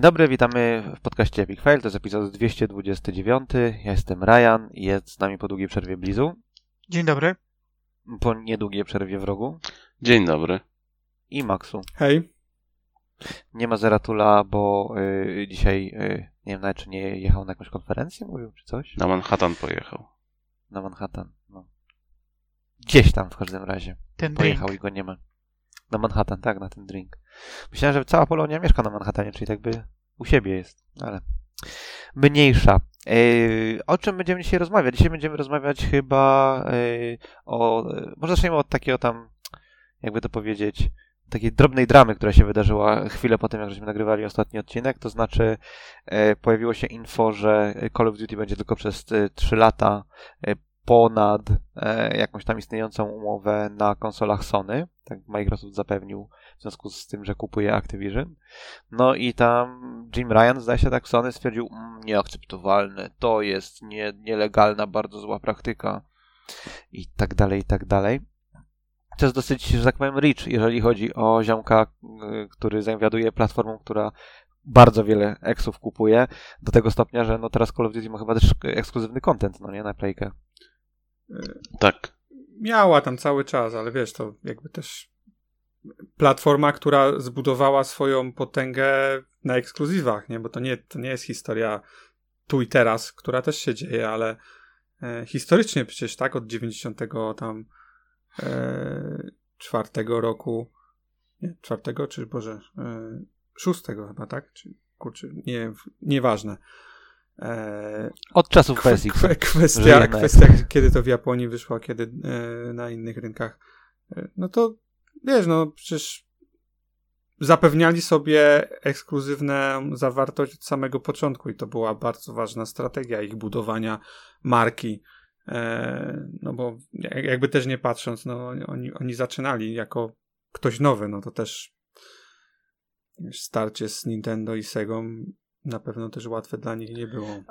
Dzień dobry, witamy w podcaście Epic Fail, to jest epizod 229. Ja jestem Ryan i jest z nami po długiej przerwie Blizu, Dzień dobry. po niedługiej przerwie Wrogu Dzień dobry. i Maxu. Hej. Nie ma Zeratula, bo y, dzisiaj, y, nie wiem nawet czy nie jechał na jakąś konferencję, mówił, czy coś? Na Manhattan pojechał. Na Manhattan, no. Gdzieś tam w każdym razie. Ten Pojechał drink. i go nie ma. Na Manhattan, tak, na ten drink. Myślałem, że cała Polonia mieszka na Manhattanie, czyli tak by u siebie jest, ale mniejsza. Yy, o czym będziemy dzisiaj rozmawiać? Dzisiaj będziemy rozmawiać chyba yy, o... Może zaczniemy od takiego tam, jakby to powiedzieć, takiej drobnej dramy, która się wydarzyła chwilę po tym, jak żeśmy nagrywali ostatni odcinek, to znaczy e, pojawiło się info, że Call of Duty będzie tylko przez e, 3 lata e, ponad e, jakąś tam istniejącą umowę na konsolach Sony. Tak Microsoft zapewnił w związku z tym, że kupuje Activision. No i tam Jim Ryan, zdaje się tak, Sony stwierdził, mm, nieakceptowalne, to jest nie, nielegalna, bardzo zła praktyka i tak dalej, i tak dalej. To jest dosyć, że tak powiem, rich, jeżeli chodzi o ziomka, y, który zawiaduje platformą, która bardzo wiele eksów kupuje, do tego stopnia, że no teraz Call of Duty ma chyba też ekskluzywny content, no nie, na Playkę. Tak. Miała tam cały czas, ale wiesz, to jakby też platforma, która zbudowała swoją potęgę na ekskluzywach, nie? Bo to nie, to nie jest historia tu i teraz, która też się dzieje, ale e, historycznie przecież, tak, od 90 tam e, czwartego roku, nie, czwartego, czy Boże, e, szóstego chyba, tak? Czy, kurczę, nie, nieważne. E, Od czasów Kwe- kwe- kwestia, kwestia, kiedy to w Japonii wyszło, a kiedy e, na innych rynkach. E, no to wiesz, no przecież zapewniali sobie ekskluzywną zawartość od samego początku i to była bardzo ważna strategia ich budowania marki. E, no bo jak- jakby też nie patrząc, no oni, oni zaczynali jako ktoś nowy, no to też starcie z Nintendo i Segą na pewno też łatwe dla nich nie było.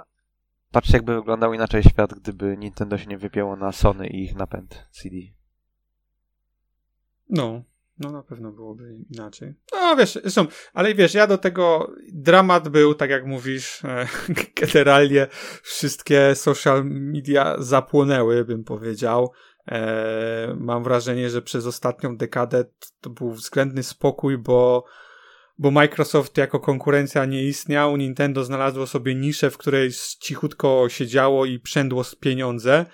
Patrzcie, jakby wyglądał inaczej świat, gdyby Nintendo się nie wypięło na Sony i ich napęd CD. No, no na pewno byłoby inaczej. No wiesz, zresztą, ale wiesz, ja do tego dramat był, tak jak mówisz, e, generalnie wszystkie social media zapłonęły, bym powiedział. E, mam wrażenie, że przez ostatnią dekadę to był względny spokój, bo, bo Microsoft jako konkurencja nie istniał, Nintendo znalazło sobie niszę, w której cichutko siedziało i przędło pieniądze.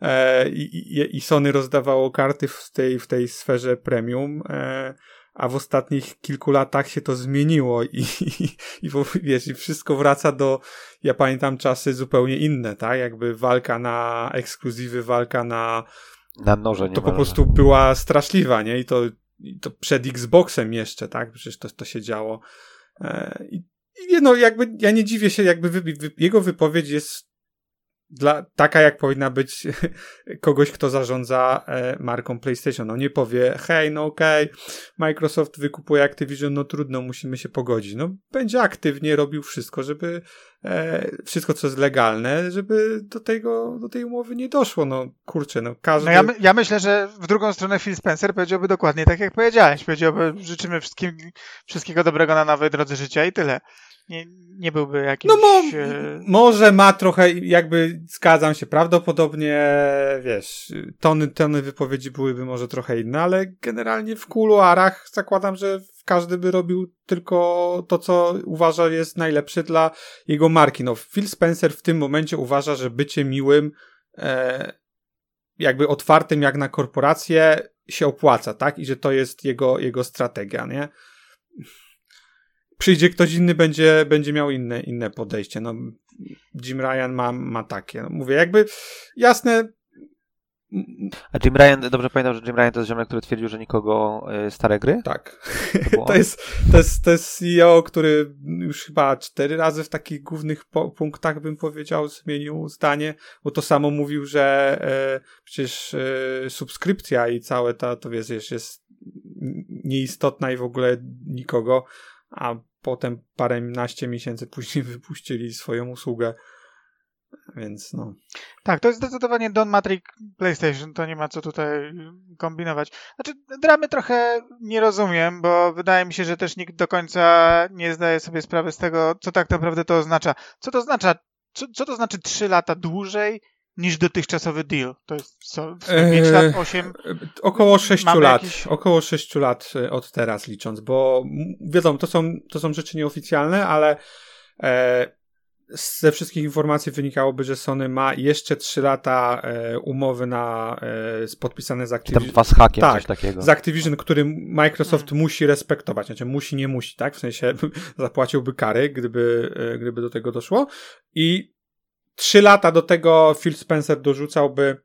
E, i, i, Sony rozdawało karty w tej, w tej sferze premium, e, a w ostatnich kilku latach się to zmieniło i, i, i wiesz, i wszystko wraca do, ja pamiętam czasy zupełnie inne, tak? Jakby walka na ekskluzywy, walka na, Na noże nie to po prostu była straszliwa, nie? I to, i to przed Xboxem jeszcze, tak? Przecież to, to się działo. E, I, i no, jakby ja nie dziwię się, jakby wy, wy, jego wypowiedź jest dla, taka, jak powinna być kogoś, kto zarządza e, marką PlayStation. No nie powie, hej, no okej, Microsoft wykupuje Activision, no trudno, musimy się pogodzić. No będzie aktywnie robił wszystko, żeby e, wszystko, co jest legalne, żeby do tego, do tej umowy nie doszło. No kurczę, no każdy... No ja, my- ja myślę, że w drugą stronę Phil Spencer powiedziałby dokładnie tak, jak powiedziałeś. Powiedziałby, życzymy wszystkim, wszystkiego dobrego na nowej drodze życia i tyle. Nie, nie byłby jakiś... No mo, e, może ma trochę, jakby zgadzam się, prawdopodobnie, wiesz, tony, tony wypowiedzi byłyby może trochę inne, ale generalnie w kuluarach zakładam, że każdy by robił tylko to, co uważa jest najlepsze dla jego marki. No, Phil Spencer w tym momencie uważa, że bycie miłym, e, jakby otwartym jak na korporację się opłaca, tak? I że to jest jego, jego strategia, nie? Przyjdzie ktoś inny, będzie, będzie miał inne, inne podejście. No, Jim Ryan ma, ma takie. No, mówię, jakby jasne. A Jim Ryan, dobrze pamiętam, że Jim Ryan to jest ziomek, który twierdził, że nikogo y, stare gry? Tak. To on? jest, to, jest, to jest CEO, który już chyba cztery razy w takich głównych po, punktach, bym powiedział, zmienił zdanie, bo to samo mówił, że e, przecież e, subskrypcja i całe ta, to wiesz, jest, jest nieistotna i w ogóle nikogo, a potem paręnaście miesięcy później wypuścili swoją usługę. Więc no. Tak, to jest zdecydowanie Don Matrix PlayStation, to nie ma co tutaj kombinować. Znaczy, dramy trochę nie rozumiem, bo wydaje mi się, że też nikt do końca nie zdaje sobie sprawy z tego, co tak naprawdę to oznacza. Co to oznacza? Co, co to znaczy 3 lata dłużej niż dotychczasowy deal? To jest co? 5 Eee, lat, 8? Około 6 Mamy lat. jakiś- Około 6 lat e, od teraz licząc, bo wiadomo, to są, to są rzeczy nieoficjalne, ale e, ze wszystkich informacji wynikałoby, że Sony ma jeszcze 3 lata e, umowy na e, z- podpisane z Czy tam Activision. dwa z hakiem, Tak, coś takiego. Z Activision, który Microsoft Hmm. musi respektować. Znaczy musi, nie musi, tak? W sensie zapłaciłby kary, gdyby, e, gdyby do tego doszło. I trzy lata do tego Phil Spencer dorzucałby,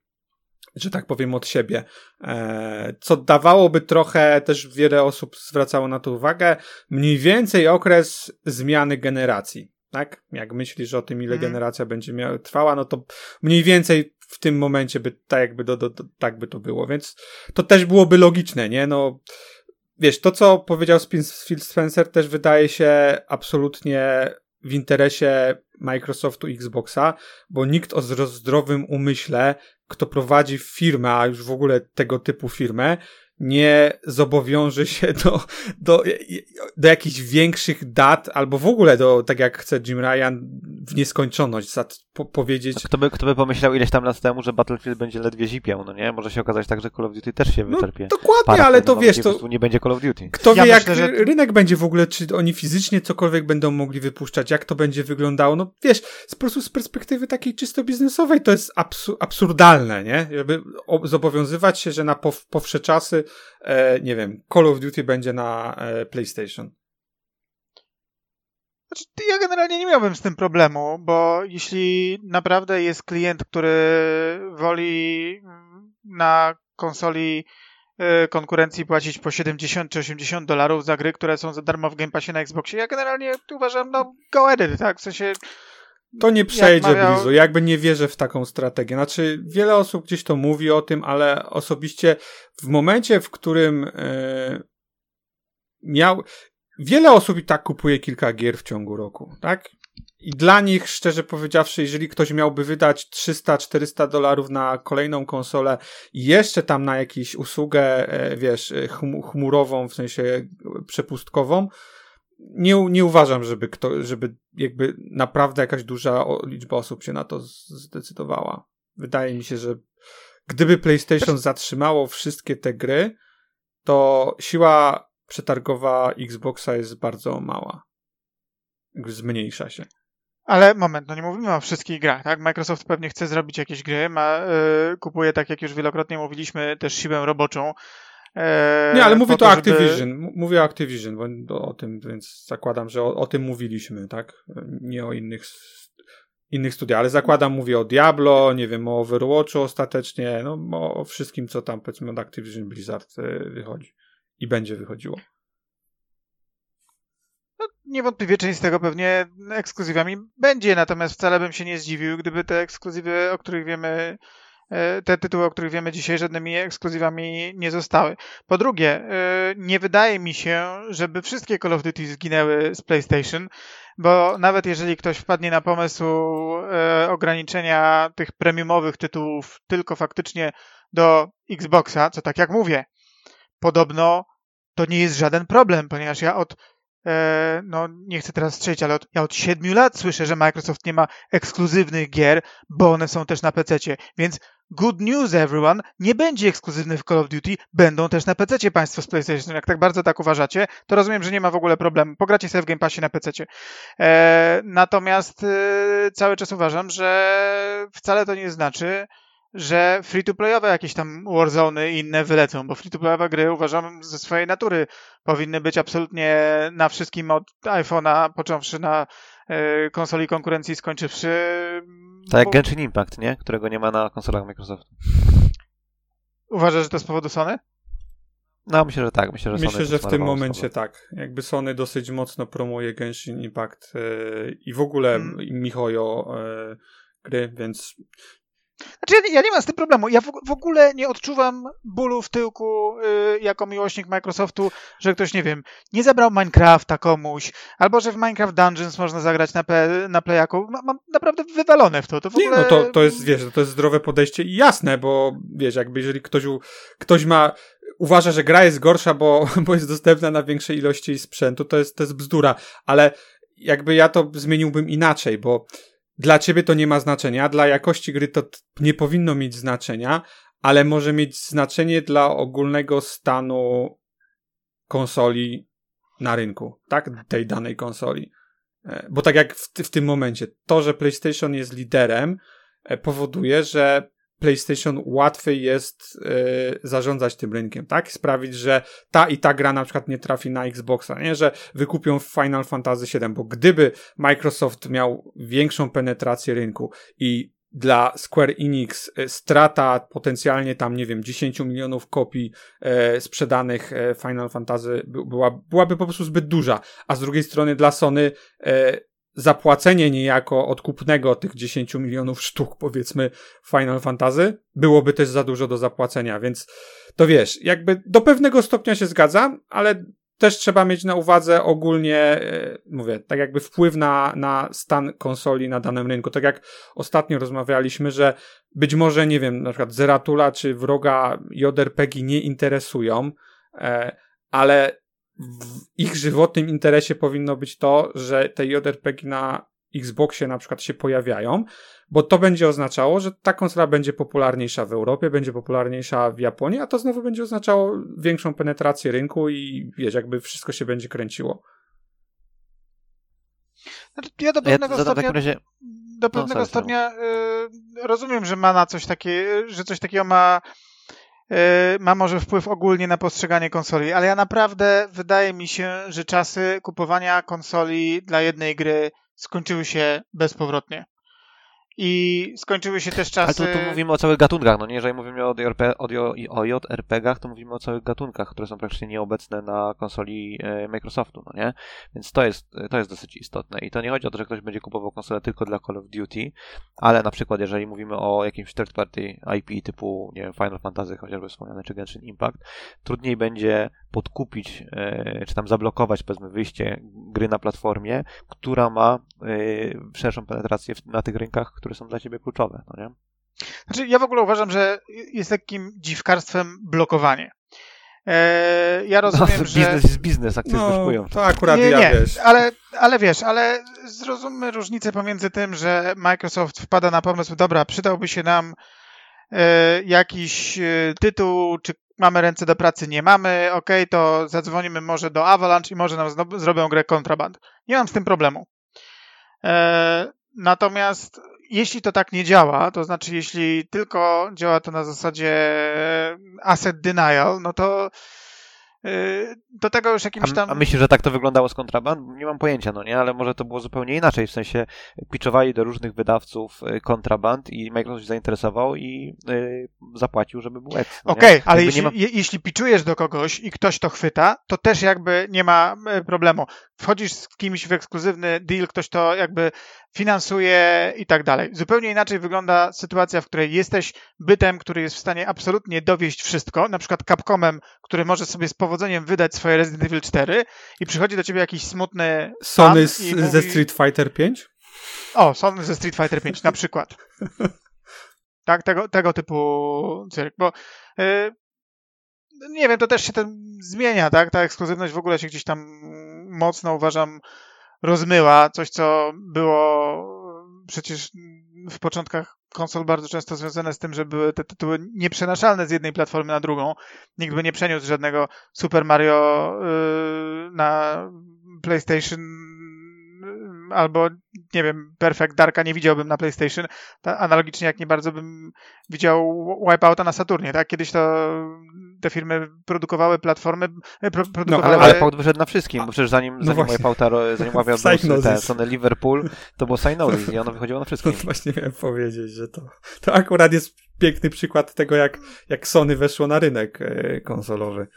że tak powiem, od siebie. E, co dawałoby trochę, też wiele osób zwracało na to uwagę, mniej więcej okres zmiany generacji. Tak? Jak myślisz o tym, ile Mhm. generacja będzie miała, trwała, no to mniej więcej w tym momencie by tak jakby do, do, do, tak by to było. Więc to też byłoby logiczne, nie? No, wiesz, to co powiedział Phil Spencer też wydaje się absolutnie w interesie Microsoftu Xboxa, bo nikt o zdro- zdrowym umyśle, kto prowadzi firmę, a już w ogóle tego typu firmę, nie zobowiąże się do, do, do jakichś większych dat, albo w ogóle do, tak jak chce Jim Ryan, w nieskończoność za, po, powiedzieć, Kto by, kto by pomyślał ileś tam lat temu, że Battlefield będzie ledwie zipiał, no nie? Może się okazać tak, że Call of Duty też się no wyczerpie. dokładnie, Parę ale to wiesz, to, nie będzie Call of Duty. Kto Ja wie, jak myślę, że- rynek będzie w ogóle, czy oni fizycznie cokolwiek będą mogli wypuszczać, jak to będzie wyglądało. No wiesz, z, po prostu z perspektywy takiej czysto biznesowej to jest absu- absurdalne, nie? Żeby o- zobowiązywać się, że na pow- powsze czasy, e, nie wiem, Call of Duty będzie na e, PlayStation. Znaczy, ja generalnie nie miałbym z tym problemu, bo jeśli naprawdę jest klient, który woli na konsoli y, konkurencji płacić po 70 czy 80 dolarów za gry, które są za darmo w Game Passie na Xboxie, ja generalnie uważam, no go ahead, tak? W sensie To nie Jak przejdzie mawiał- blizu. Jakby nie wierzę w taką strategię. Znaczy, wiele osób gdzieś to mówi o tym, ale osobiście w momencie, w którym e, miał. Wiele osób i tak kupuje kilka gier w ciągu roku, tak? I dla nich, szczerze powiedziawszy, jeżeli ktoś miałby wydać 300-400 dolarów na kolejną konsolę i jeszcze tam na jakąś usługę, e, wiesz, e, chmu- chmurową, w sensie przepustkową, nie, nie uważam, żeby kto, żeby jakby naprawdę jakaś duża liczba osób się na to zdecydowała. Wydaje mi się, że gdyby PlayStation zatrzymało wszystkie te gry, to siła przetargowa Xboxa jest bardzo mała. Zmniejsza się. Ale moment, no nie mówimy o wszystkich grach, tak? Microsoft pewnie chce zrobić jakieś gry, ma, y, kupuje, tak jak już wielokrotnie mówiliśmy, też siłę roboczą. E, Nie, ale mówię to o żeby- Activision. M- Mówię o Activision, bo o tym, więc zakładam, że o, o tym mówiliśmy, tak? Nie o innych, innych studiach, ale zakładam, mówię o Diablo, nie wiem, o Overwatchu ostatecznie, no o, wszystkim, co tam powiedzmy od Activision Blizzard e, wychodzi i będzie wychodziło. Niewątpliwie część z tego pewnie ekskluzywami będzie, natomiast wcale bym się nie zdziwił, gdyby te ekskluzywy, o których wiemy, te tytuły, o których wiemy dzisiaj, żadnymi ekskluzywami nie zostały. Po drugie, e, nie wydaje mi się, żeby wszystkie Call of Duty zginęły z PlayStation, bo nawet jeżeli ktoś wpadnie na pomysł e, ograniczenia tych premiumowych tytułów tylko faktycznie do Xboxa, co tak jak mówię, podobno to nie jest żaden problem, ponieważ ja od e, no nie chcę teraz strzelić, ale od, ja od 7 lat słyszę, że Microsoft nie ma ekskluzywnych gier, bo one są też na PC. Więc good news everyone, nie będzie ekskluzywnych w Call of Duty, będą też na PC państwo z PlayStation. Jak tak bardzo tak uważacie, to rozumiem, że nie ma w ogóle problemu. Pogracie sobie w Game Passie na PC. E, natomiast e, cały czas uważam, że wcale to nie znaczy, że free-to-playowe jakieś tam Warzone i inne wylecą, bo free-to-playowe gry uważam ze swojej natury powinny być absolutnie na wszystkim od iPhone'a, począwszy na konsoli konkurencji, skończywszy. Tak jak Genshin Impact, nie? Którego nie ma na konsolach Microsoftu. Uważasz, że to z powodu Sony? No, myślę, że tak. Myślę, że Sony Myślę, że w tym momencie słowo. tak. Jakby Sony dosyć mocno promuje Genshin Impact e, i w ogóle Mm. mm. Mihoyo e, gry, więc Znaczy, ja nie, ja nie mam z tym problemu. Ja w, w ogóle nie odczuwam bólu w tyłku y, jako miłośnik Microsoftu, że ktoś, nie wiem, nie zabrał Minecrafta komuś, albo że w Minecraft Dungeons można zagrać na, pe, na playaku. Ma- Mam naprawdę wywalone w to. to w Nie, ogóle... no to, to jest, wiesz, to jest zdrowe podejście i jasne, bo wiesz, jakby jeżeli ktoś, u- ktoś ma, uważa, że gra jest gorsza, bo, bo jest dostępna na większej ilości sprzętu, to jest, to jest bzdura, ale jakby ja to zmieniłbym inaczej, bo dla ciebie to nie ma znaczenia, dla jakości gry to nie powinno mieć znaczenia, ale może mieć znaczenie dla ogólnego stanu konsoli na rynku, tak? Tej danej konsoli. E, Bo tak jak w, w tym momencie, to, że PlayStation jest liderem, e, powoduje, że PlayStation łatwiej jest e, zarządzać tym rynkiem, tak? Sprawić, że ta i ta gra na przykład nie trafi na Xboxa, nie? Że wykupią Final Fantasy VII, bo gdyby Microsoft miał większą penetrację rynku i dla Square Enix e, strata potencjalnie tam, nie wiem, 10 milionów kopii e, sprzedanych e, Final Fantasy by, była, byłaby po prostu zbyt duża, a z drugiej strony dla Sony e, zapłacenie niejako odkupnego tych 10 milionów sztuk, powiedzmy, Final Fantasy, byłoby też za dużo do zapłacenia, więc to wiesz, jakby do pewnego stopnia się zgadzam, ale też trzeba mieć na uwadze ogólnie, e, mówię, tak jakby wpływ na, na stan konsoli na danym rynku. Tak jak ostatnio rozmawialiśmy, że być może, nie wiem, na przykład Zeratula czy wroga JRPG nie interesują, e, ale w ich żywotnym interesie powinno być to, że te JRPG na Xboxie na przykład się pojawiają, bo to będzie oznaczało, że ta konsola będzie popularniejsza w Europie, będzie popularniejsza w Japonii, a to znowu będzie oznaczało większą penetrację rynku i wiesz, jakby wszystko się będzie kręciło. Znaczy, ja do Ja pewnego w stopnia razie... do pewnego sorry, stopnia y, rozumiem, że ma na coś takie, że coś takiego ma, y, ma może wpływ ogólnie na postrzeganie konsoli, ale ja naprawdę wydaje mi się, że czasy kupowania konsoli dla jednej gry skończyły się bezpowrotnie. I skończyły się też Ale czasy. tu, tu mówimy o całych gatunkach, no nie? Jeżeli mówimy o, JRP, o, o, JRPG-ach, to mówimy o całych gatunkach, które są praktycznie nieobecne na konsoli e, Microsoftu, no nie? Więc to jest, to jest dosyć istotne. I to nie chodzi o to, że ktoś będzie kupował konsolę tylko dla Call of Duty, ale na przykład jeżeli mówimy o jakimś third party IP typu, nie wiem, Final Fantasy, chociażby wspomniane, czy Genshin Impact, trudniej będzie podkupić, e, czy tam zablokować, powiedzmy, wyjście gry na platformie, która ma e, szerszą penetrację na tych rynkach, które są dla ciebie kluczowe, no nie? Znaczy, ja w ogóle uważam, że jest takim dziwkarstwem blokowanie. E, ja rozumiem, no, że. biznes jest biznes, akcje No, zbyszkują. to akurat nie, ja nie, wiesz. Ale, ale wiesz, ale zrozummy różnicę pomiędzy tym, że Microsoft wpada na pomysł, dobra, przydałby się nam e, jakiś e, tytuł, czy mamy ręce do pracy, nie mamy, okej, to zadzwonimy może do Avalanche i może nam znowu zrobią grę Contraband. Nie mam z tym problemu. E, natomiast jeśli to tak nie działa, to znaczy jeśli tylko działa to na zasadzie asset denial, no to do tego już jakimś A, tam... a myślisz, że tak to wyglądało z kontraband? Nie mam pojęcia, no nie, ale może to było zupełnie inaczej, w sensie pitchowali do różnych wydawców y, kontraband i Microsoft się zainteresował i y, zapłacił, żeby był ex. no? Okej, ale Jakby jeśli, ma- je, jeśli piczujesz do kogoś i ktoś to chwyta, to też jakby nie ma e, problemu. Wchodzisz z kimś w ekskluzywny deal, ktoś to jakby finansuje i tak dalej. Zupełnie inaczej wygląda sytuacja, w której jesteś bytem, który jest w stanie absolutnie dowieść wszystko, na przykład Capcomem, który może sobie z powodzeniem wydać swoje Resident Evil 4 i przychodzi do ciebie jakiś smutny Sony z, i ze mówi- Street Fighter 5? O, Sony ze Street Fighter 5 na przykład. tak, tego, tego typu cyrk, bo y, nie wiem, to też się ten zmienia, tak? Ta ekskluzywność w ogóle się gdzieś tam mocno uważam rozmyła. Coś, co było przecież w początkach konsol bardzo często związane z tym, że były te tytuły nieprzenaszalne z jednej platformy na drugą. Nikt by nie przeniósł żadnego Super Mario y, na PlayStation albo, nie wiem, Perfect Darka nie widziałbym na PlayStation. Ta, analogicznie jak nie bardzo bym widział Wipeouta na Saturnie, tak? Kiedyś to te firmy produkowały platformy, e, pro, produkowały... Ale, ale Wipeout wyszedł na wszystkim, bo przecież zanim, No zanim. Wipeouta, zanim Wipeout ten Sony Liverpool, to było Psygnosis i ono wychodziło na To wszystkim. właśnie miałem powiedzieć, że to, to akurat jest piękny przykład tego, jak, jak Sony weszło na rynek e, konsolowy.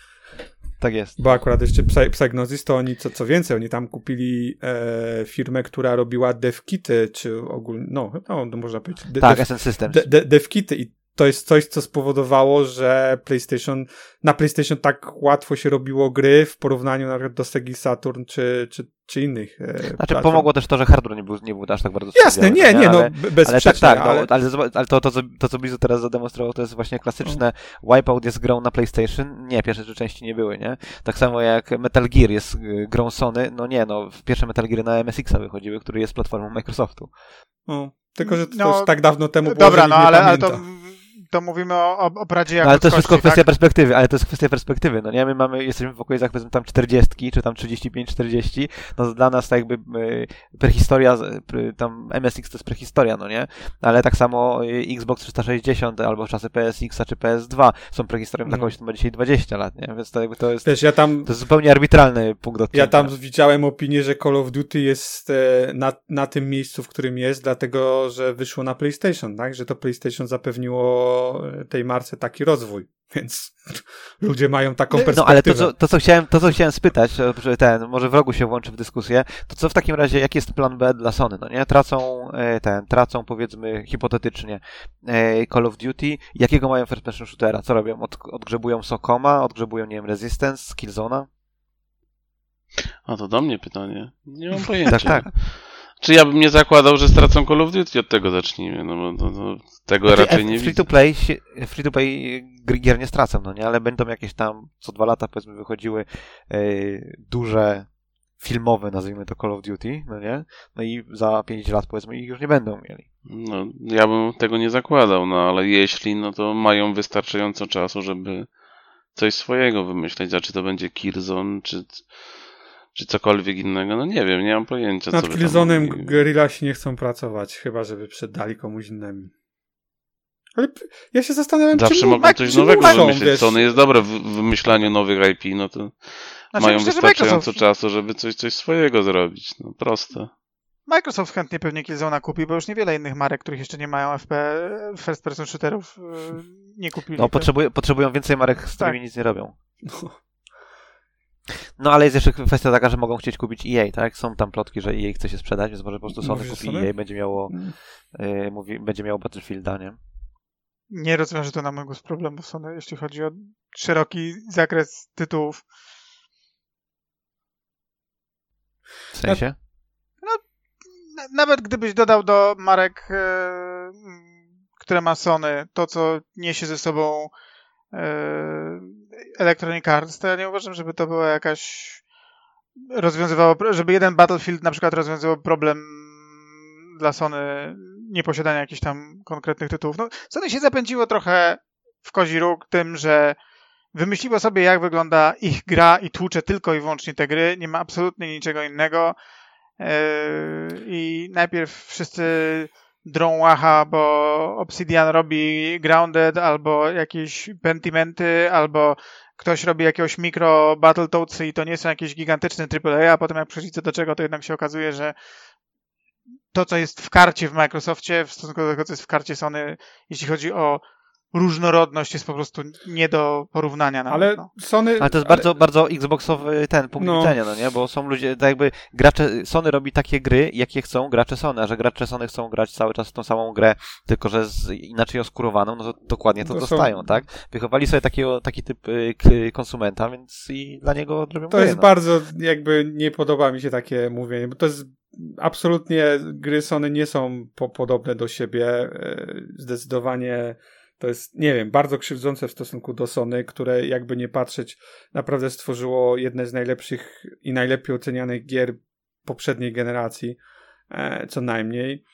Tak jest. Bo akurat jeszcze Psy- Psygnosis to oni, co, co więcej, oni tam kupili e, firmę, która robiła devkity, czy ogólnie, no, no, można powiedzieć. De, Tak, dev- SN Systems. de, de, devkity i to jest coś, co spowodowało, że PlayStation, na PlayStation tak łatwo się robiło gry w porównaniu na przykład do Segi Saturn czy, czy, czy innych e, Znaczy platform. pomogło też to, że hardware nie był, nie był aż tak bardzo Jasne, nie, nie, no, ale, be- ale tak, tak, no, ale, ale, ale to, to, co, to, co Bizu teraz zademonstrował, to jest właśnie klasyczne Wipeout jest grą na PlayStation. Nie, pierwsze trzy części nie były, nie? Tak samo jak Metal Gear jest y, grą Sony. No nie, no, pierwsze Metal Gear na MSX-a wychodziły, który jest platformą Microsoftu. no, tylko, że to, No, już tak dawno temu było, Dobra, że no ale, ale to, to mówimy o, o, o Pradzie No, jako ale to jest wszystko ludzkości, kwestia tak? perspektywy, ale to jest kwestia perspektywy, no nie? My mamy, jesteśmy w okolicach powiedzmy tam 40, czy tam 35-40, no dla nas tak jakby y, prehistoria, tam MSX to jest prehistoria, no nie? Ale tak samo y, Xbox 360 albo czasy PSX-a czy PS2 są prehistorią dla No. kogoś, kto ma dzisiaj 20 lat, nie? Więc to jakby to jest, Wiesz, ja tam, to jest zupełnie arbitralny punkt odcięcia. ja tam widziałem opinię, że Call of Duty jest e, na, na tym miejscu, w którym jest, dlatego, że wyszło na PlayStation, tak? Że to PlayStation zapewniło tej marce taki rozwój, więc ludzie mają taką perspektywę. No ale to co, to, co chciałem, to, co chciałem spytać, e, że ten, może wrogu się włączy w dyskusję, to co w takim razie, jaki jest plan B dla Sony, no nie? Tracą e, ten, tracą powiedzmy hipotetycznie e, Call of Duty, jakiego mają first person shootera? Co robią? Od, odgrzebują Sokoma, odgrzebują, nie wiem, Resistance, Killzone'a? A to do mnie pytanie. Nie mam pojęcia. Tak, tak. Czy ja bym nie zakładał, że stracą Call of Duty? Od tego zacznijmy. No bo to, to, tego Znaczy, raczej nie free widzę. to play, free to play gr- gier nie stracą, no nie? Ale będą jakieś tam, co dwa lata powiedzmy wychodziły e, duże filmowe, nazwijmy to Call of Duty, no nie? No i za 5 lat powiedzmy ich już nie będą mieli. No, ja bym tego nie zakładał, no ale jeśli, no to mają wystarczająco czasu, żeby coś swojego wymyśleć, a czy to będzie Killzone, czy, czy cokolwiek innego, no nie wiem, nie mam pojęcia. Nad tam Killzone'em Guerrillasi nie chcą pracować, chyba żeby przedali komuś innemu. Ale ja się zastanawiam, Zawsze czy mogą Mac- coś nowego muszą, wymyśleć. wiesz. Sony jest dobre w wymyślaniu nowych IP, no to Znaczy, mają myślę, wystarczająco Microsoft, czasu, żeby coś, coś swojego zrobić. No proste. Microsoft chętnie pewnie Killzone'a kupi, bo już niewiele innych marek, których jeszcze nie mają FP, first person shooterów, yy, nie kupili. No, potrzebują, potrzebują więcej marek, z którymi Tak. nic nie robią. No, No ale jest jeszcze kwestia taka, że mogą chcieć kupić EA, tak? Są tam plotki, że EA chce się sprzedać, więc może po prostu Sony kupi Sony? EA, będzie miało, yy, mówi, będzie miało Battlefielda, nie? Nie rozwiąże to na z problemów Sony, jeśli chodzi o szeroki zakres tytułów. W sensie? Na- Nawet gdybyś dodał do marek, mm, które ma Sony, to co niesie ze sobą e, Electronic Arts, to ja nie uważam, żeby to była jakaś rozwiązywało, żeby jeden Battlefield na przykład rozwiązywał problem dla Sony nieposiadania jakichś tam konkretnych tytułów. No, Sony się zapędziło trochę w kozi róg tym, że wymyśliło sobie jak wygląda ich gra i tłucze tylko i wyłącznie te gry, nie ma absolutnie niczego innego. Yy, I najpierw wszyscy drą łacha, bo Obsidian robi Grounded, albo jakieś Pentimenty, albo ktoś robi jakiegoś mikro Battletoadsy i to nie są jakieś gigantyczne AAA, a potem jak przychodzi co do czego, to jednak się okazuje, że to, co jest w karcie w Microsoftie, w stosunku do tego, co jest w karcie Sony, jeśli chodzi o różnorodność, jest po prostu nie do porównania. Nawet, Ale no. Sony... Ale to jest bardzo, bardzo Xboxowy ten punkt No. widzenia, no nie? Bo są ludzie, tak jakby gracze, Sony robi takie gry, jakie chcą gracze Sony, a że gracze Sony chcą grać cały czas w tą samą grę, tylko że z inaczej oskurowaną, no to dokładnie to, To są- dostają, tak? Wychowali sobie takiego, taki typ y, konsumenta, więc i dla niego robią To gry, jest no. bardzo, jakby nie podoba mi się takie mówienie, bo to jest absolutnie, gry Sony nie są po, podobne do siebie, e, zdecydowanie to jest, nie wiem, bardzo krzywdzące w stosunku do Sony, które jakby nie patrzeć, naprawdę stworzyło jedne z najlepszych i najlepiej ocenianych gier poprzedniej generacji, e, co najmniej.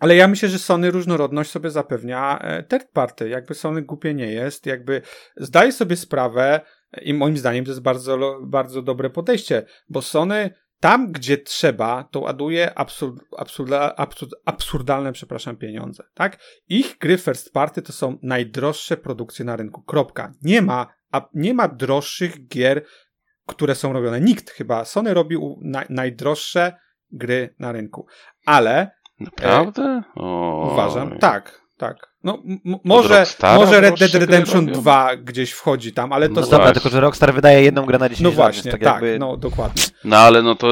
Ale ja myślę, że Sony różnorodność sobie zapewnia e, third party. Jakby Sony głupie nie jest, jakby zdaje sobie sprawę, i moim zdaniem to jest bardzo, bardzo dobre podejście, bo Sony tam, gdzie trzeba, to ładuje absurd, absurda, absurd, absurdalne, przepraszam, pieniądze, tak? Ich gry first party to są najdroższe produkcje na rynku. Kropka. Nie ma, nie ma droższych gier, które są robione. Nikt chyba. Sony robił na, najdroższe gry na rynku. Ale Naprawdę? O, uważam, tak. Tak. No, może, może Red Dead Redemption robią. 2 gdzieś wchodzi tam, ale to No No są- dobra, tylko że Rockstar wydaje jedną grę na 10 No właśnie, tak, tak, jakby... no dokładnie. No ale no to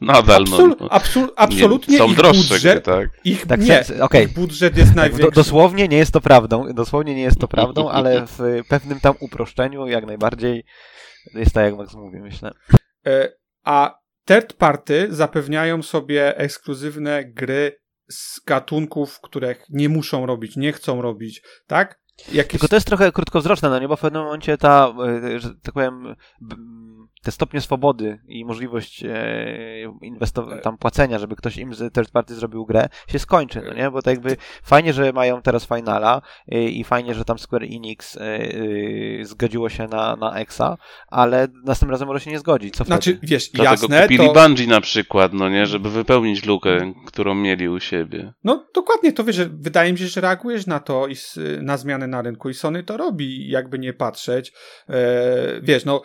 nadal no. Absol, no. absol, absolutnie nie, są ich droższe budżet, gry, tak. ich, Tak, nie, sens- okej. ich budżet jest Tak, do, największy. dosłownie nie jest to prawdą, dosłownie nie jest to prawdą, ale w pewnym tam uproszczeniu jak najbardziej jest tak, jak Max mówi, myślę. E, A third party zapewniają sobie ekskluzywne gry z gatunków, których nie muszą robić, nie chcą robić, tak? Jakieś... Tylko to jest trochę krótkowzroczne, no nie, bo w pewnym momencie ta, e, że tak powiem, te stopnie swobody i możliwość inwestowania, tam płacenia, żeby ktoś im z third party zrobił grę, się skończy, no nie, bo tak jakby fajnie, że mają teraz Finala e, i fajnie, że tam Square Enix e, e, zgodziło się na, na Exa, ale następnym razem może się nie zgodzić, co Znaczy, wtedy? wiesz, Dlatego jasne, kupili to... Bungie na przykład, no nie, żeby wypełnić lukę, którą mieli u siebie. No dokładnie, to wiesz, że wydaje mi się, że reagujesz na to i na zmiany na rynku i Sony to robi, jakby nie patrzeć. E, wiesz, no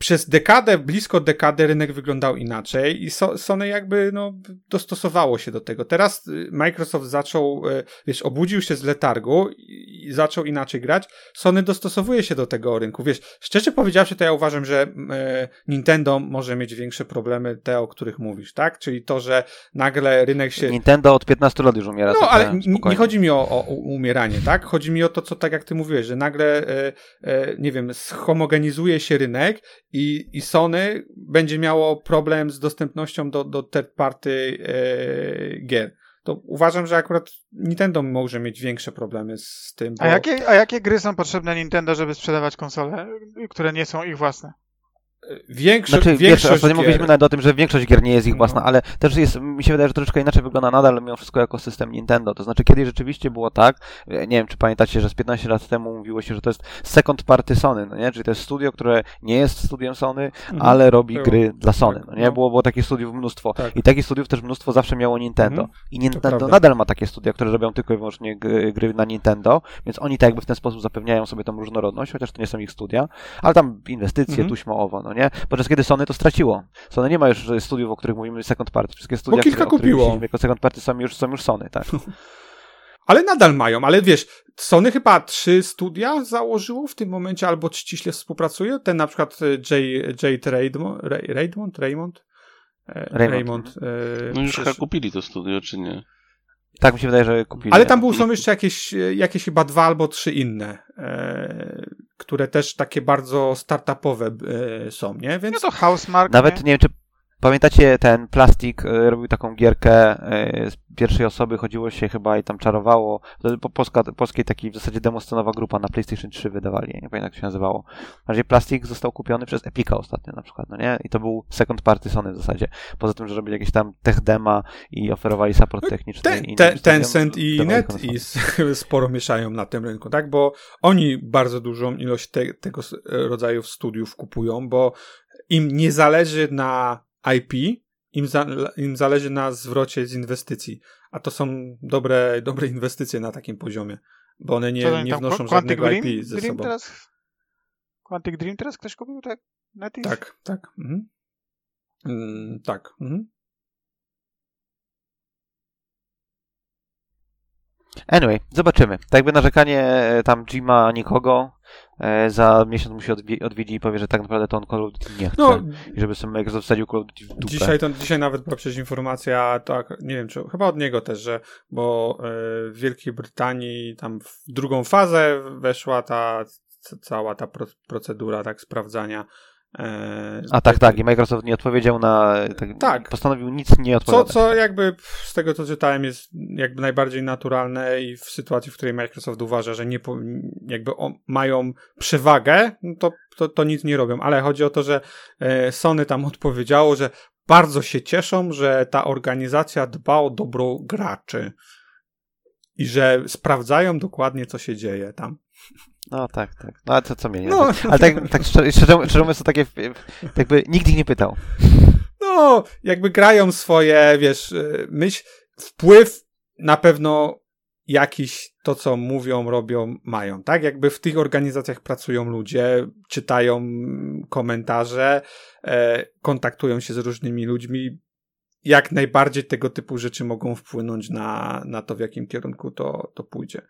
przez dekadę, blisko dekadę rynek wyglądał inaczej i so, Sony jakby no, dostosowało się do tego. Teraz y, Microsoft zaczął, e, wiesz, obudził się z letargu i, zaczął inaczej grać. Sony dostosowuje się do tego rynku. Wiesz, szczerze powiedziawszy, to ja uważam, że e, Nintendo może mieć większe problemy, te, o których mówisz, tak? Czyli to, że nagle rynek się... Nintendo od 15 lat już umiera. No, ale nie spokojnie. chodzi mi o, o umieranie, tak? Chodzi mi o to, co tak jak ty mówiłeś, że nagle, e, e, nie wiem, schomogenizuje się rynek i, i Sony będzie miało problem z dostępnością do, do third party e, gier. To uważam, że akurat Nintendo może mieć większe problemy z tym. Bo... A jakie, a jakie gry są potrzebne Nintendo, żeby sprzedawać konsole, które nie są ich własne? Większo- Znaczy, wiesz, większość ostatnio gier... mówiliśmy nawet o tym, że większość gier nie jest ich własna, No. ale też jest, mi się wydaje, że troszeczkę inaczej wygląda nadal mimo wszystko jako system Nintendo. To znaczy, kiedyś rzeczywiście było tak, e, nie wiem, czy pamiętacie, że z 15 lat temu mówiło się, że to jest second party Sony, no nie? Czyli to jest studio, które nie jest studiem Sony, Mhm. ale robi Było. gry dla Sony, Tak, no nie? no. Było, było takich studiów mnóstwo. Tak. I takich studiów też mnóstwo zawsze miało Nintendo. Mhm. I Nintendo nadal ma takie studia, które robią tylko i wyłącznie gry, na Nintendo, więc oni tak jakby w ten sposób zapewniają sobie tą różnorodność, chociaż to nie są ich studia, ale tam inwestycje, Mhm. tuśmy owo, no nie? Podczas kiedy Sony to straciło. Sony nie ma już e, studiów, o których mówimy second party. Wszystkie studia, kilka które, kupiło. jako second party są już, są już Sony, tak? Ale nadal mają, ale wiesz, Sony chyba trzy studia założyło w tym momencie, albo ściśle współpracuje. Ten na przykład e, J, Jade Raymond, Ray, Raymond, Raymond, E, Raymond. Raymond e, No już chyba kupili to studio, czy nie? Tak mi się wydaje, że kupili. Ale tam był, są jeszcze jakieś, jakieś chyba dwa albo trzy inne, e, które też takie bardzo startupowe e, są, nie? No Więc to Housemark, Nawet nie? nie wiem, czy pamiętacie ten Plastik e, robił taką gierkę e, z pierwszej osoby, chodziło się chyba i tam czarowało. Po, polska, polskiej takiej w zasadzie demoscenowa grupa na PlayStation 3 wydawali, nie pamiętam jak się nazywało. Razie Plastik został kupiony przez Epica ostatnio na przykład, no nie? I to był second party Sony w zasadzie. Poza tym, że robili jakieś tam tech dema i oferowali support techniczny. ten, innym ten, Tencent i Net i sporo mieszają na tym rynku, tak? Bo oni bardzo dużą ilość te, tego rodzaju studiów kupują, bo im nie zależy na IP, im, za, im zależy na zwrocie z inwestycji. A to są dobre, dobre inwestycje na takim poziomie, bo one nie, nie tam, wnoszą Quantic żadnego Dream, IP ze Dream sobą. teraz? Quantic Dream teraz ktoś kupił, tak? Netis? Tak, tak. Mhm. Mm, tak. Mhm. Anyway, zobaczymy. Tak jakby narzekanie e, tam Jima nikogo za miesiąc musi odwie- odwiedzi i powie, że tak naprawdę to on Call of Duty nie chce. No, I żeby sobie Microsoft wsadził Call of Duty w dupę. Dzisiaj, to, dzisiaj nawet była przecież informacja, tak, nie wiem, czy chyba od niego też, że bo e, w Wielkiej Brytanii tam w drugą fazę weszła ta cała ta pro, procedura tak sprawdzania. E, A tak, tak. I Microsoft nie odpowiedział na. Tak, Tak. Postanowił nic nie Co, odpowiadać. co jakby z tego co czytałem jest jakby najbardziej naturalne i w sytuacji, w której Microsoft uważa, że nie jakby mają przewagę, no to, to, to nic nie robią. Ale chodzi o to, że e, Sony tam odpowiedziało, że bardzo się cieszą, że ta organizacja dba o dobro graczy i że sprawdzają dokładnie, co się dzieje tam. No tak, tak. No ale to co mnie nie. No. Ale tak, tak szczerze, szczerze mówiąc, to takie. Jakby nikt ich nie pytał. No, jakby grają swoje, wiesz, y, myśl, wpływ na pewno jakiś to, co mówią, robią, mają, tak? Jakby w tych organizacjach pracują ludzie, czytają komentarze, e, kontaktują się z różnymi ludźmi. jak najbardziej tego typu rzeczy mogą wpłynąć na, na to, w jakim kierunku to, to pójdzie.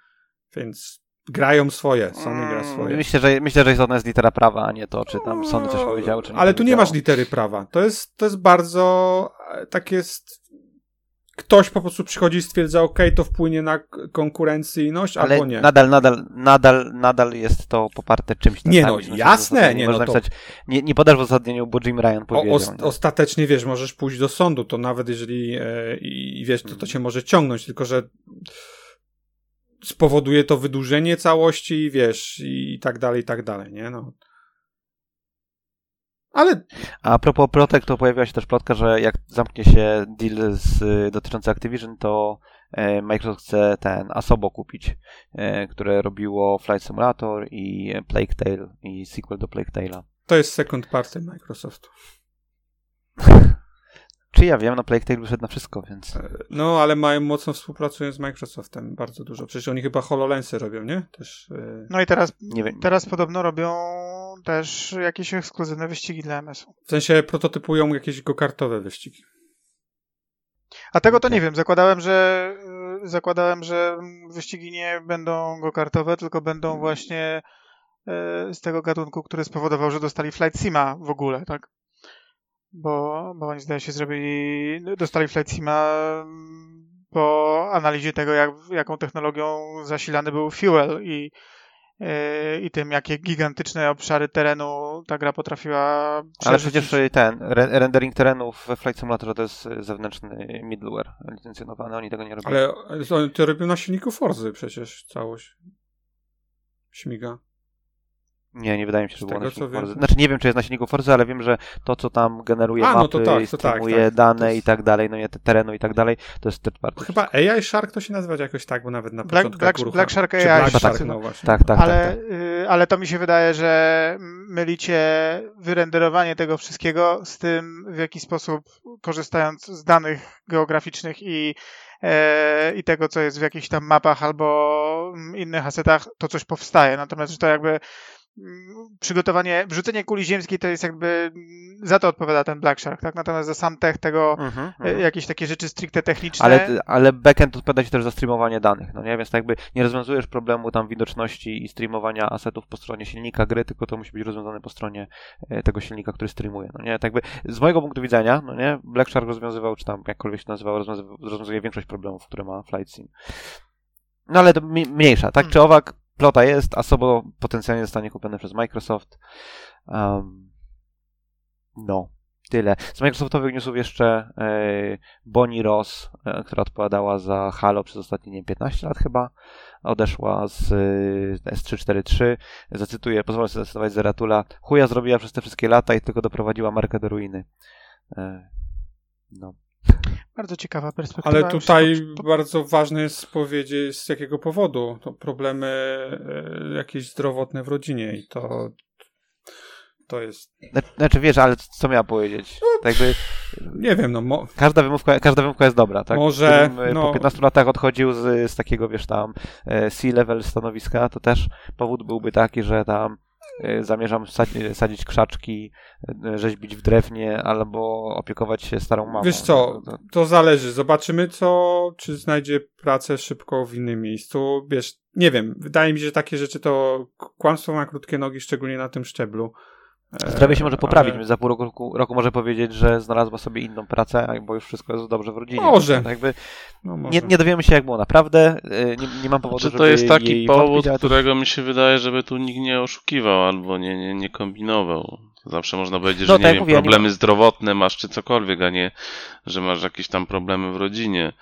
Więc grają swoje, Sony gra Mm, swoje. Myślę, że, myślę, że to jest litera prawa, a nie to, czy tam Sony coś powiedziało, czy nie Ale tu nie masz litery prawa. To jest, to jest bardzo e, tak jest. Ktoś po prostu przychodzi i stwierdza, ok, to wpłynie na konkurencyjność, Ale albo nie. nadal, nadal, nadal, nadal jest to poparte czymś. tam, Nie no, jasne, nie można no to- napisać, nie, nie podasz w uzasadnieniu, bo Jim Ryan O, powiedział. os, nie? ostatecznie wiesz, możesz pójść do sądu, to nawet jeżeli e, i i wiesz, to, to Mhm. cię może ciągnąć, tylko że spowoduje to wydłużenie całości, wiesz, i, i tak dalej, i tak dalej, nie? No. Ale A propos plotek, to pojawiła się też plotka, że jak zamknie się deal z, dotyczący Activision, to e, Microsoft chce ten Asobo kupić, e, które robiło Flight Simulator i Plague Tale i sequel do Plague Tale'a. to jest second party Microsoftu. Czy ja wiem, no Plague Tale wyszedł na wszystko, więc... No, ale mają mocno współpracują z Microsoftem, bardzo dużo. Przecież oni chyba HoloLensy robią, nie? Też. e, No i teraz, Nie wiem. teraz podobno robią też jakieś ekskluzywne wyścigi dla MS-u. W sensie prototypują jakieś go-kartowe wyścigi. A tego to nie wiem. Zakładałem, że y, zakładałem, że wyścigi nie będą go-kartowe, tylko będą właśnie y, z tego gatunku, który spowodował, że dostali Flight Sima w ogóle, tak? Bo, bo oni zdaje się zrobili, dostali Flight Sima mm, po analizie tego, jak, jaką technologią zasilany był fuel i, y, i tym, jakie gigantyczne obszary terenu ta gra potrafiła Ale przeżyć. przecież ten, re rendering terenów we Flight Simulator to jest e, zewnętrzny middleware licencjonowany, oni tego nie robią. Ale oni to robią na silniku Forzy przecież całość. Śmiga. Nie, nie wydaje mi się, że było tego, na silniku wiem. Forzy. Znaczy nie wiem, czy jest na silniku Forzy, ale wiem, że to, co tam generuje A, no mapy, to tak, to tak, streamuje tak. dane jest- i tak dalej, no nie, te terenu i tak dalej, to jest third party. Chyba AI Shark to się nazywa jakoś tak, bo nawet na Black- początku Black- Black Shark AI Black się Shark, nazywa. no właśnie. Tak, tak, ale, tak. tak. y, ale to mi się wydaje, że mylicie wyrenderowanie tego wszystkiego z tym, w jaki sposób korzystając z danych geograficznych i, e, i tego, co jest w jakichś tam mapach albo innych asetach, to coś powstaje. Natomiast, że to jakby przygotowanie, wrzucenie kuli ziemskiej to jest jakby, mm, za to odpowiada ten Black Shark, tak? Natomiast za sam tech tego, Mhm, e, mhm. jakieś takie rzeczy stricte techniczne. Ale, ale backend odpowiada ci też za streamowanie danych, no nie? Więc tak jakby nie rozwiązujesz problemu tam widoczności i streamowania asetów po stronie silnika gry, tylko to musi być rozwiązane po stronie e, tego silnika, który streamuje, no nie? Tak jakby z mojego punktu widzenia, no nie? Black Shark rozwiązywał, czy tam jakkolwiek się nazywał, rozwiązuje większość problemów, które ma Flight Sim. No ale to mniejsza, tak Hmm. czy owak, plota jest, a Sobo potencjalnie zostanie kupione przez Microsoft. Um, no, tyle. Z Microsoftowych newsów jeszcze e, Bonnie Ross, e, która odpowiadała za Halo przez ostatnie nie, wiem, 15 lat chyba, odeszła z e, S343. Zacytuję, pozwolę sobie zacytować Zeratula. Chuja zrobiła przez te wszystkie lata i tylko doprowadziła markę do ruiny. No. Bardzo ciekawa perspektywa. Ale tutaj bardzo ważne jest powiedzieć z jakiego powodu. To problemy e, jakieś zdrowotne w rodzinie i to to jest, Zna- Znaczy wiesz, ale co miała powiedzieć? Tak jakby nie wiem, no mo, każda wymówka, każda wymówka jest dobra, tak? Może, Gdybym, e, no- po 15 latach odchodził z, z takiego, wiesz, tam e, C-level stanowiska, to też powód byłby taki, że tam zamierzam sadzi- sadzić krzaczki, e, rzeźbić w drewnie albo opiekować się starą mamą. Wiesz co, No, to- to zależy. Zobaczymy, co, czy znajdzie pracę szybko w innym miejscu. Wiesz, nie wiem, wydaje mi się, że takie rzeczy to kłamstwo na krótkie nogi, szczególnie na tym szczeblu. E, Zdrowie się może poprawić, ale- więc za pół roku, roku może powiedzieć, że znalazła sobie inną pracę, bo już wszystko jest dobrze w rodzinie. Może. Tak jakby No, może. nie, nie dowiemy się, jak było naprawdę. e, Nie, nie mam powodu, Czy żeby to jest taki jej powód, ale którego mi się wydaje, żeby tu nikt nie oszukiwał albo nie, nie, nie kombinował. Zawsze można powiedzieć, No, że nie tak wiem, mówię, ja nie problemy zdrowotne masz czy cokolwiek, a nie, że masz jakieś tam problemy w rodzinie.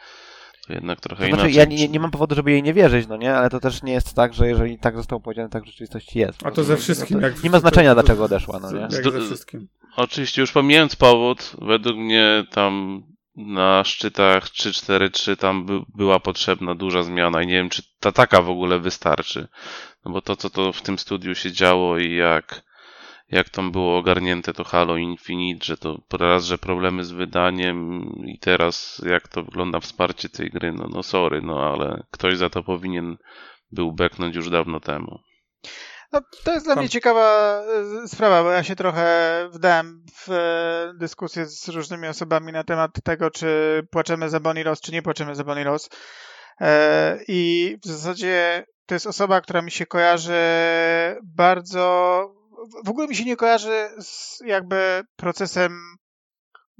To jednak trochę To znaczy, inaczej. ja nie, nie mam powodu, żeby jej nie wierzyć, no nie, ale to też nie jest tak, że jeżeli tak zostało powiedziane, tak w rzeczywistości jest. A to ze wszystkim. No to jak nie ma znaczenia, to- dlaczego odeszła, no nie? Jak ze wszystkim. Oczywiście, już pomijając powód, według mnie tam na szczytach 3-4-3 tam by, była potrzebna duża zmiana i nie wiem, czy ta taka w ogóle wystarczy. No bo to, co to w tym studiu się działo i jak, jak tam było ogarnięte to Halo Infinite, że to raz, że problemy z wydaniem i teraz jak to wygląda wsparcie tej gry, no, no sorry, no ale ktoś za to powinien był beknąć już dawno temu. No, to jest dla mnie ciekawa e, sprawa, bo ja się trochę wdałem w e, dyskusję z różnymi osobami na temat tego, czy płaczemy za Bonnie Ross, czy nie płaczemy za Bonnie Ross. E, I w zasadzie to jest osoba, która mi się kojarzy bardzo. W ogóle mi się nie kojarzy z jakby procesem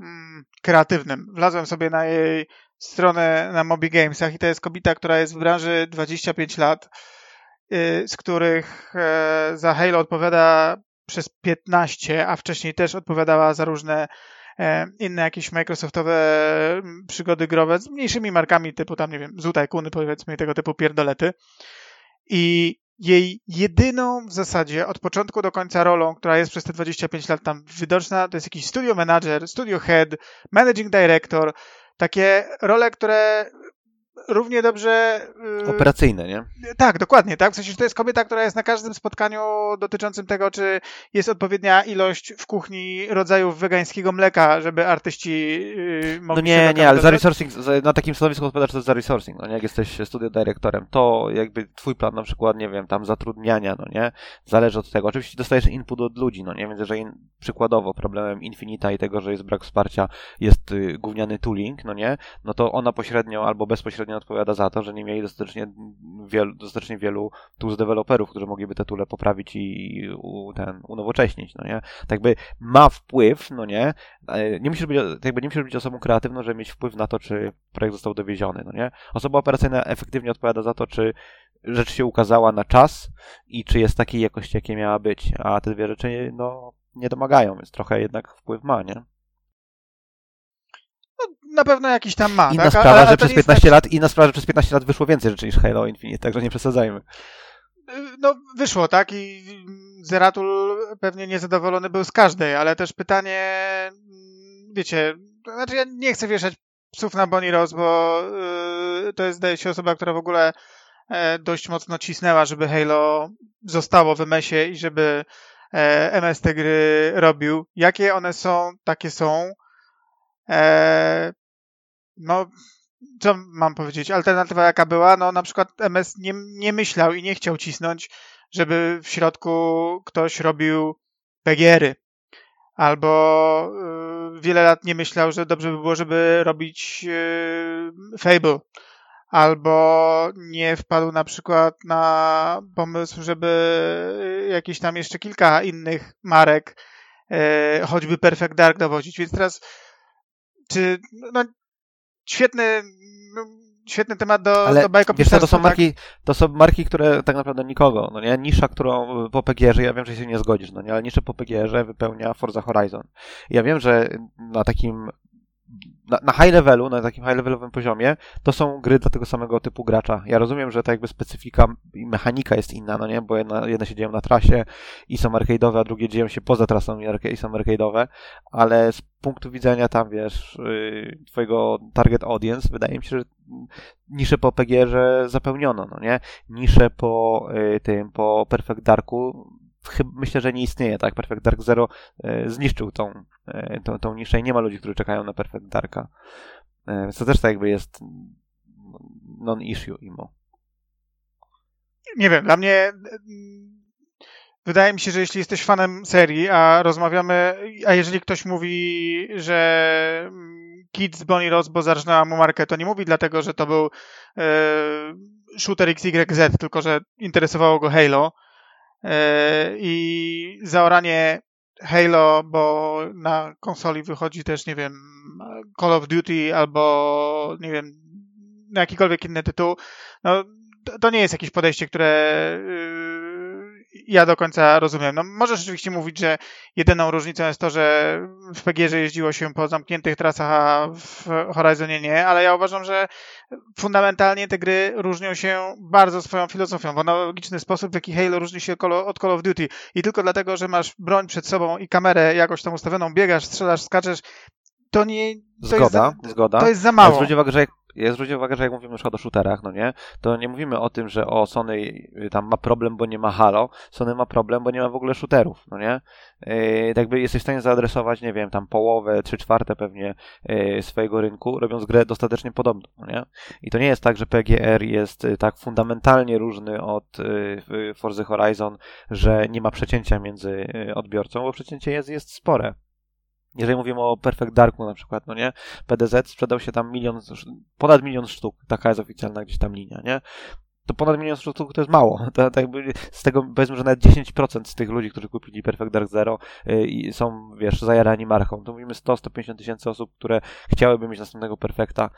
mm, kreatywnym. Wlazłem sobie na jej stronę na Mobi Gamesach i to jest kobieta, która jest w branży 25 lat, y, z których e, za Halo odpowiada przez 15, a wcześniej też odpowiadała za różne e, inne jakieś Microsoftowe mm, przygody growe z mniejszymi markami typu tam, nie wiem, Zutaj Kuny powiedzmy tego typu pierdolety. I jej jedyną w zasadzie od początku do końca rolą, która jest przez te 25 lat tam widoczna, to jest jakiś studio manager, studio head, managing director, takie role, które równie dobrze. y, Operacyjne, nie? tak, dokładnie, tak. W sensie, to jest kobieta, która jest na każdym spotkaniu dotyczącym tego, czy jest odpowiednia ilość w kuchni rodzajów wegańskiego mleka, żeby artyści No mogli się nie, na nie, ale za resourcing, na takim stanowisku odpowiadasz to za resourcing, no nie, jak jesteś studio dyrektorem, to jakby twój plan na przykład, nie wiem, tam zatrudniania, no nie, zależy od tego. Oczywiście dostajesz input od ludzi, no nie, więc jeżeli przykładowo problemem Infinita i tego, że jest brak wsparcia, jest y, gówniany tooling, no nie, no to ona pośrednio albo bezpośrednio odpowiada za to, że nie mieli dostatecznie wielu, dostatecznie wielu tools deweloperów, którzy mogliby te toole poprawić i u, ten, unowocześnić, no nie. Tak jakby ma wpływ, no nie, e, nie musisz być, tak jakby nie musisz być osobą kreatywną, żeby mieć wpływ na to, czy projekt został dowieziony, no nie. Osoba operacyjna efektywnie odpowiada za to, czy rzecz się ukazała na czas i czy jest takiej jakości, jakiej miała być, a te dwie rzeczy, no, nie domagają, więc trochę jednak wpływ ma, nie? Na pewno jakiś tam ma. Inna tak? sprawa, Ale- ale że przez nie jest 15 lat, inna sprawa, że przez 15 lat wyszło więcej rzeczy niż Halo Infinite, także nie przesadzajmy. No, wyszło, tak? I Zeratul pewnie niezadowolony był z każdej, ale też pytanie, mm, wiecie, to znaczy ja nie chcę wieszać psów na Bonnie Rose, bo yy, to jest, zdaje się, osoba, która w ogóle e, dość mocno cisnęła, żeby Halo zostało w MS-ie i żeby e, MS te gry robił. Jakie one są, takie są. E, no, co mam powiedzieć? Alternatywa jaka była? No na przykład MS nie, nie myślał i nie chciał cisnąć, żeby w środku ktoś robił PGR-y. Albo y, wiele lat nie myślał, że dobrze by było, żeby robić y, Fable. Albo nie wpadł na przykład na pomysł, żeby jakieś tam jeszcze kilka innych marek, y, choćby Perfect Dark dowodzić. Więc teraz czy no, świetny, no, świetny temat do, Ale do wiesz to są tak? marki, to są marki, które tak naprawdę nikogo, no nie, nisza, którą po PGR-ze, ja wiem, że się nie zgodzisz, no nie, ale niszę po PGR-ze wypełnia Forza Horizon. Ja wiem, że na takim na, na high levelu, na takim high levelowym poziomie, to są gry dla tego samego typu gracza. Ja rozumiem, że ta jakby specyfika i mechanika jest inna, no nie, bo jedna, jedne się dzieją na trasie i są arcade'owe, a drugie dzieją się poza trasą i, są arcade'owe, ale z punktu widzenia tam, wiesz, yy, twojego target audience, wydaje mi się, że nisze po PGR-ze zapełniono, no nie? Nisze po y, tym, po Perfect Darku myślę, że nie istnieje, tak? Perfect Dark Zero y, zniszczył tą, y, tą, tą niszę i nie ma ludzi, którzy czekają na Perfect Darka. Y, Więc to też tak jakby jest non-issue imo. Nie wiem, dla mnie wydaje mi się, że jeśli jesteś fanem serii, a rozmawiamy, a jeżeli ktoś mówi, że mm, Kid z Bonnie Ross, bo zarżnęła mu markę, to nie mówi dlatego, że to był e, shooter XYZ, tylko że interesowało go Halo e, i zaoranie Halo, bo na konsoli wychodzi też, nie wiem, Call of Duty albo, nie wiem, jakikolwiek inny tytuł, no to, nie jest jakieś podejście, które yy, ja do końca rozumiem. No, możesz oczywiście mówić, że jedyną różnicą jest to, że w PGR jeździło się po zamkniętych trasach, a w Horizonie nie, ale ja uważam, że fundamentalnie te gry różnią się bardzo swoją filozofią, w analogiczny sposób, w jaki Halo różni się od Call of Duty. I tylko dlatego, że masz broń przed sobą i kamerę jakoś tam ustawioną, biegasz, strzelasz, skaczesz, to nie... To jest Zgoda, za, zgoda. To jest za Ale mało. zwróć uwagę, że jak, ja zwróciłem uwagę, że jak mówimy przykład o shooterach, no nie, to nie mówimy o tym, że o Sony y, tam ma problem, bo nie ma Halo, Sony ma problem, bo nie ma w ogóle shooterów, no nie, yy, jakby jesteś w stanie zaadresować, nie wiem, tam połowę, trzy czwarte pewnie yy, swojego rynku, robiąc grę dostatecznie podobną, no nie, i to nie jest tak, że PGR jest y, tak fundamentalnie różny od yy, Forza Horizon, że nie ma przecięcia między y, odbiorcą, bo przecięcie jest, jest spore. Jeżeli mówimy o Perfect Darku na przykład, no nie? PDZ sprzedał się tam milion, ponad milion sztuk, taka jest oficjalna gdzieś tam linia, nie? to ponad milion sztuk to jest mało. To, to jakby z tego powiedzmy, że nawet 10% z tych ludzi, którzy kupili Perfect Dark Zero yy, są, wiesz, zajarani marką. To mówimy 100-150 tysięcy osób, które chciałyby mieć następnego Perfecta.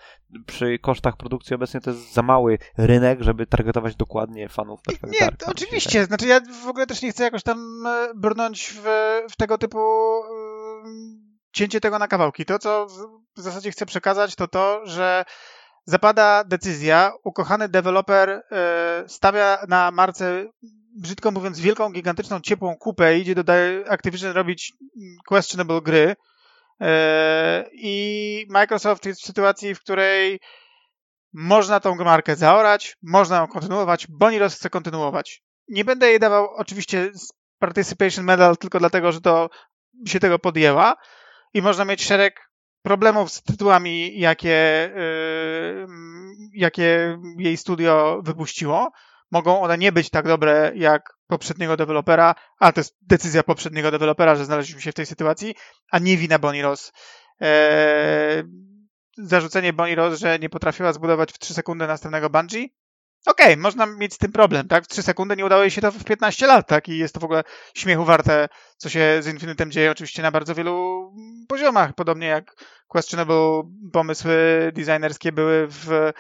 Przy kosztach produkcji obecnie to jest za mały rynek, żeby targetować dokładnie fanów Perfect nie, Dark. oczywiście. Znaczy ja w ogóle też nie chcę jakoś tam e, brnąć w, w tego typu cięcie tego na kawałki. To, co w zasadzie chcę przekazać, to to, że zapada decyzja, ukochany deweloper e, stawia na marce, brzydko mówiąc, wielką, gigantyczną, ciepłą kupę i idzie do Activision robić questionable gry. E, I Microsoft jest w sytuacji, w której można tą markę zaorać, można ją kontynuować, Boniros chce kontynuować. Nie będę jej dawał oczywiście participation medal tylko dlatego, że to się tego podjęła i można mieć szereg problemów z tytułami, jakie, yy, jakie jej studio wypuściło. Mogą one nie być tak dobre jak poprzedniego dewelopera, a to jest decyzja poprzedniego dewelopera, że znaleźliśmy się w tej sytuacji, a nie wina Bonnie Ross. Eee, zarzucenie Bonnie Ross, że nie potrafiła zbudować w 3 sekundy następnego Bungie, Okej, okay, można mieć z tym problem, tak? W 3 sekundy nie udało jej się to w 15 lat, tak? I jest to w ogóle śmiechu warte, co się z Infinitem dzieje oczywiście na bardzo wielu poziomach, podobnie jak questionable pomysły designerskie były w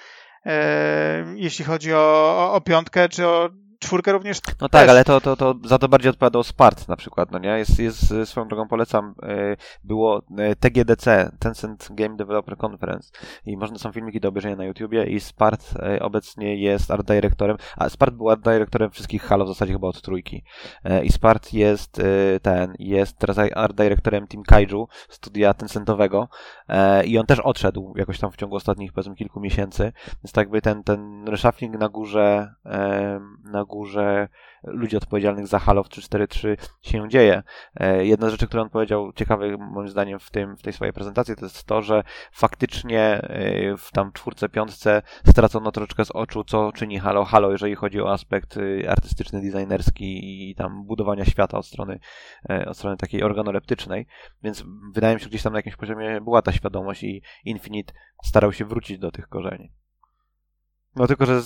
e, jeśli chodzi o, o piątkę czy o czwórkę również. No tak, ale to, to, to za to bardziej odpowiadał Spart na przykład, no nie? Jest, jest swoją drogą polecam, e, było e, TGDC, Tencent Game Developer Conference i można są filmiki do obejrzenia na YouTubie i Spart e, obecnie jest art directorem, a Spart był art directorem wszystkich Halo w zasadzie chyba od trójki i Spart jest ten, jest teraz art directorem Team Kaiju, studia Tencentowego i on też odszedł jakoś tam w ciągu ostatnich powiedzmy kilku miesięcy, więc tak jakby ten, ten reshuffling na górze na górze ludzi odpowiedzialnych za Halo w 343 się dzieje. E, jedna z rzeczy, którą on powiedział, ciekawe moim zdaniem w, tym, w tej swojej prezentacji, to jest to, że faktycznie e, w tam czwórce, piątce stracono troszeczkę z oczu, co czyni Halo Halo, jeżeli chodzi o aspekt e, artystyczny, designerski i tam budowania świata od strony, od strony takiej organoleptycznej, więc wydaje mi się, że gdzieś tam na jakimś poziomie była ta świadomość i Infinite starał się wrócić do tych korzeni. No tylko, że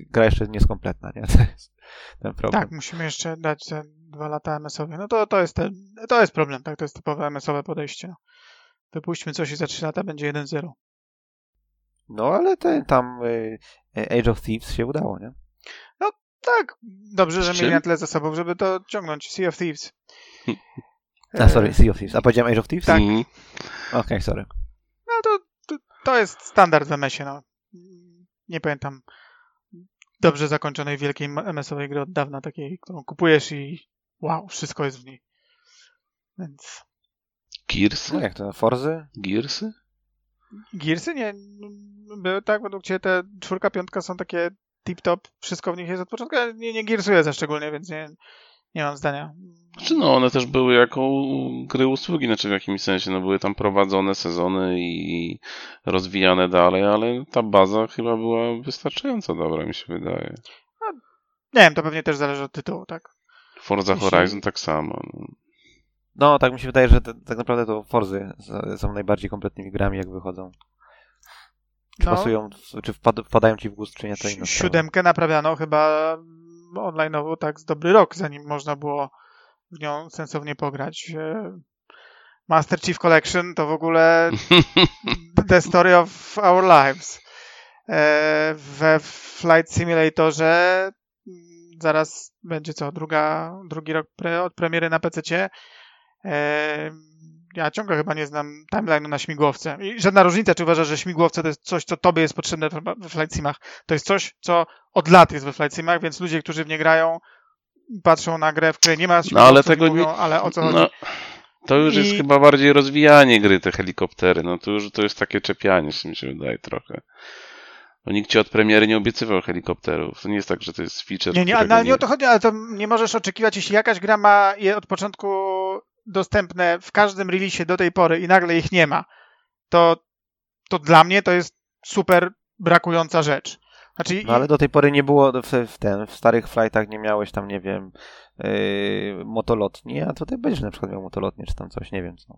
gra jeszcze nie jest kompletna, nie? To jest ten problem. Tak, musimy jeszcze dać te dwa lata MS-owi. No to, to, jest ten, to jest problem, tak? To jest typowe MS-owe podejście. Wypuśćmy coś i za 3 lata będzie 1-0. No ale ten tam y, Age of Thieves się udało, nie? No tak, dobrze, że mieli na tyle zasobów, żeby to ciągnąć. Sea of Thieves. A, sorry, Sea of Thieves. A powiedziałem Age of Thieves? Tak. Okej, okay, sorry. No to, to, to jest standard w MS-ie, no nie pamiętam dobrze zakończonej wielkiej MS-owej gry od dawna, takiej, którą kupujesz i wow, wszystko jest w niej. Więc... Gearsy? No jak to, Forzy? Gearsy? Gearsy? Nie, były tak, według Ciebie te czwórka, piątka są takie tip-top, wszystko w nich jest od początku, ja nie, nie gearsuję za szczególnie, więc nie, nie mam zdania. Znaczy no, one też były jako gry usługi, znaczy w jakimś sensie, no były tam prowadzone sezony i rozwijane dalej, ale ta baza chyba była wystarczająco dobra, mi się wydaje. No, nie wiem, to pewnie też zależy od tytułu, tak? Forza. Horizon tak samo. No. no. tak mi się wydaje, że te, tak naprawdę to Forzy są najbardziej kompletnymi grami, jak wychodzą. Czy no, pasują, czy wpadają ci w gust, czy nie, to inna Siódemkę naprawiano chyba online'owo tak z dobry rok, zanim można było w nią sensownie pograć. Master Chief Collection to w ogóle The Story of Our Lives. E, we Flight Simulatorze mm, zaraz będzie co, druga, drugi rok pre, od premiery na PC. Ja ciągle chyba nie znam timeline'u na śmigłowce. I żadna różnica, czy uważasz, że śmigłowce to jest coś, co tobie jest potrzebne we Flight Simach. To jest coś, co od lat jest we Flight Simach, więc ludzie, którzy w nie grają, patrzą na grę, w której nie ma no, ale tego mówią, nie... ale o co chodzi? No. To już I- jest chyba bardziej rozwijanie gry, te helikoptery. No to już to jest takie czepianie, mi się wydaje trochę. Bo nikt ci od premiery nie obiecywał helikopterów. To nie jest tak, że to jest feature. Nie, nie, ale nie o to chodzi, ale to nie możesz oczekiwać, jeśli jakaś gra ma je od początku dostępne w każdym releasie do tej pory i nagle ich nie ma, to, to dla mnie to jest super brakująca rzecz. Znaczy, No ale do tej pory nie było w, w, ten, w starych flightach nie miałeś tam, nie wiem, yy, motolotni, a tutaj będziesz na przykład miał motolotnie, czy tam coś, nie wiem co.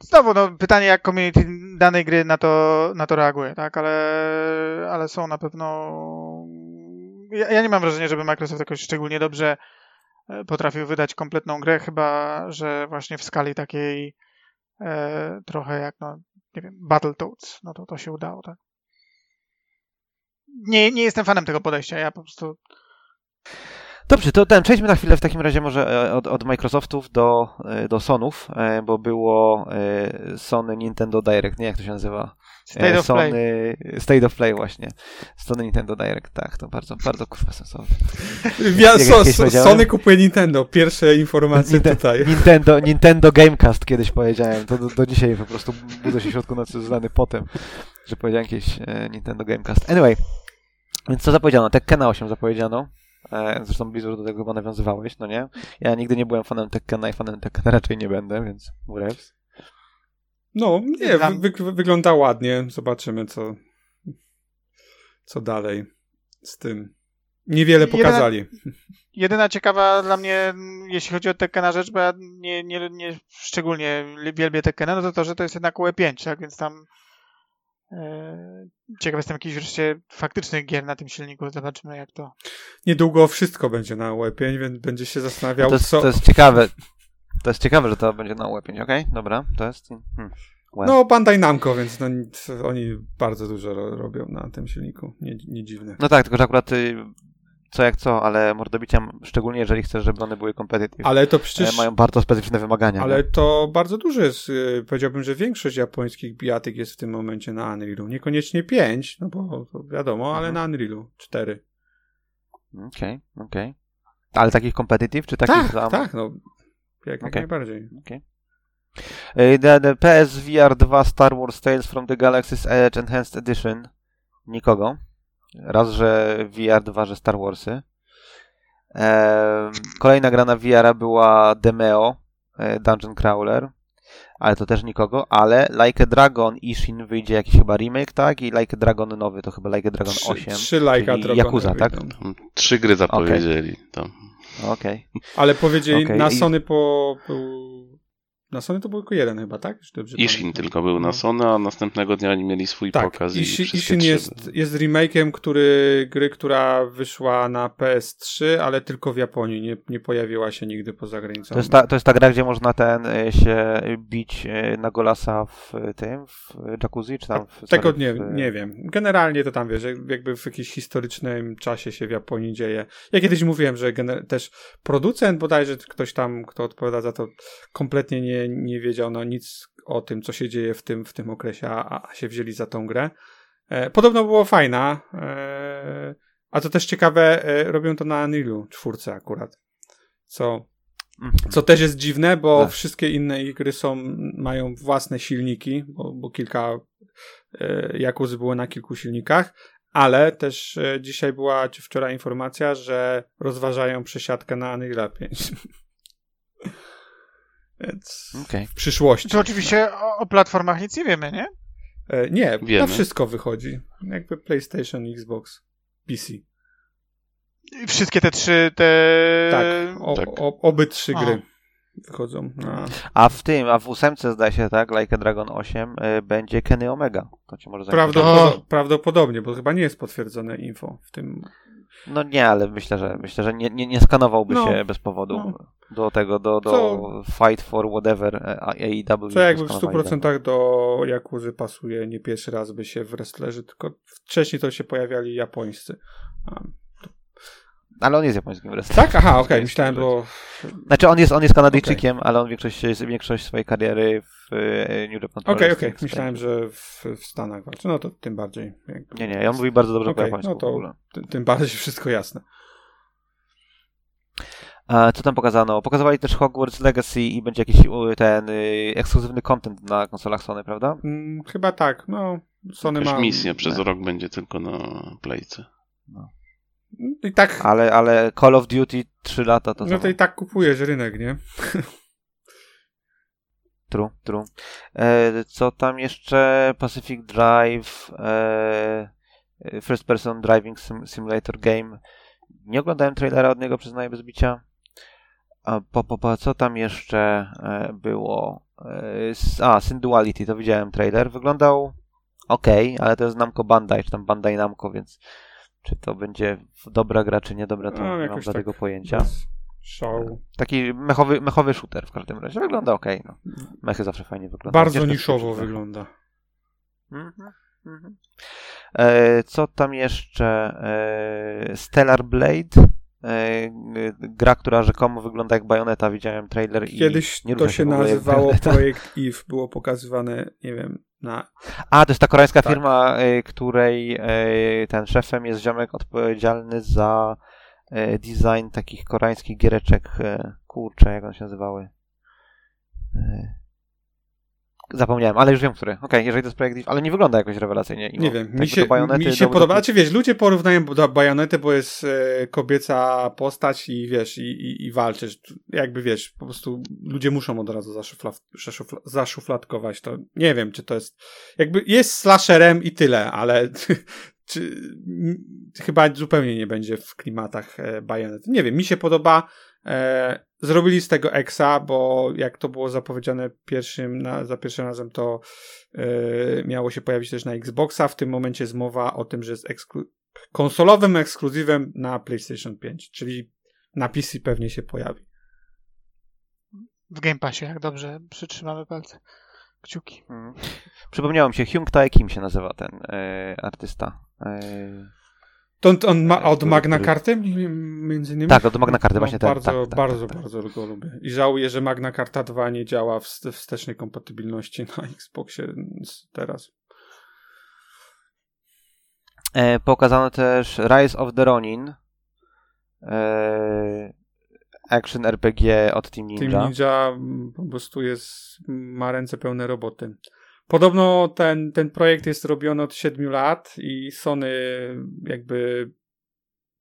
Znowu, no, pytanie, jak community danej gry na to, na to reaguje, tak? Ale, ale są na pewno. Ja, ja nie mam wrażenia, żeby Microsoft jakoś szczególnie dobrze potrafił wydać kompletną grę, chyba że właśnie w skali takiej e, trochę jak, no, nie wiem, Battletoads, no to to się udało, tak? Nie, nie jestem fanem tego podejścia, ja po prostu. Dobrze, to ten, przejdźmy na chwilę w takim razie może e, od, od Microsoftów do, e, do Sonów, e, bo było e, Sony Nintendo Direct, nie jak to się nazywa? State E, of Sony, Play. State of Play właśnie. Sony Nintendo Direct, tak, to bardzo, bardzo kurwa sensowne. Jak so, kiedyś so? Sony kupuje Nintendo. Pierwsze informacje tutaj. Nintendo, Nintendo Gamecast kiedyś powiedziałem, to do, do dzisiaj po prostu budzę się w środku nocy znany potem, że powiedziałem kiedyś e, Nintendo Gamecast. Anyway, więc co zapowiedziano? Tekkena 8 zapowiedziano. E, zresztą Blizzard do tego chyba nawiązywałeś, no nie? Ja nigdy nie byłem fanem Tekkena i fanem Tekkena raczej nie będę, więc whatevs. No, nie, wy, wy, wygląda ładnie. Zobaczymy, co, co dalej z tym. Niewiele Jedyna- pokazali. Jedyna ciekawa dla mnie, jeśli chodzi o Tekkena rzecz, bo ja nie, nie, nie szczególnie wielbię Tekkena, no to to, że to jest jednak UE5, tak? Więc tam e, ciekaw jestem jakichś wreszcie faktycznych gier na tym silniku. Zobaczymy jak to. Niedługo wszystko będzie na UE5, więc będzie się zastanawiał, To jest, co... to jest ciekawe. To jest ciekawe, że to będzie na UE5, okej? Dobra, to jest... Hmm. Well. No, Bandai Namco, więc no, oni bardzo dużo ro, robią na tym silniku. Nie, nie dziwne. No tak, tylko że akurat y, co jak co, ale mordobicia, szczególnie jeżeli chcesz, żeby one były competitive, Ale to e, przecież... mają bardzo specyficzne wymagania. Ale to bardzo dużo jest. y, Powiedziałbym, że większość japońskich bijatyk jest w tym momencie na Unrealu. Niekoniecznie 5, no bo wiadomo, ale Mhm. na Unrealu 4. Okej, okej. Ale takich competitive, czy takich Tak, tam... tak, no. Jak, jak Okej. najbardziej. Y, The, the PSVR 2 Star Wars Tales from the Galaxy's Edge Enhanced Edition. Nikogo. Raz, że VR, dwa, że Star Warsy. Kolejna gra na VR była Demeo, e, Dungeon Crawler. Ale to też nikogo. Ale Like a Dragon Ishin wyjdzie jakiś chyba remake, tak? I Like a Dragon nowy to chyba Like a Dragon Trzy, 8. trzy lajka czyli Dragona Yakuza, tak? Trzy gry zapowiedzieli. To. Okej. Ale powiedzieli, Okej, na Sony po... Był... Na Sony to był tylko jeden chyba, tak? Dobrze Ishin pamiętam. tylko był na No. Sony, a następnego dnia oni mieli swój Tak, pokaz i Ishin, jest, jest remake'iem który, gry, która wyszła na PS3, ale tylko w Japonii, nie, nie pojawiła się nigdy poza granicą. To jest, ta, to jest ta gra, gdzie można ten e, się bić e, na golasa w e, tym, w jacuzzi, czy tam w... Tego sorry, nie, w, nie wiem. Generalnie to tam, wiesz, jak- jakby w jakimś historycznym czasie się w Japonii dzieje. Ja kiedyś mówiłem, że gener- też producent bodajże, ktoś tam, kto odpowiada za to, kompletnie nie, nie wiedział no nic o tym, co się dzieje w tym, w tym okresie, a, a się wzięli za tą grę. E, podobno było fajna, e, a to też ciekawe, e, robią to na Unrealu, czwórce akurat. Co, Mhm. co też jest dziwne, bo Tak. wszystkie inne ich gry są, mają własne silniki, bo, bo kilka e, Jakuzy było na kilku silnikach, ale też e, dzisiaj była, czy wczoraj informacja, że rozważają przesiadkę na Unreal 5. Więc Okej. w przyszłości. To oczywiście o, o platformach nic nie wiemy, nie? E, nie, Wiemy. na wszystko wychodzi. Jakby PlayStation, Xbox, PC. I Wszystkie te trzy, te... Tak, o, tak. O, oby trzy gry wychodzą. Na... A w tym, a w ósemce zdaje się, tak, Like a Dragon 8 y, będzie Kenny Omega. To ci może. Prawdopod- O. prawdopodobnie, bo chyba nie jest potwierdzone info w tym. No nie, ale myślę, że myślę, że nie, nie, nie skanowałby No. się bez powodu No. Do tego, do, do Co- Fight for Whatever e, AEW. Co jakby w skanowali 100% do Jakuzy pasuje, nie pierwszy raz by się wrestlerzy, tylko wcześniej to się pojawiali japońscy. A, Ale on jest japońskim wrestlerem. tak? Aha, okej, myślałem, bo Znaczy on jest, on jest Kanadyjczykiem, ale on większość, większość swojej kariery w e, New Japan Okej, okej, myślałem, że w, w Stanach walczy. No to tym bardziej. jakby- Nie, nie, on mówi bardzo dobrze po japońsku no to tym bardziej wszystko jasne. E, co tam pokazano? Pokazywali też Hogwarts Legacy i będzie jakiś ten y, ekskluzywny content na konsolach Sony, prawda? Mm, chyba tak, no. Sony Jakaś ma... misja przez nie. rok będzie tylko na playce. I tak, Ale, ale Call of Duty 3 lata to no to i tak kupujesz rynek, nie? True, true. E, co tam jeszcze? Pacific Drive, e, First Person Driving sim, Simulator Game. Nie oglądałem trailera od niego, przyznaję bez bicia. Po, po, po, co tam jeszcze e, było? E, a, Synduality, to widziałem trailer. Wyglądał ok, ale to jest Namco Bandai, czy tam Bandai Namco, więc czy to będzie dobra gra, czy niedobra, to No, nie mam żadnego tak. pojęcia. Taki mechowy, mechowy shooter w każdym razie. Wygląda ok. No. Mechy zawsze fajnie wyglądają. Bardzo niszowo wygląda. Mhm, mhm. E, co tam jeszcze? E, Stellar Blade. E, gra, która rzekomo wygląda jak Bayonetta. Widziałem trailer i Kiedyś to się jak nazywało. Projekt EVE, było pokazywane, nie wiem, na... A, to jest ta koreańska Tak. firma, e, której e, ten szefem jest ziomek odpowiedzialny za design takich koreańskich giereczek. E, kurczę, jak one się nazywały? Zapomniałem, ale już wiem, który. Okej, jeżeli to jest projekt, ale nie wygląda jakoś rewelacyjnie. Nie wiem, Tak, mi się, mi się podoba. Znaczy wiesz, ludzie porównają do Bajonety, bo jest e, kobieca postać i wiesz, i, i, i walczysz. Jakby wiesz, po prostu ludzie muszą od razu zaszufla, zaszufla, zaszufladkować to. Nie wiem, czy to jest. Jakby jest slasherem i tyle, ale czy, chyba zupełnie nie będzie w klimatach e, Bajonety. Nie wiem, mi się podoba. E, zrobili z tego Exa, bo jak to było zapowiedziane pierwszym, na, za pierwszym razem, to e, miało się pojawić też na Xboxa. W tym momencie jest mowa o tym, że jest eksklu- konsolowym ekskluzywem na PlayStation 5, czyli na PC pewnie się pojawi. W Game Passie, jak dobrze przytrzymamy palce. Kciuki. Mm. Przypomniało mi się, Hyung Tae Kim się nazywa ten e, artysta. E, To on, on ma od Który- Magna m- między innymi? tak, od Magna Carty, No, właśnie ten. bardzo, tak, tak, bardzo, tak, bardzo go lubię. I żałuję, że Magna Carta 2 nie działa w st- wstecznej kompatybilności na Xboxie teraz. E, pokazano też Rise of the Ronin. E, action RPG od Team Ninja. Team Ninja mm, po prostu jest, ma ręce pełne roboty. Podobno ten, ten projekt jest robiony od 7 lat i Sony jakby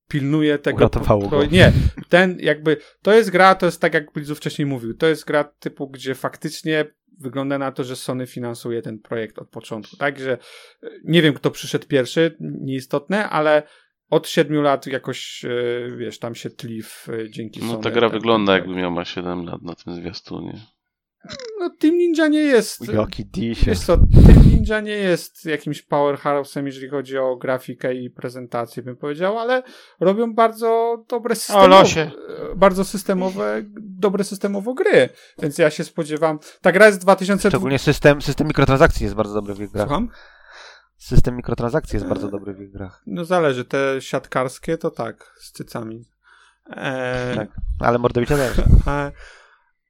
pilnuje tego. Uratowało go. Nie, ten jakby, to jest gra, to jest tak jak Blizu wcześniej mówił, to jest gra typu, gdzie faktycznie wygląda na to, że Sony finansuje ten projekt od początku. Także e, nie wiem, kto przyszedł pierwszy, nieistotne, ale od 7 lat jakoś, e, wiesz, tam się tli w, e, dzięki No Sony. ta gra ten- wygląda ten jakby miała 7 lat na tym zwiastunie. No, Team Ninja nie jest. Jaki disie. Wiesz co, Team Ninja nie jest jakimś powerhouse'em, jeżeli chodzi o grafikę i prezentację, bym powiedział, ale robią bardzo dobre systemowe, losie. bardzo systemowe, dobre systemowo gry. Więc ja się spodziewam. Ta gra jest 2020. Szczególnie system, system mikrotransakcji jest bardzo dobry w ich grach. Słucham? System mikrotransakcji jest bardzo dobry w ich grach. No zależy, te siatkarskie to tak, z cycami. Eee, Tak. Ale mordowicie też. e,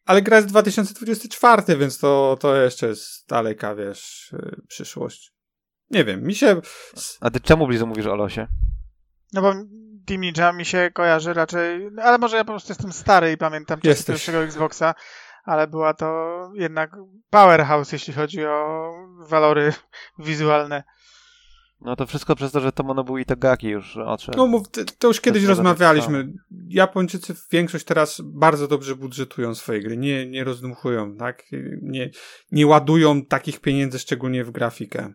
ale gra jest 2024, więc to, to jeszcze jest daleka, wiesz, y, przyszłość. Nie wiem, mi się. A ty czemu blizu mówisz o losie? No bo Team Ninja mi się kojarzy raczej, ale może ja po prostu jestem stary i pamiętam Jesteś. pierwszego Xboxa, ale była to jednak powerhouse, jeśli chodzi o walory wizualne. No to wszystko przez to, że Tomonobu Itagaki już odszedł. No mów, to, już kiedyś nie rozmawialiśmy. Japończycy większość teraz bardzo dobrze budżetują swoje gry. Nie, nie rozdmuchują, tak? Nie, nie ładują takich pieniędzy, szczególnie w grafikę.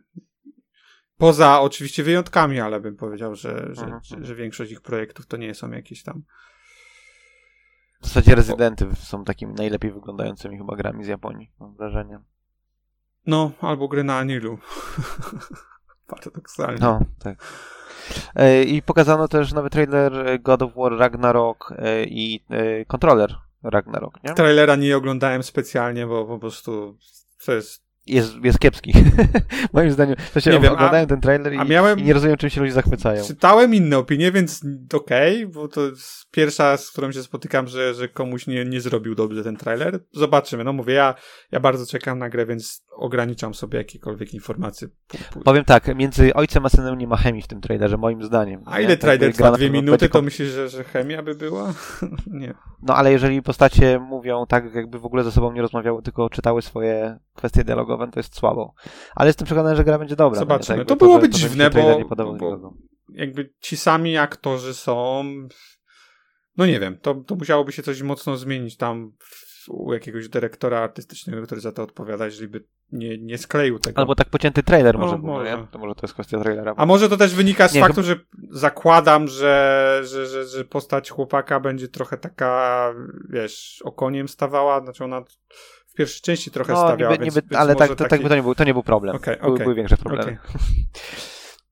Poza oczywiście wyjątkami, ale bym powiedział, że, że, Mhm. że, że większość ich projektów to nie są jakieś tam. W zasadzie rezydenty są takimi najlepiej wyglądającymi chyba grami z Japonii, mam wrażenie. No, albo gry na Anilu. Paradoksalnie. No, tak. E, I pokazano też nowy trailer God of War Ragnarok e, i e, kontroler Ragnarok, nie? Trailera nie oglądałem specjalnie, bo po prostu to jest jest, jest kiepski. Moim zdaniem. To się Nie wiem, oglądałem a- ten trailer i, miałem- i nie rozumiem, czym się ludzie zachwycają. Czytałem inne opinie, więc okej, bo to jest pierwsza, z którą się spotykam, że, że komuś nie, nie zrobił dobrze ten trailer. Zobaczymy. No mówię, ja, ja bardzo czekam na grę, więc ograniczam sobie jakiekolwiek informacje. Powiem tak, między ojcem a synem nie ma chemii w tym trailerze, moim zdaniem. A Nie? ile Tak trailer trwa? Dwie minuty? To myślisz, że, że chemia by była? nie. No ale jeżeli postacie mówią tak, jakby w ogóle ze sobą nie rozmawiały, tylko czytały swoje kwestie dialogowe, no to jest słabo. Ale jestem przekonany, że gra będzie dobra. no? Zobaczymy. Tak To byłoby się dziwne, bo- bo- nikogo. Jakby ci sami aktorzy są... No nie wiem, to, to musiałoby się coś mocno zmienić tam u jakiegoś dyrektora artystycznego, który za to odpowiada, jeżeli by nie, nie skleił tego. Albo tak pocięty trailer No, może był, może. To może to jest kwestia trailera. A może to też wynika z Nie, faktu, że zakładam, że, że, że, że postać chłopaka będzie trochę taka, wiesz, okoniem stawała, znaczy ona pierwszej części trochę no, stawiała, niby, więc, niby, więc ale tak, to, taki... tak by to nie był, to nie był problem. Okej, były, okej. były większe problemy.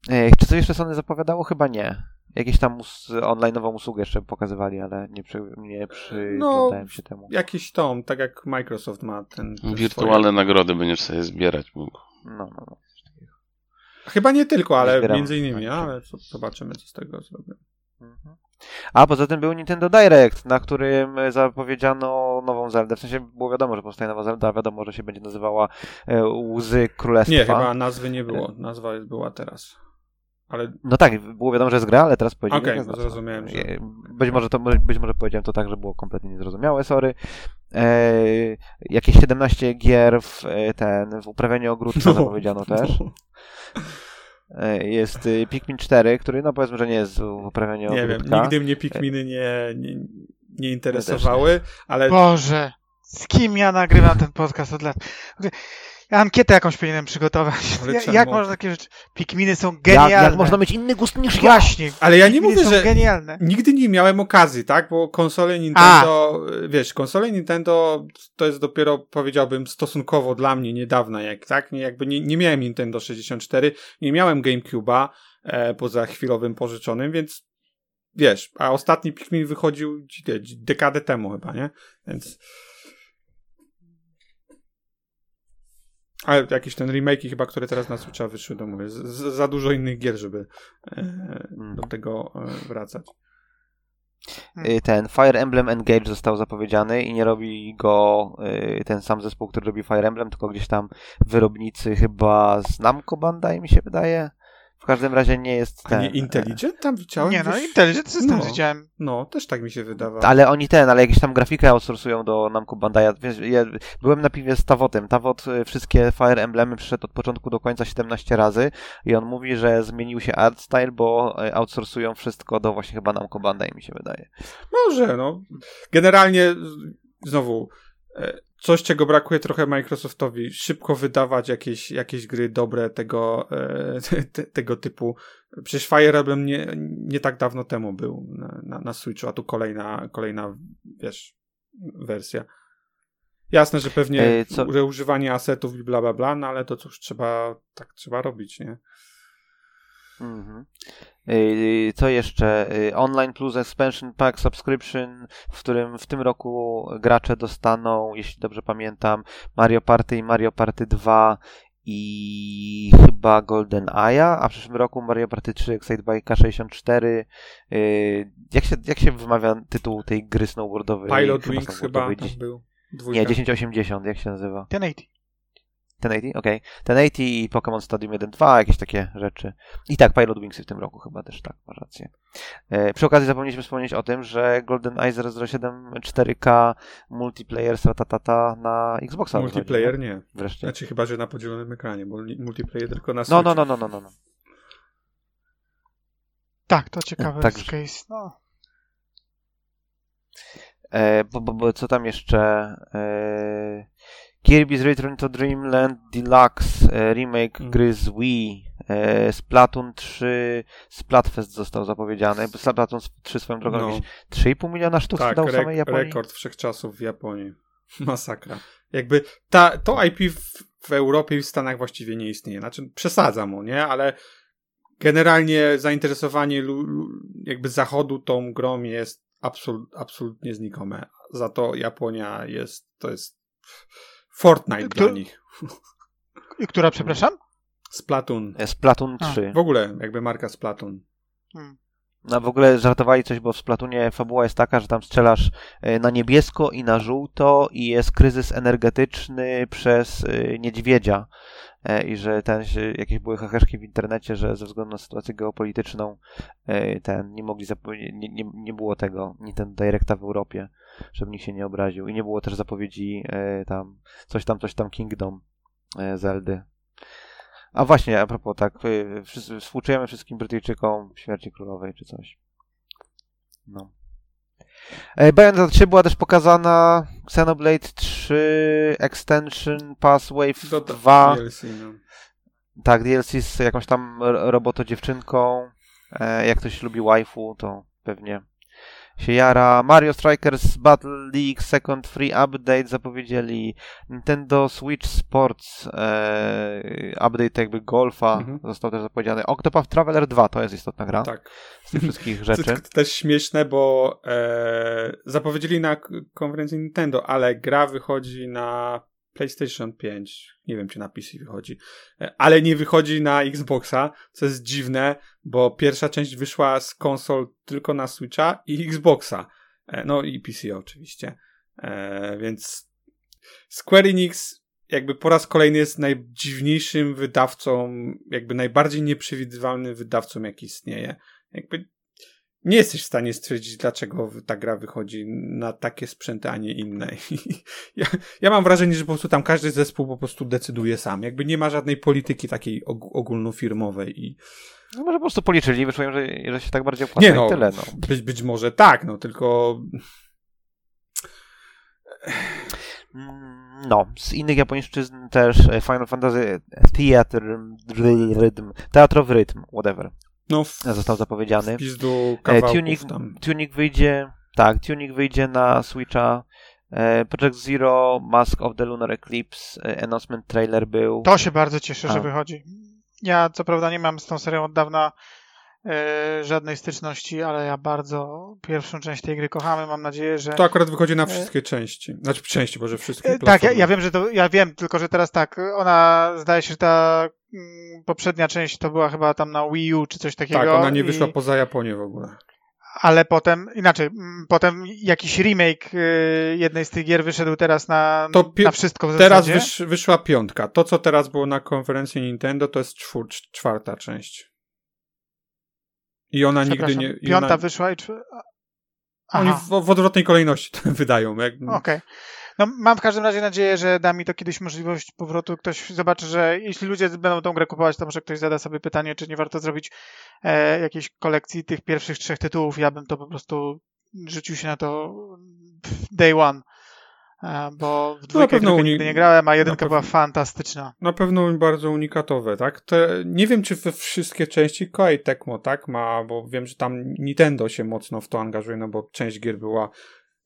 E, Czy coś jeszcze Sony zapowiadało? Chyba nie. Jakieś tam us- online'ową usługę jeszcze pokazywali, ale nie, przy, nie przyglądałem się temu. Jakiś tom, tak jak Microsoft ma ten... ten Wirtualne nagrody będziesz sobie zbierać mógł. No, no, no. swoje. Chyba nie tylko, ale Zbieram. między innymi, Tak. ale zobaczymy, co z tego zrobią. Mhm. A poza tym był Nintendo Direct, na którym e, zapowiedziano nową Zeldę. W sensie było wiadomo, że powstaje nowa Zelda, a wiadomo, że się będzie nazywała e, Łzy Królestwa. Nie, chyba nazwy nie było, nazwa była teraz. Ale No tak, było wiadomo, że jest gra, ale teraz powiedzieli, Okej, nazwa. zrozumiałem, że- E, Być może, to, być może powiedziałem to tak, że było kompletnie niezrozumiałe, sorry. Jakieś 17 gier w ten, w uprawianiu ogródka zapowiedziano też. E, Jest y, Pikmin 4, który no powiedzmy, że nie jest w uprawianiu Nie wiem, nigdy mnie Pikminy nie, nie, nie interesowały, ale Boże, z kim ja nagrywam ten podcast od lat? Ja ankietę jakąś powinienem przygotować. Ja, jak można takie rzeczy... Pikminy są Jak, genialne. jak można mieć inny gust niż ja? Właśnie. Ale ja nie Pikminy mówię, są że- genialne. nigdy nie miałem okazji, tak? Bo konsole Nintendo, wiesz, konsole Nintendo to jest dopiero, powiedziałbym, stosunkowo dla mnie niedawna, jak, tak? Nie, jakby nie, nie miałem Nintendo 64, nie miałem GameCube'a, e, poza chwilowym pożyczonym, więc wiesz, a ostatni Pikmin wychodził dekadę temu chyba, nie? Więc ale jakieś ten remake chyba, które teraz na Switcha wyszły, to mówię, z, z, za dużo innych gier, żeby e, do tego e, wracać. Y, Ten Fire Emblem Engage został zapowiedziany i nie robi go y, ten sam zespół, który robi Fire Emblem, tylko gdzieś tam wyrobnicy chyba z Namco Bandai mi się wydaje. W każdym razie nie jest A ten. nie Intelligent tam widziałem? Nie no, gdzieś? Intelligent Systems No. widziałem. No, też tak mi się wydawało. Ale oni ten, ale jakieś tam grafikę outsourcują do Namco Bandai. Wiesz, ja byłem na piwie z Tawotem. Tawot y, wszystkie Fire Emblemy przyszedł od początku do końca 17 razy i on mówi, że zmienił się art style, bo y, outsourcują wszystko do właśnie chyba Namco Bandai mi się wydaje. Może, no. Generalnie znowu e, coś, czego brakuje trochę Microsoftowi, szybko wydawać jakieś, jakieś gry dobre tego, e, te, te, tego typu. Przecież Fire Emblem nie, nie tak dawno temu był na, na, na Switchu, a tu kolejna, kolejna, wiesz, wersja. Jasne, że pewnie E, co- że używanie asetów i bla bla bla, no ale to cóż trzeba, tak trzeba robić, nie? Mhm. Y, Co jeszcze? Y, Online Plus Expansion Pack Subscription, w którym w tym roku gracze dostaną, jeśli dobrze pamiętam, Mario Party i Mario Party 2 i chyba Golden Aya, a w przyszłym roku Mario Party 3 Excite by K64. Y, Jak się, jak się wymawia tytuł tej gry snowboardowej? Pilot Wings chyba był. Dwójka. Nie, 1080, jak się nazywa? 1080. 1080? Okej. 1080 i Pokémon Stadium 1.2, jakieś takie rzeczy. I tak, Pilot Wingsy w tym roku chyba też, tak, masz rację. E, przy okazji zapomnieliśmy wspomnieć o tym, że GoldenEye 007 4K multiplayer stratatata na Xboxa. Multiplayer wychodzi, nie. Wreszcie. Znaczy chyba, że na podzielonym ekranie, bo multiplayer tylko na No, Switchu. no, no, no, no, no. no. Tak, to ciekawy Tak. case. No. E, bo, bo, bo co tam jeszcze? E, Kirby's Return to Dreamland Deluxe e, remake Mm. gry z Wii. E, Splatoon 3 Splatfest został zapowiedziany. bo Splatoon 3 swoją drogą No. jakieś 3,5 miliona sztuk Tak, w samej Japonii. rekord wszechczasów w Japonii. Masakra. Jakby ta, to IP w, w Europie i w Stanach właściwie nie istnieje. Znaczy, przesadzam mu, nie? Ale generalnie zainteresowanie jakby zachodu tą grą jest absolut, absolutnie znikome. Za to Japonia jest, to jest Fortnite Kto- dla nich. I która, przepraszam? Splatoon. Splatoon A, 3. W ogóle jakby marka Splatoon. Hmm. No w ogóle żartowali coś, bo w Splatunie fabuła jest taka, że tam strzelasz e, na niebiesko i na żółto i jest kryzys energetyczny przez e, niedźwiedzia. E, I że ten, jakieś były heheszki w internecie, że ze względu na sytuację geopolityczną e, ten nie mogli zapowiedzieć, nie, nie, nie było tego, nie ten Directa w Europie, żeby nikt się nie obraził. I nie było też zapowiedzi e, tam, coś tam, coś tam Kingdom e, Zeldy. A właśnie, a propos, tak, wszyscy, współczujemy wszystkim Brytyjczykom śmierci królowej czy coś. No. E, Bayonetta 3 była też pokazana, Xenoblade 3 Extension Pass Wave Do 2, DLC, no. tak, DLC z jakąś tam ro- roboto-dziewczynką. E, jak ktoś lubi waifu, to pewnie się jara. Mario Strikers Battle League Second Free Update zapowiedzieli. Nintendo Switch Sports e, update jakby golfa Mhm. został też zapowiedziany. Octopath Traveler 2 to jest istotna gra Tak. z tych wszystkich rzeczy. to, to też śmieszne, bo e, zapowiedzieli na konferencji Nintendo, ale gra wychodzi na PlayStation 5. Nie wiem, czy na PC wychodzi, e, ale nie wychodzi na Xboxa, co jest dziwne, bo pierwsza część wyszła z konsol tylko na Switcha i Xboxa. E, no i PC oczywiście. E, więc Square Enix jakby po raz kolejny jest najdziwniejszym wydawcą, jakby najbardziej nieprzewidywalnym wydawcą, jaki istnieje. Jakby nie jesteś w stanie stwierdzić, dlaczego ta gra wychodzi na takie sprzęty, a nie inne. I ja, ja mam wrażenie, że po prostu tam każdy zespół po prostu decyduje sam. Jakby nie ma żadnej polityki takiej og- ogólnofirmowej i No może po prostu policzyli i wyszło im, że, że się tak bardziej opłaca nie i no, tyle. No. Być, być może tak, no tylko Mm, No, z innych japońszczyzn też e, Final Fantasy Theater Rhythm, Teatro w rytm, whatever, no w, został zapowiedziany. w pizdu E, kawałków Tunik, tam. Tunik wyjdzie, tak, Tunik wyjdzie na Switcha. E, Project Zero, Mask of the Lunar Eclipse, e, announcement trailer był. To się bardzo cieszę, A. że wychodzi. Ja co prawda nie mam z tą serią od dawna żadnej styczności, ale ja bardzo pierwszą część tej gry kochamy. Mam nadzieję, że. To akurat wychodzi na E, wszystkie części. Znaczy części, może wszystkie E, Tak, ja, platformy. ja wiem, że to. Ja wiem, tylko że teraz tak. Ona zdaje się, że ta mm, poprzednia część to była chyba tam na Wii U czy coś takiego. Tak, ona nie i- wyszła poza Japonię w ogóle. Ale potem, inaczej, mm, potem jakiś remake y, jednej z tych gier wyszedł teraz na, To na wszystko w Teraz wysz, wyszła piątka. To, co teraz było na konferencji Nintendo, to jest czwór, czwarta część. I ona nigdy nie. i Piąta ona, wyszła i... czw- Oni Aha, w, w odwrotnej kolejności to wydają. Jak, okej. No, mam w każdym razie nadzieję, że da mi to kiedyś możliwość powrotu. Ktoś zobaczy, że jeśli ludzie będą tą grę kupować, to może ktoś zada sobie pytanie, czy nie warto zrobić e, jakiejś kolekcji tych pierwszych trzech tytułów. Ja bym to po prostu rzucił się na to day one. Bo w dwójkę no, uni- nigdy nie grałem, a jedynka na była fantastyczna. Na pewno bardzo unikatowe, tak? Te, nie wiem, czy we wszystkie części Koei Tecmo, tak? Ma, bo wiem, że tam Nintendo się mocno w to angażuje, no bo część gier była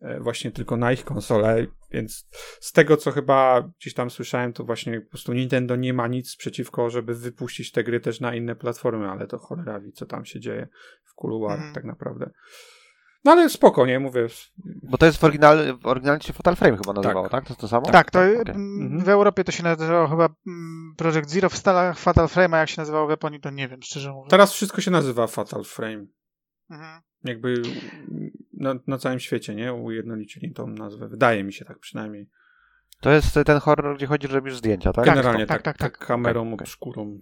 e, właśnie tylko na ich konsolę, więc z tego, co chyba gdzieś tam słyszałem, to właśnie po prostu Nintendo nie ma nic przeciwko, żeby wypuścić te gry też na inne platformy, ale to cholera wie, co tam się dzieje w kuluarach Mhm. tak naprawdę. No ale spoko, nie? Mówię, Bo to jest w, oryginal, w oryginalnie się Fatal Frame chyba nazywało, tak? Tak. To jest to samo? Tak, to mm, Mhm. w Europie to się nazywało chyba mm, Project Zero, w Stanach Fatal Frame, a jak się nazywało w Japonii, to nie wiem, szczerze mówiąc. teraz wszystko się nazywa Fatal Frame. Mhm. jakby na, na całym świecie, nie? Ujednolicili tą nazwę. Wydaje mi się tak przynajmniej. To jest ten horror, gdzie chodzi, że robisz zdjęcia, tak? Tak, Generalnie tak, tak, tak, tak, tak. kamerą obskurą.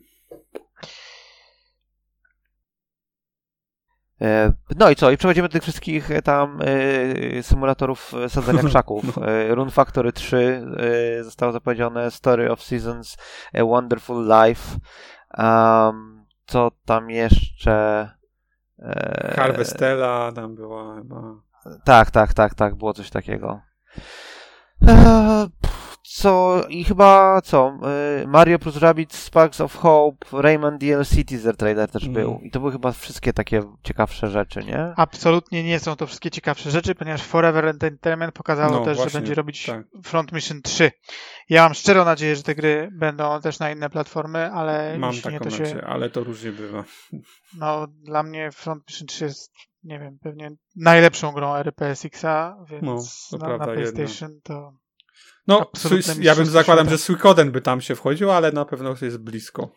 No i co? I przechodzimy do tych wszystkich e, tam e, symulatorów e, sadzenia krzaków. No. E, Rune Factory 3 e, zostało zapowiedziane, Story of Seasons, A Wonderful Life. Um, co tam jeszcze? E, Harvestella tam była chyba. Tak, tak, tak, tak, było coś takiego. E, pff, Co i chyba co? e, Mario plus Rabbit Sparks of Hope, Rayman DLC teaser trailer też Mm. był. I to były chyba wszystkie takie ciekawsze rzeczy, nie? Absolutnie nie są to wszystkie ciekawsze rzeczy, ponieważ Forever Entertainment pokazało No, też, właśnie, że będzie robić tak. Front Mission 3. Ja mam szczerą nadzieję, że te gry będą też na inne platformy, ale Mam jeśli nie, taką to się... nadzieję, ale to różnie bywa. No, dla mnie Front Mission 3 jest, nie wiem, pewnie najlepszą grą RPSX-a, więc No, na, na jedna. PlayStation to... No, Absolutne ja bym zakładam, świata. że Suikoden by tam się wchodził, ale na pewno jest blisko.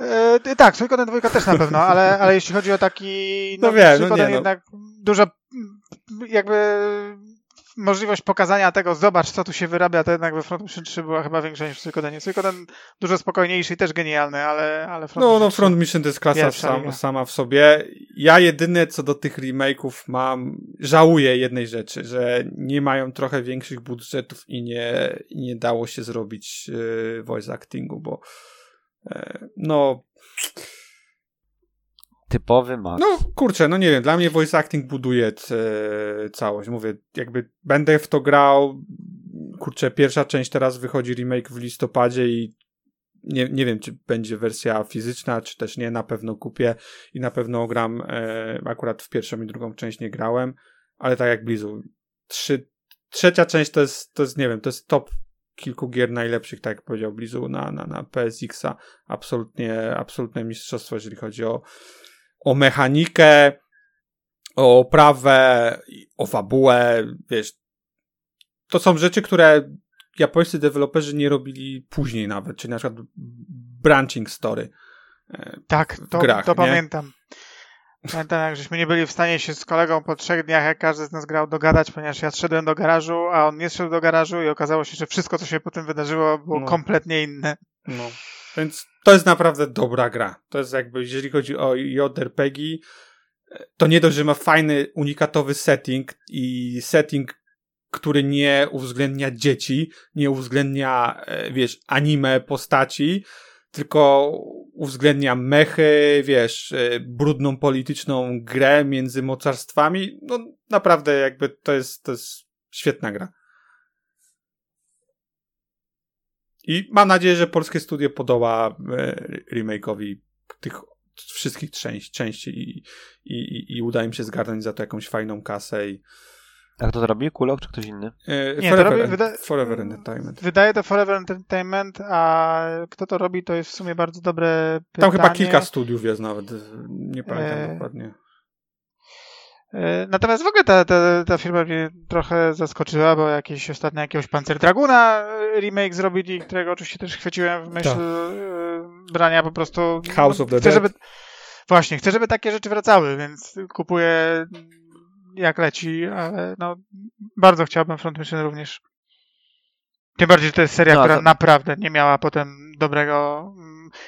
E, ty- tak, Suikoden dwójka też na pewno, ale, ale jeśli chodzi o taki... No wiem, no nie, no. jednak dużo mm, jakby możliwość pokazania tego, zobacz co tu się wyrabia, to jednak we Front Mission 3 była chyba większa niż w Suikodenie. Suikoden dużo spokojniejszy i też genialny, ale, ale Front No, Mission no 3 Front Mission to jest klasa sam, sama w sobie. Ja jedyne co do tych remake'ów mam, żałuję jednej rzeczy, że nie mają trochę większych budżetów i nie, nie dało się zrobić e, voice actingu, bo e, no, Typowy Max. no kurczę, no nie wiem, dla mnie voice acting buduje e, całość. Mówię, jakby będę w to grał, kurczę, pierwsza część teraz wychodzi remake w listopadzie i nie, nie wiem, czy będzie wersja fizyczna, czy też nie, na pewno kupię i na pewno gram, e, akurat w pierwszą i drugą część nie grałem, ale tak jak Blizu, trzy, trzecia część to jest, to jest, nie wiem, to jest top kilku gier najlepszych, tak jak powiedział Blizu, na, na, na PSX-a, absolutnie, absolutne mistrzostwo, jeżeli chodzi o, o mechanikę, o oprawę, o fabułę, wiesz, to są rzeczy, które japońscy deweloperzy nie robili później nawet, czyli na przykład branching story. E, Tak, to, grach, to pamiętam. Pamiętam, jak żeśmy nie byli w stanie się z kolegą po trzech dniach, jak każdy z nas grał, dogadać, ponieważ ja szedłem do garażu, a on nie szedł do garażu i okazało się, że wszystko, co się potem wydarzyło, było No. kompletnie inne. No. Więc to jest naprawdę dobra gra. To jest jakby, jeżeli chodzi o JRPG, to nie dość, że ma fajny, unikatowy setting i setting, który nie uwzględnia dzieci, nie uwzględnia, e, wiesz, anime postaci, tylko uwzględnia mechy, wiesz, e, brudną polityczną grę między mocarstwami. No naprawdę jakby to jest, to jest świetna gra. I mam nadzieję, że polskie studio podoła e, remake'owi tych wszystkich części, części i, i, i, i uda im się zgarnąć za to jakąś fajną kasę. I, A kto to robi? Kulok czy ktoś inny? e, Nie, to forever, robi- en- wyda- forever Entertainment. Wydaje to Forever Entertainment, a kto to robi, to jest w sumie bardzo dobre pytanie. Tam chyba kilka studiów jest nawet, nie pamiętam E, dokładnie. E, Natomiast w ogóle ta, ta, ta firma mnie trochę zaskoczyła, bo jakieś ostatnio jakiegoś Panzer Draguna e, remake zrobili, którego oczywiście też chwyciłem w myśl Tak. e, brania po prostu. House of the chcę, Dead. żeby Właśnie, chcę, żeby takie rzeczy wracały, więc kupuję jak leci, ale no bardzo chciałbym Front Mission również. Tym bardziej, że to jest seria, No, która to- naprawdę nie miała potem dobrego.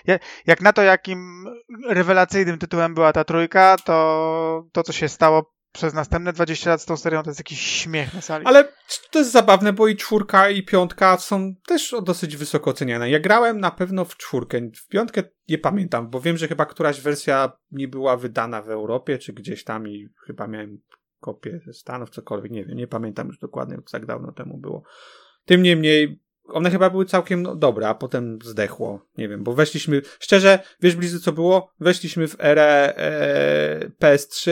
Ja- Jak na to, jakim rewelacyjnym tytułem była ta trójka, to to, co się stało przez następne 20 lat z tą serią, to jest jakiś śmiech na sali. Ale to jest zabawne, bo i czwórka i piątka są też dosyć wysoko oceniane. Ja grałem na pewno w czwórkę. W piątkę nie pamiętam, bo wiem, że chyba któraś wersja nie była wydana w Europie, czy gdzieś tam i chyba miałem kopię ze Stanów, cokolwiek, nie wiem, nie pamiętam już dokładnie, jak tak dawno temu było. Tym niemniej, one chyba były całkiem no, dobre, a potem zdechło. Nie wiem, bo weszliśmy, szczerze, wiesz Blizy co było? Weszliśmy w erę e, PS3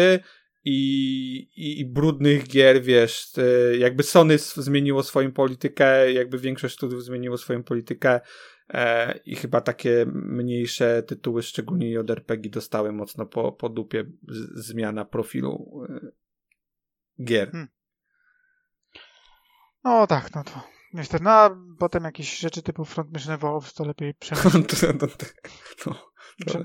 i, i, i brudnych gier, wiesz, e, jakby Sony zmieniło swoją politykę, jakby większość studiów zmieniło swoją politykę e, i chyba takie mniejsze tytuły, szczególnie JRPG dostały mocno po, po dupie z, zmiana profilu e, gier. No tak, no to niestety. No a potem jakieś rzeczy typu Front Mission Evolved to lepiej przemilczmy. No,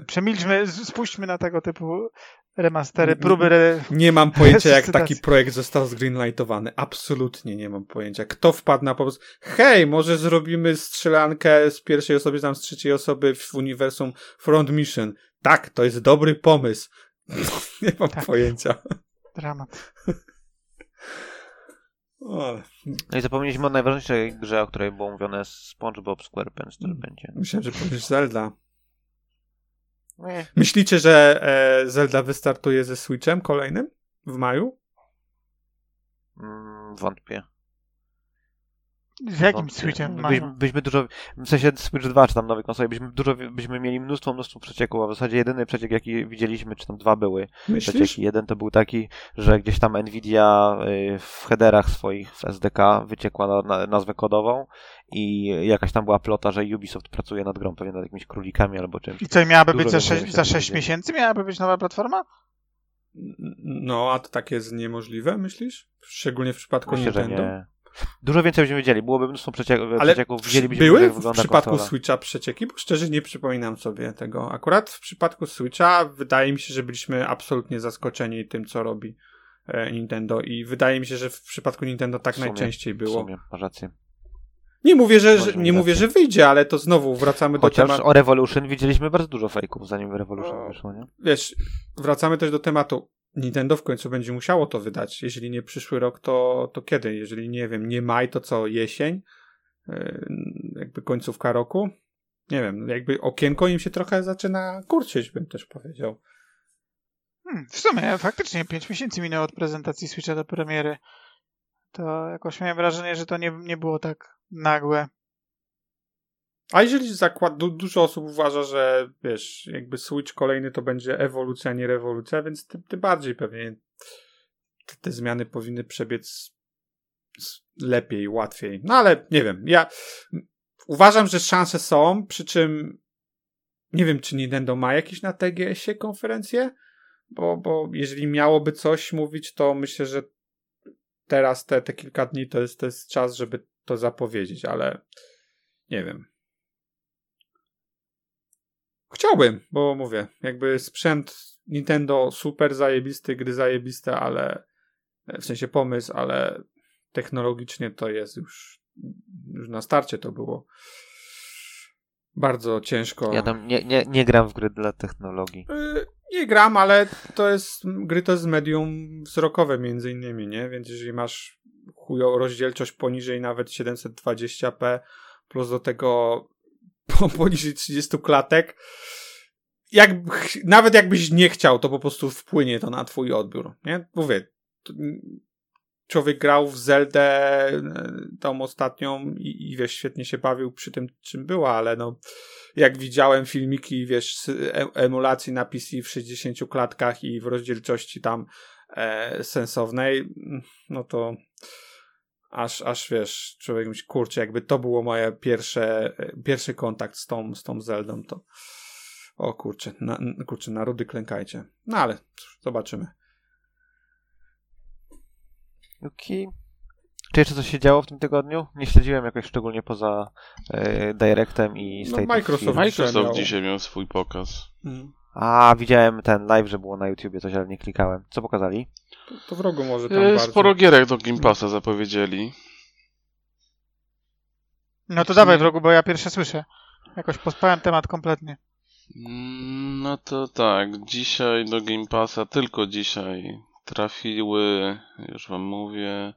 Przemilczmy, spuśćmy na tego typu remastery, próby. Re... Nie mam pojęcia, jak taki projekt został zgreenlightowany. Absolutnie nie mam pojęcia. Kto wpadł na pomysł? Hej, może zrobimy strzelankę z pierwszej osoby, tam z trzeciej osoby w uniwersum Front Mission. Tak, to jest dobry pomysł. nie mam Tak. pojęcia. Dramat. No i zapomnieliśmy o najważniejszej grze, o której było mówione SpongeBob SquarePants, który będzie. myślałem, że powiesz Zelda. Nie. Myślicie, że e, Zelda wystartuje ze Switchem kolejnym w maju? Mm, wątpię. Z jakim Wątpię. switchem Byś, byśmy dużo, w sensie Switch 2 czy tam nowej konsoli, byśmy dużo, byśmy mieli mnóstwo, mnóstwo przecieków, a w zasadzie jedyny przeciek jaki widzieliśmy, czy tam dwa były Myślisz? przecieki. Jeden to był taki, że gdzieś tam Nvidia y, w headerach swoich w SDK wyciekła na, na, nazwę kodową i jakaś tam była plota, że Ubisoft pracuje nad grą, pewnie nad jakimiś królikami albo czymś. I co, miałaby Dużo być za, więcej sze- się za 6 dowiedzieli. miesięcy? Miałaby być nowa platforma? No, a to takie jest niemożliwe, myślisz? Szczególnie w przypadku Myślę, że Nintendo. Dużo więcej byśmy wiedzieli, byłoby mnóstwo przecieków, Ale przecieków widzielibyśmy, były jak w wygląda przypadku konsola. Switcha przecieki, bo szczerze nie przypominam sobie tego. Akurat w przypadku Switcha wydaje mi się, że byliśmy absolutnie zaskoczeni tym, co robi e, Nintendo i wydaje mi się, że w przypadku Nintendo tak W sumie, najczęściej W było. sumie, masz rację. Nie mówię, że, że nie mówię, że wyjdzie, ale to znowu wracamy do Chociaż tematu. o Revolution widzieliśmy bardzo dużo fejków, zanim Revolution wyszło, nie? Wiesz, wracamy też do tematu. Nintendo w końcu będzie musiało to wydać. Jeżeli nie przyszły rok, to, to kiedy? Jeżeli nie wiem, nie maj, to co? Jesień? Yy, jakby końcówka roku? Nie wiem, jakby okienko im się trochę zaczyna kurczyć, bym też powiedział. Hmm, w sumie faktycznie 5 miesięcy minęło od prezentacji Switcha do premiery. To jakoś miałem wrażenie, że to nie, nie było tak nagłe. A jeżeli zakład, du, dużo osób uważa, że wiesz, jakby Switch kolejny to będzie ewolucja, a nie rewolucja, więc tym, tym bardziej pewnie te, te zmiany powinny przebiec lepiej, łatwiej. No ale nie wiem, ja uważam, że szanse są, przy czym nie wiem, czy Nintendo ma jakieś na TGS-ie konferencje, bo, bo jeżeli miałoby coś mówić, to myślę, że teraz te, te kilka dni to jest, to jest czas, żeby to zapowiedzieć, ale nie wiem. Chciałbym, bo mówię, jakby sprzęt Nintendo super zajebisty, gry zajebiste, ale w sensie pomysł, ale technologicznie to jest już, już na starcie to było bardzo ciężko. Ja tam nie, nie, nie gram w gry dla technologii. Y, Nie gram, ale to jest, gry to jest medium wzrokowe między innymi, nie? Więc jeżeli masz chujo rozdzielczość poniżej nawet 720p plus do tego po- poniżej 30 klatek, jak, nawet jakbyś nie chciał, to po prostu wpłynie to na twój odbiór, nie? Mówię, człowiek grał w Zeldę tą ostatnią i, i wiesz, świetnie się bawił przy tym, czym była, ale no jak widziałem filmiki, wiesz, z e- emulacji na PC w 60 klatkach i w rozdzielczości tam e, sensownej, no to aż, aż wiesz, człowiek myśli, kurczę, jakby to było moje pierwsze, pierwszy kontakt z tą, z tą Zeldą, to o kurczę, na, kurczę, na rudy klękajcie. No ale zobaczymy. Okej. Czy jeszcze coś się działo w tym tygodniu? Nie śledziłem jakoś szczególnie poza e, Directem i No, State of Microsoft. Microsoft miał- dzisiaj miał swój pokaz. Mm. A, widziałem ten live, że było na YouTubie coś, ale nie klikałem. Co pokazali? To, to w rogu może tam E. Sporo gierek do Game Passa zapowiedzieli. No to dawaj wrogu, bo ja pierwsze słyszę. Jakoś pospałem temat kompletnie. Mm, No to tak, dzisiaj do Game Passa, tylko dzisiaj trafiły, już wam mówię,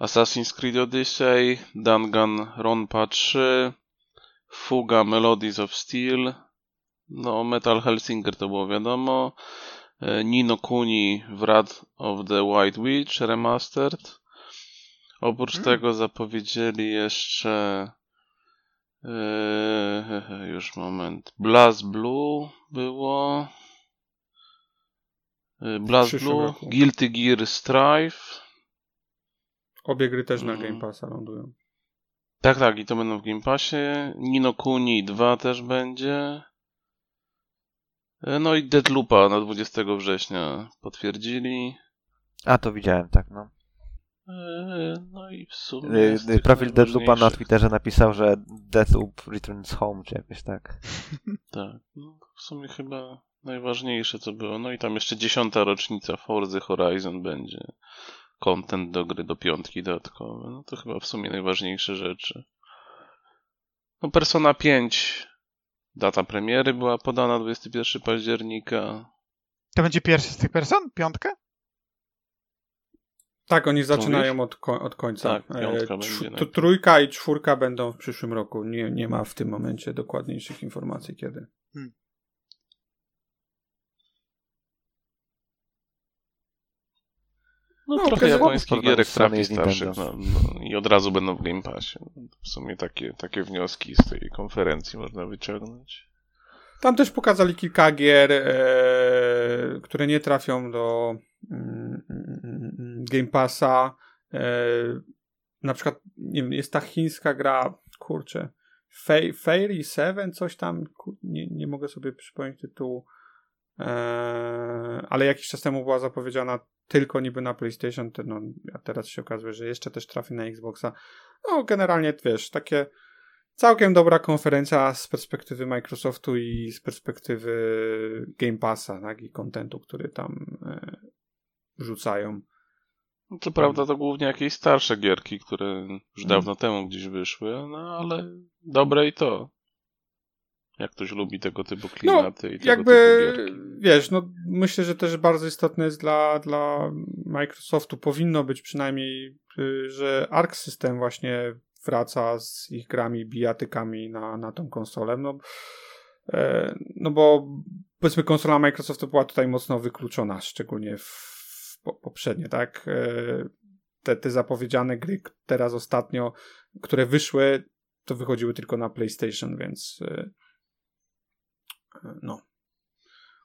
Assassin's Creed Odyssey, Danganronpa 3, Fuga Melodies of Steel, no Metal Hellsinger to było wiadomo, Nino Kuni Wrath of the White Witch Remastered. Oprócz Mm. tego zapowiedzieli jeszcze Eee, już moment. Blast Blue było. Blast przyszłym Blue, roku. Guilty Gear Strive. Obie gry też na Mm. Game Passa lądują. Tak, tak, i to będą w Game Passie. Nino Kuni 2 też będzie. Eee, No i Deadloopa na 20 września potwierdzili. A, to widziałem, tak, no. Eee, No i w sumie. E, e, tych Profil Deadloopa na Twitterze napisał, że Deathloop returns home, czy jakoś tak. Tak, no, w sumie chyba najważniejsze co było. No i tam jeszcze dziesiąta rocznica Forza Horizon będzie. Content do gry do piątki dodatkowy. No to chyba w sumie najważniejsze rzeczy. No Persona 5 data premiery była podana 21 października. To będzie pierwszy z tych person? Piątka? Tak, oni zaczynają od, ko- od końca. Tak, piątka E, będzie tr- najpierw. trójka i czwórka będą w przyszłym roku. Nie, nie ma w tym momencie dokładniejszych informacji kiedy. No, No, trochę japońskich gierek trafi starszych no, no, i od razu będą w Game Passie. W sumie takie, takie wnioski z tej konferencji można wyciągnąć. Tam też pokazali kilka gier, e, które nie trafią do mm, mm, mm, Game Passa. E, na przykład nie wiem, jest ta chińska gra, kurczę, Fa- Fairy 7, coś tam, nie, nie mogę sobie przypomnieć tytułu. Eee, ale jakiś czas temu była zapowiedziana tylko niby na PlayStation, no, a teraz się okazuje, że jeszcze też trafi na Xboxa. No, generalnie, wiesz, takie całkiem dobra konferencja z perspektywy Microsoftu i z perspektywy Game Passa, tak, i kontentu, który tam e, rzucają. No, Co prawda to głównie jakieś starsze gierki, które Mm. już dawno temu gdzieś wyszły, no ale dobre i to. Jak ktoś lubi tego typu klimaty i tego No, Jakby, typu gierki. wiesz, no myślę, że też bardzo istotne jest dla, dla Microsoftu, powinno być przynajmniej, y, że Arc System właśnie wraca z ich grami, bijatykami na, na tą konsolę, no, e, no bo powiedzmy konsola Microsoftu była tutaj mocno wykluczona, szczególnie w, po, poprzednie, tak? E, Te, te zapowiedziane gry teraz ostatnio, które wyszły, to wychodziły tylko na PlayStation, więc e, no.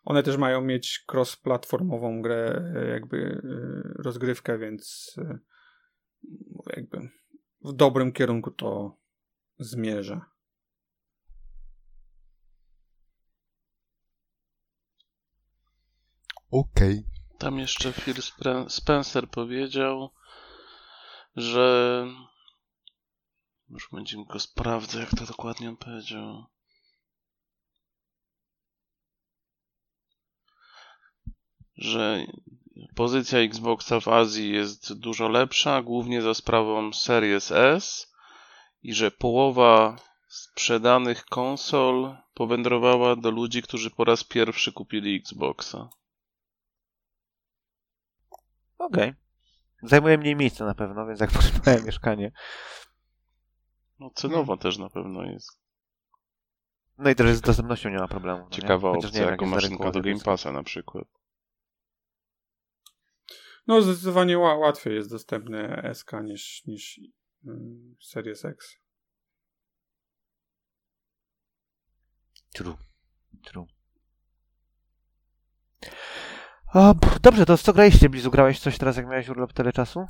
One też mają mieć cross-platformową grę, e, jakby e, rozgrywkę, więc e, jakby w dobrym kierunku to zmierza. Okej. Tam jeszcze Phil Spencer powiedział, że. Już będzie go sprawdzę, jak to dokładnie on powiedział. Że pozycja Xboxa w Azji jest dużo lepsza, głównie za sprawą Series S i że połowa sprzedanych konsol powędrowała do ludzi, którzy po raz pierwszy kupili Xboxa. Okej. Zajmuje mniej miejsca na pewno, więc jak potrzebowałem mieszkanie. No cenowa też na pewno jest. No i też z dostępnością nie ma problemu. no? Ciekawa Chociaż opcja nie jako maszynka do Game. Passa na przykład. No, zdecydowanie ła- łatwiej jest dostępny SK niż, niż mm, Series X. True. True. O, pff, dobrze, to co graliście, Blizu? Grałeś coś teraz, jak miałeś urlop tyle czasu?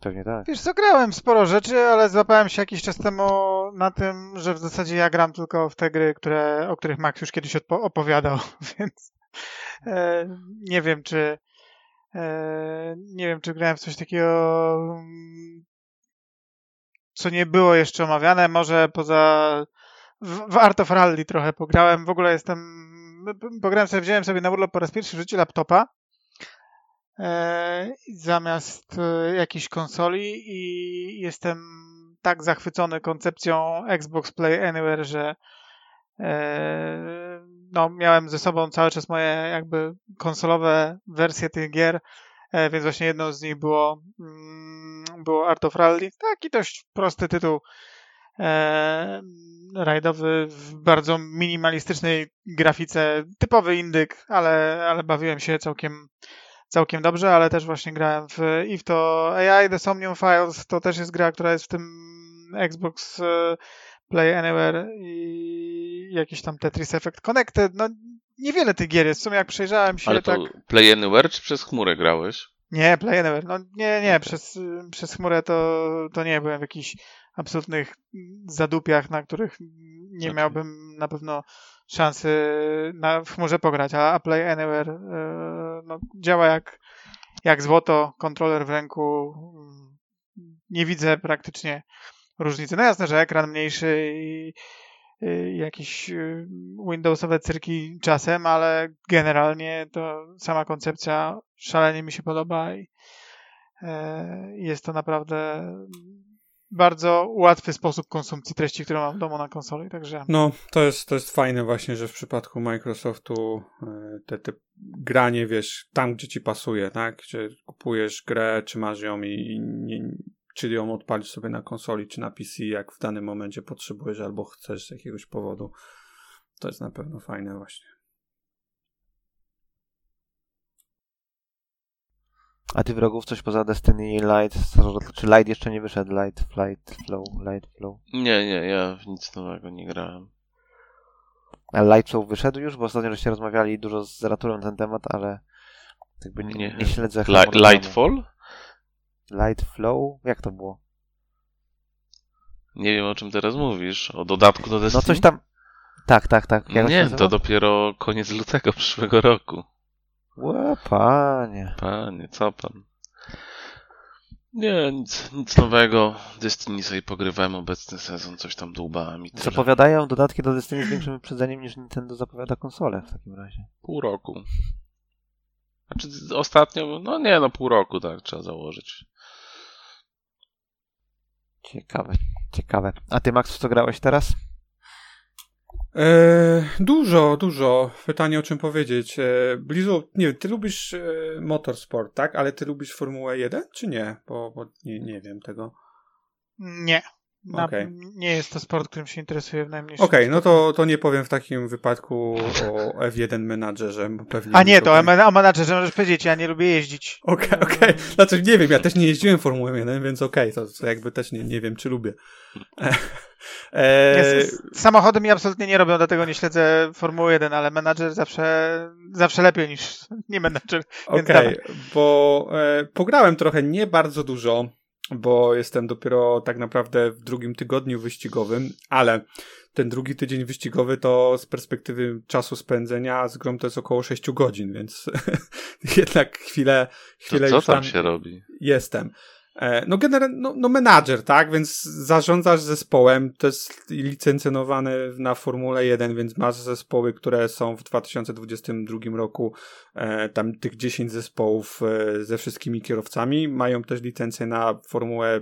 Pewnie tak. Wiesz co, grałem sporo rzeczy, ale złapałem się jakiś czas temu na tym, że w zasadzie ja gram tylko w te gry, które, o których Max już kiedyś odpo- opowiadał, więc e, nie wiem, czy nie wiem, czy grałem w coś takiego, mm, co nie było jeszcze omawiane, może poza w, Art of Rally trochę pograłem, w ogóle jestem pograłem sobie, wziąłem sobie na urlop po raz pierwszy w życiu laptopa e, zamiast e, jakiejś konsoli i jestem tak zachwycony koncepcją Xbox Play Anywhere, że e, no, miałem ze sobą cały czas moje jakby konsolowe wersje tych gier, e, więc właśnie jedną z nich było, mm, było Art of Rally. Taki dość prosty tytuł e, rajdowy w bardzo minimalistycznej grafice, typowy indyk, ale, ale bawiłem się całkiem, całkiem dobrze, ale też właśnie grałem w, i w to AI, The Somnium Files, to też jest gra, która jest w tym Xbox e, Play Anywhere i jakiś tam Tetris Effect Connected, no niewiele tych gier jest, w sumie jak przejrzałem się Ale to tak... Play Anywhere czy przez chmurę grałeś? Nie, Play Anywhere. No nie, nie, Okej. przez, przez chmurę to, to nie byłem w jakichś absolutnych zadupiach, na których nie Okej. miałbym na pewno szansy na, w chmurze pograć, a, a Play Anywhere e, no, działa jak, jak złoto, kontroler w ręku. Nie widzę praktycznie różnicy. No jasne, że ekran mniejszy i jakieś y, Windowsowe cyrki czasem, ale generalnie to sama koncepcja szalenie mi się podoba i e, jest to naprawdę bardzo łatwy sposób konsumpcji treści, które mam w domu na konsoli, także No, to jest, to jest fajne właśnie, że w przypadku Microsoftu e, te, te granie, wiesz, tam gdzie ci pasuje, tak? Gdzie kupujesz grę, czy masz ją i, i nie, czy ją odpalisz sobie na konsoli, czy na PC, jak w danym momencie potrzebujesz albo chcesz z jakiegoś powodu. To jest na pewno fajne właśnie. A ty wrogów coś poza Destiny i Light? Czy Light jeszcze nie wyszedł? Light, Flight, Flow, Light, Flow. Nie, nie, ja w nic nowego nie grałem. A Light Flow wyszedł już? Bo ostatnio żeście rozmawiali dużo z Zeraturem na ten temat, ale jakby nie, Nie. nie śledzę Li-. Lightfall? Light Flow? Jak to było? Nie wiem o czym teraz mówisz. O dodatku do Destiny? No coś tam... Tak, tak, tak. Jak nie, się to dopiero koniec lutego przyszłego roku. Ła, panie. Panie, co pan? Nie, nic, nic nowego. Destiny sobie pogrywałem obecny sezon, coś tam dłubałem i tyle. Zapowiadają dodatki do Destiny z większym wyprzedzeniem niż Nintendo zapowiada konsolę w takim razie. Pół roku. Znaczy ostatnio, no nie, no pół roku, tak, trzeba założyć. Ciekawe, ciekawe. A ty, Max, w co grałeś teraz? E, dużo, dużo. Pytanie o czym powiedzieć. E, Blizu, nie wiem, ty lubisz e, motorsport, tak? Ale ty lubisz Formułę 1, czy nie? Bo, bo nie, nie wiem tego. Nie. Na, Okej. Nie jest to sport, którym się interesuje w najmniejszym Okej, no stopniu. to, to nie powiem w takim wypadku o F1 menadżerze. Pewnie A nie, to o, powiem. o menadżerze możesz powiedzieć, ja nie lubię jeździć. Okej, okej. Znaczy nie wiem, ja też nie jeździłem Formułą 1, więc okej, to, to jakby też nie, nie wiem, czy lubię. E, Ja z, z samochodem mi absolutnie nie robią, dlatego nie śledzę Formuły 1, ale menadżer zawsze, zawsze lepiej niż nie menadżer. Okej, dawaj. bo e, pograłem trochę, nie bardzo dużo, bo jestem dopiero tak naprawdę w drugim tygodniu wyścigowym, ale ten drugi tydzień wyścigowy to z perspektywy czasu spędzenia z grą to jest około 6 godzin, więc jednak chwilę, To chwilę co już tam tam się robi? jestem. E, No generalnie, no, no menadżer, tak, więc zarządzasz zespołem, to jest licencjonowane na Formule 1, więc masz zespoły, które są w 2022 roku, e, tam tych 10 zespołów e, ze wszystkimi kierowcami, mają też licencję na Formułę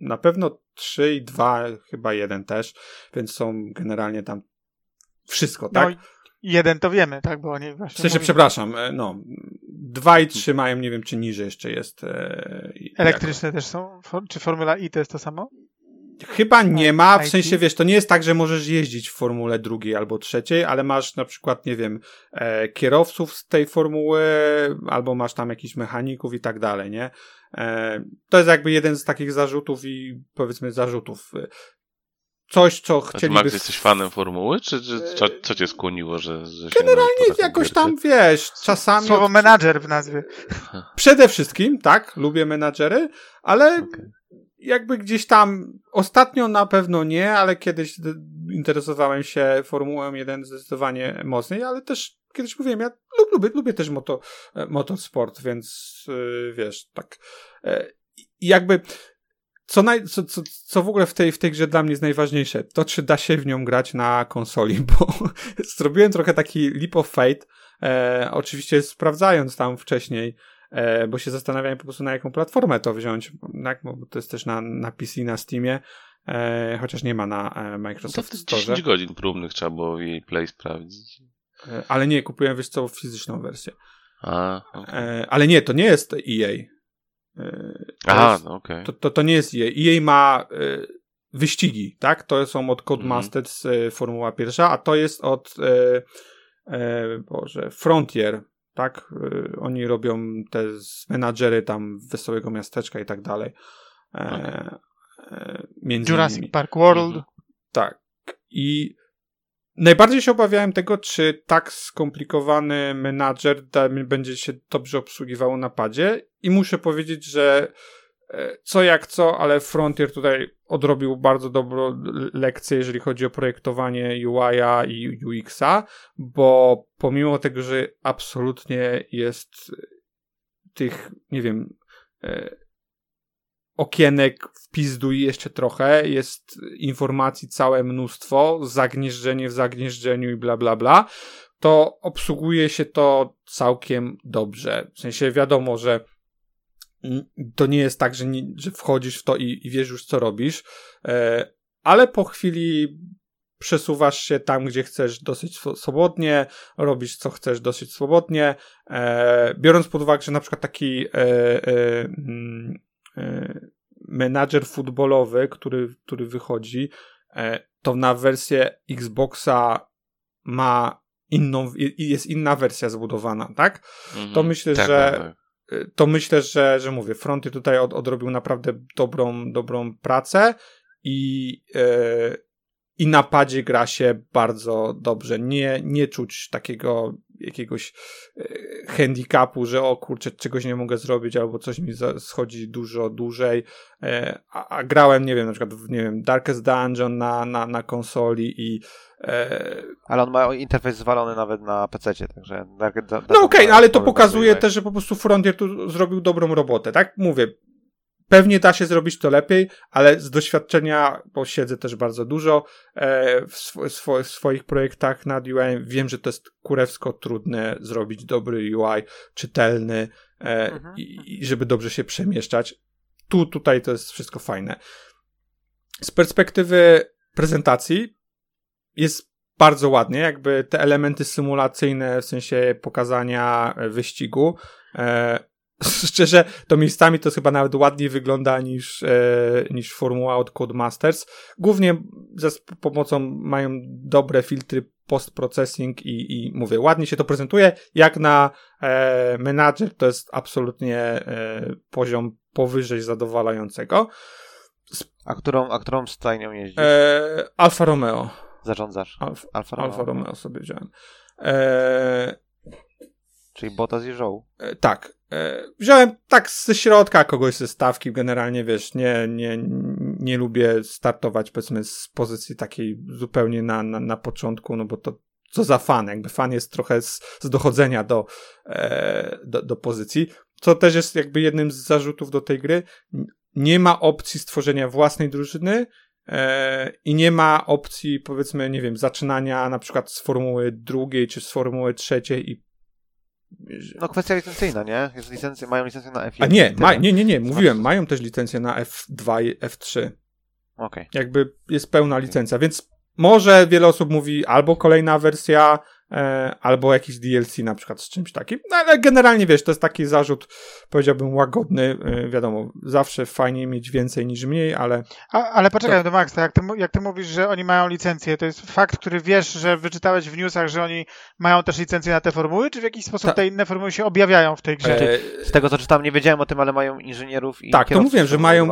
na pewno 3 i 2, chyba 1 też, więc są generalnie tam wszystko, tak? No, jeden to wiemy, tak, bo oni właśnie W sensie, mówią. przepraszam, e, no, 2 i 3 mają, nie wiem, czy niżej jeszcze jest. e, jako- Elektryczne też są? Czy Formula I to jest to samo? Chyba nie ma, w sensie wiesz, to nie jest tak, że możesz jeździć w formule drugiej albo trzeciej, ale masz na przykład, nie wiem, e, kierowców z tej formuły, albo masz tam jakichś mechaników i tak dalej, nie? E, to jest jakby jeden z takich zarzutów i powiedzmy zarzutów. Coś, co chcieliby... Max, jesteś fanem formuły, czy, czy co, co cię skłoniło, że, że Generalnie taką jakoś tam, wiesz, czasami... Słowo od- menadżer w nazwie. Przede wszystkim, tak, lubię menadżery, ale Okej. jakby gdzieś tam, ostatnio na pewno nie, ale kiedyś interesowałem się Formułą 1 zdecydowanie mocniej, ale też kiedyś mówiłem, ja lub, lubię, lubię też moto, e, motorsport, więc yy, wiesz, tak. E, I jakby co, naj, co, co, co w ogóle w tej, w tej grze dla mnie jest najważniejsze, to czy da się w nią grać na konsoli, bo zrobiłem trochę taki leap of faith, e, oczywiście sprawdzając tam wcześniej, e, bo się zastanawiałem po prostu na jaką platformę to wziąć, tak, bo to jest też na, na PC, na Steamie, e, chociaż nie ma na e, to Microsoft w Store, 10 godzin próbnych trzeba było jej play sprawdzić. e, ale nie, kupiłem wiesz co, fizyczną wersję. A. E, ale nie, to nie jest EA. E, to Aha, jest- no okej. to, to, to nie jest EA. EA ma e, wyścigi, tak? To są od Mhm. Codemasters e, Formuła pierwsza, a to jest od e, e, Boże, Frontier, tak? E, oni robią te z- menadżery tam Wesołego Miasteczka i tak dalej. E, e, między Jurassic innymi. Park World. Mhm. Tak. I najbardziej się obawiałem tego, czy tak skomplikowany menadżer da, będzie się dobrze obsługiwał na padzie. I muszę powiedzieć, że e, co jak co, ale Frontier tutaj odrobił bardzo dobrą lekcję, jeżeli chodzi o projektowanie UI-a i UX-a, bo pomimo tego, że absolutnie jest tych, nie wiem, e, okienek wpizduj jeszcze trochę, jest informacji całe mnóstwo, zagnieżdżenie w zagnieżdżeniu i bla bla bla, to obsługuje się to całkiem dobrze. W sensie wiadomo, że to nie jest tak, że, nie, że wchodzisz w to i, i wiesz już co robisz, e, ale po chwili przesuwasz się tam, gdzie chcesz dosyć swo- swobodnie, robisz co chcesz dosyć swobodnie, e, biorąc pod uwagę, że na przykład taki e, e, mm, menadżer futbolowy, który, który wychodzi, to na wersję Xboxa ma inną, i- jest inna wersja zbudowana, tak? Mhm. to myślę, Tak, że- tak, tak. To myślę, że, że mówię, Fronty tutaj od, odrobił naprawdę dobrą, dobrą pracę i e, i na padzie gra się bardzo dobrze. Nie, nie czuć takiego jakiegoś e, handicapu, że o kurczę, czegoś nie mogę zrobić, albo coś mi schodzi dużo dłużej. E, a, a, grałem, nie wiem, na przykład w, nie wiem, Darkest Dungeon na, na, na konsoli i e... Ale on ma interfejs zwalony nawet na PC, także Dark, Dark, No okej, okay, ale to pokazuje też, że po prostu Frontier tu zrobił dobrą robotę, tak? Mówię, Pewnie da się zrobić to lepiej, ale z doświadczenia, bo siedzę też bardzo dużo e, w, swo, w, swoich projektach nad UI, wiem, że to jest kurewsko trudne zrobić dobry UI, czytelny e, mhm. i, i żeby dobrze się przemieszczać. Tu, tutaj to jest wszystko fajne. Z perspektywy prezentacji jest bardzo ładnie, jakby te elementy symulacyjne, w sensie pokazania wyścigu, e, szczerze, to miejscami to chyba nawet ładniej wygląda niż, e, niż Formuła od Codemasters. Głównie za pomocą mają dobre filtry post-processing i, i mówię, ładnie się to prezentuje. Jak na e, menadżer to jest absolutnie e, poziom powyżej zadowalającego. A którą, a którą stajnią jeździsz? E, Alfa Romeo. Zarządzasz? Alfa, Alfa Romeo, Alfa Romeo sobie wziąłem. E, Czyli Bottas i Żoł. E, tak. E, wziąłem tak ze środka kogoś ze stawki, generalnie wiesz, nie, nie, nie lubię startować powiedzmy z pozycji takiej zupełnie na, na, na początku, no bo to co za fan, jakby fan jest trochę z, z dochodzenia do, e, do, do pozycji, co też jest jakby jednym z zarzutów do tej gry. Nie ma opcji stworzenia własnej drużyny, e, i nie ma opcji, powiedzmy, nie wiem, zaczynania na przykład z formuły drugiej czy z formuły trzeciej i no kwestia licencyjna, nie? Jest licencja, mają licencję na F1. A nie, ma, nie, nie, nie, mówiłem, mają też licencję na F2 i F3. Okej. Okay. Jakby jest pełna licencja, więc może wiele osób mówi albo kolejna wersja albo jakiś DLC na przykład z czymś takim. No ale generalnie wiesz, to jest taki zarzut, powiedziałbym, łagodny. E, wiadomo, zawsze fajnie mieć więcej niż mniej, ale. A, ale poczekaj, to... Max, jak ty, jak ty mówisz, że oni mają licencję, to jest fakt, który wiesz, że wyczytałeś w newsach, że oni mają też licencję na te formuły, czy w jakiś sposób Ta... te inne formuły się objawiają w tej grze? E... Z tego co czytam, nie wiedziałem o tym, ale mają inżynierów i. Tak, to mówiłem, że mają.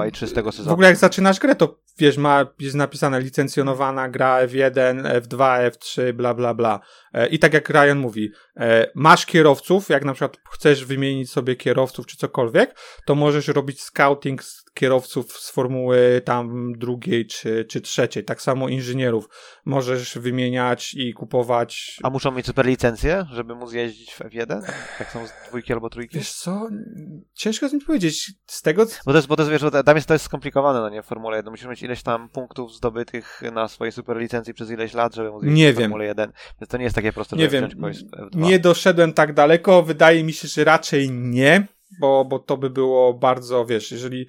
W ogóle jak zaczynasz grę, to wiesz, ma, jest napisane licencjonowana gra F1, F2, F3, bla, bla, bla. E, I tak jak Ryan mówi, e, masz kierowców, jak na przykład chcesz wymienić sobie kierowców czy cokolwiek, to możesz robić scouting z kierowców z formuły tam drugiej czy, czy trzeciej. Tak samo inżynierów możesz wymieniać i kupować. A muszą mieć super licencję, żeby móc jeździć w F1? Tak są z dwójki albo trójki? Wiesz co, ciężko mi powiedzieć. Z tego... Bo to jest, bo to jest, wiesz, tam jest, to jest skomplikowane, no nie, w Formule 1. Musisz mieć ileś tam punktów zdobytych na swojej super licencji przez ileś lat, żeby móc jeździć nie w Formule 1. Więc to nie jest takie proste, nie wiem. Nie doszedłem tak daleko. Wydaje mi się, że raczej nie, bo, bo to by było bardzo, wiesz, jeżeli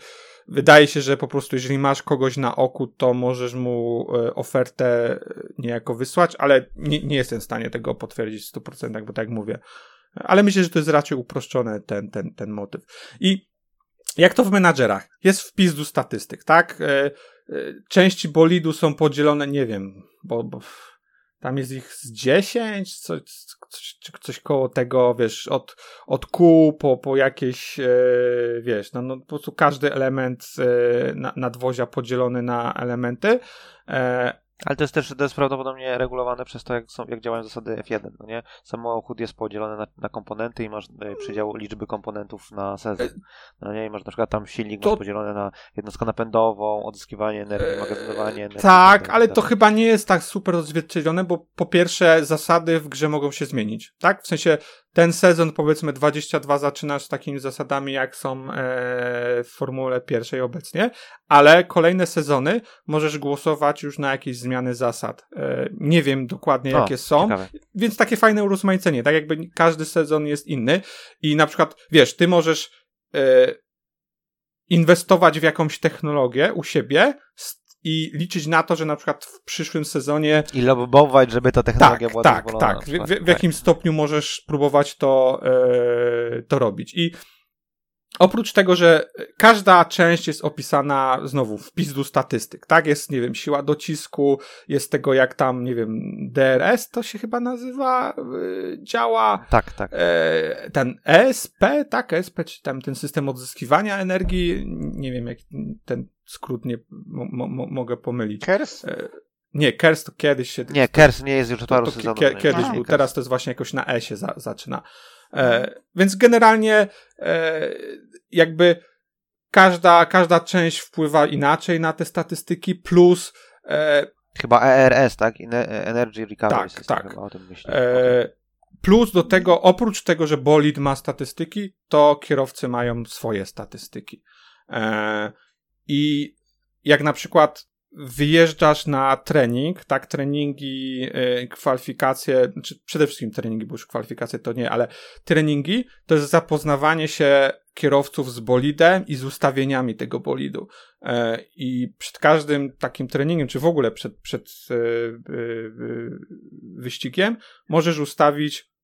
wydaje się, że po prostu jeżeli masz kogoś na oku, to możesz mu e, ofertę e, niejako wysłać, ale nie, nie jestem w stanie tego potwierdzić w 100%, bo tak mówię. Ale myślę, że to jest raczej uproszczony ten, ten, ten motyw. I jak to w menadżerach? Jest wpis do statystyk, tak? E, części bolidu są podzielone, nie wiem, bo, bo tam jest ich z 10, coś, coś, coś koło tego, wiesz, od, od kół po, po jakieś, e, wiesz, no, no po prostu każdy element e, nadwozia podzielony na elementy. E, ale to jest też to jest prawdopodobnie regulowane przez to, jak, są, jak działają zasady F1. No nie? Samochód jest podzielony na, na komponenty i masz e, przydział liczby komponentów na sezon. No nie? I masz na przykład tam silnik to... masz podzielony na jednostkę napędową, odzyskiwanie energii, e... magazynowanie energii. Tak, ale to chyba nie jest tak super odzwierciedlone, bo po pierwsze zasady w grze mogą się zmienić. Tak? W sensie ten sezon powiedzmy 22 zaczynasz takimi zasadami, jak są e, w Formule pierwszej obecnie, ale kolejne sezony możesz głosować już na jakieś zmiany zasad. E, nie wiem dokładnie, o, jakie są, ciekawe. więc takie fajne urozmaicenie, tak jakby każdy sezon jest inny i na przykład, wiesz, ty możesz e, inwestować w jakąś technologię u siebie i liczyć na to, że na przykład w przyszłym sezonie... I lobbować, żeby ta technologia tak, była Tak, tak. W, w, w, jakim stopniu możesz próbować to, e, to robić. I Oprócz tego, że każda część jest opisana znowu w pizdu statystyk, tak? Jest, nie wiem, siła docisku, jest tego jak tam, nie wiem, DRS to się chyba nazywa, yy, działa. Tak, tak. Yy, ten ESP, tak? ESP, czy tam ten system odzyskiwania energii, nie wiem jak ten skrót nie mo, mo, mogę pomylić. KERS? Yy, Nie, Kers to kiedyś się... Nie, Kers nie jest już od to, paru to sezonów. kie- nie kiedyś jest był, Kers. teraz to jest właśnie jakoś na E się za, zaczyna. E, więc generalnie e, jakby każda, każda część wpływa inaczej na te statystyki, plus e, Chyba ERS, tak? Energy Recovery Tak, System, tak. chyba o tym myślę. E, plus do tego, oprócz tego, że bolid ma statystyki, to kierowcy mają swoje statystyki. E, I jak na przykład wyjeżdżasz na trening, tak, treningi, e, kwalifikacje, czy przede wszystkim treningi, bo już kwalifikacje to nie, ale treningi to jest zapoznawanie się kierowców z bolidem i z ustawieniami tego bolidu. E, I przed każdym takim treningiem, czy w ogóle przed, przed e, e, wyścigiem, możesz ustawić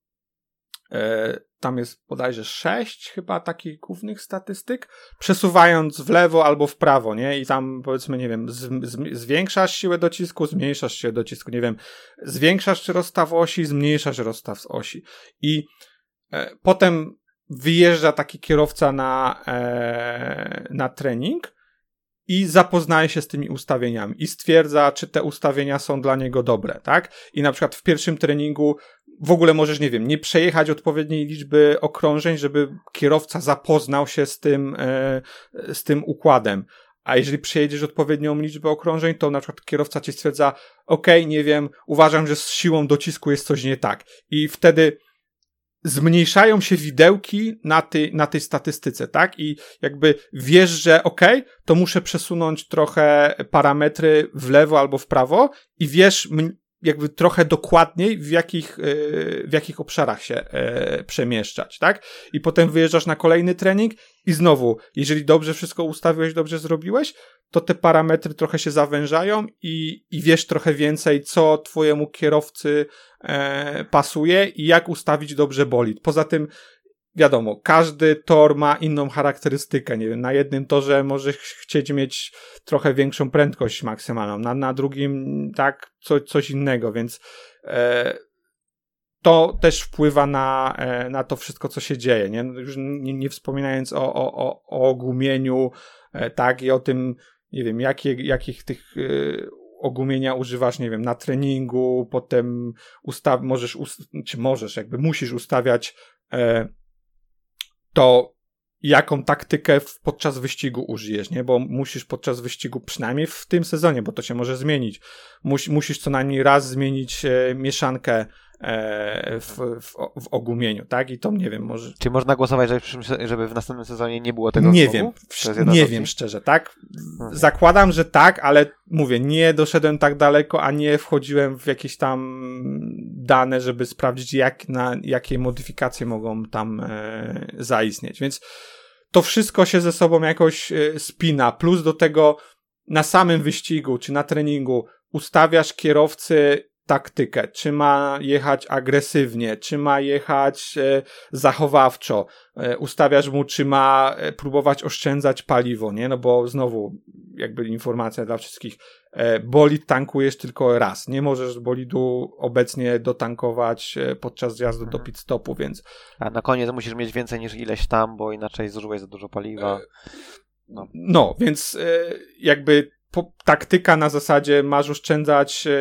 tam jest bodajże sześć chyba takich głównych statystyk, przesuwając w lewo albo w prawo, nie? I tam powiedzmy, nie wiem, z, z, zwiększasz siłę docisku, zmniejszasz siłę docisku, nie wiem, zwiększasz rozstaw osi, zmniejszasz rozstaw osi. I e, potem wyjeżdża taki kierowca na, e, na trening i zapoznaje się z tymi ustawieniami i stwierdza, czy te ustawienia są dla niego dobre, tak? I na przykład w pierwszym treningu w ogóle możesz, nie wiem, nie przejechać odpowiedniej liczby okrążeń, żeby kierowca zapoznał się z tym, e, z tym układem. A jeżeli przejedziesz odpowiednią liczbę okrążeń, to na przykład kierowca ci stwierdza, ok, nie wiem, uważam, że z siłą docisku jest coś nie tak. I wtedy zmniejszają się widełki na, ty, na tej statystyce, tak? I jakby wiesz, że ok, to muszę przesunąć trochę parametry w lewo albo w prawo i wiesz jakby trochę dokładniej w jakich, yy, w jakich obszarach się yy, przemieszczać, tak? I potem wyjeżdżasz na kolejny trening i znowu, jeżeli dobrze wszystko ustawiłeś, dobrze zrobiłeś, to te parametry trochę się zawężają i, i wiesz trochę więcej, co twojemu kierowcy e, pasuje i jak ustawić dobrze bolid. Poza tym, wiadomo, każdy tor ma inną charakterystykę. Nie wiem, na jednym torze możesz chcieć mieć trochę większą prędkość maksymalną, na, na drugim tak, co, coś innego, więc e, to też wpływa na, e, na to wszystko, co się dzieje. Nie, Już nie, nie wspominając o, o, o, o ogumieniu, e, tak, i o tym, nie wiem, jakie, jakich tych e, ogumienia używasz, nie wiem, na treningu, potem ustaw, możesz, ust- czy możesz, jakby musisz ustawiać e, to, jaką taktykę podczas wyścigu użyjesz, nie? Bo musisz podczas wyścigu, przynajmniej w tym sezonie, bo to się może zmienić, mus, musisz co najmniej raz zmienić e, mieszankę w, w, w ogumieniu, tak? I to nie wiem, może Czy można głosować, żeby w, żeby następnym sezonie nie było tego nie znowu? wiem, nie wiem szczerze, tak? Mhm. Zakładam, że tak, ale mówię, nie doszedłem tak daleko, a nie wchodziłem w jakieś tam dane, żeby sprawdzić, jak, na, jakie modyfikacje mogą tam e, zaistnieć. Więc to wszystko się ze sobą jakoś e, spina. Plus do tego na samym wyścigu czy na treningu ustawiasz kierowcy taktykę, czy ma jechać agresywnie, czy ma jechać e, zachowawczo, e, ustawiasz mu, czy ma e, próbować oszczędzać paliwo, nie? No bo znowu, jakby informacja dla wszystkich, e, bolid tankujesz tylko raz, nie możesz bolidu obecnie dotankować e, podczas zjazdu do Mhm. pit stopu, więc A na koniec musisz mieć więcej niż ileś tam, bo inaczej zużyłeś za dużo paliwa. No. No, więc jakby po, taktyka na zasadzie masz oszczędzać e,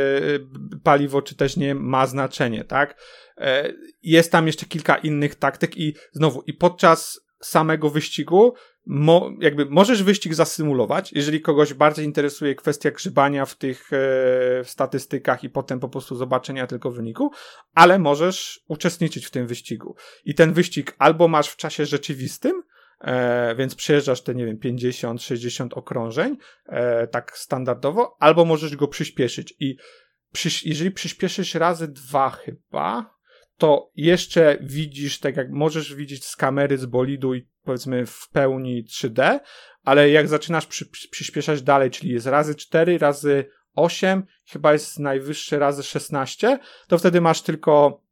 paliwo, czy też nie, ma znaczenie, tak? E, jest tam jeszcze kilka innych taktyk i znowu, i podczas samego wyścigu mo, jakby możesz wyścig zasymulować, jeżeli kogoś bardziej interesuje kwestia grzybania w tych e, w statystykach i potem po prostu zobaczenia tylko wyniku, ale możesz uczestniczyć w tym wyścigu. I ten wyścig albo masz w czasie rzeczywistym, E, więc przejeżdżasz te, nie wiem, 50, 60 okrążeń, e, tak standardowo, albo możesz go przyspieszyć. I przyś, jeżeli przyspieszysz razy dwa chyba, to jeszcze widzisz, tak jak możesz widzieć z kamery z bolidu i powiedzmy w pełni 3D, ale jak zaczynasz przy, przy, przyspieszać dalej, czyli jest razy 4, razy 8, chyba jest najwyższy razy 16, to wtedy masz tylko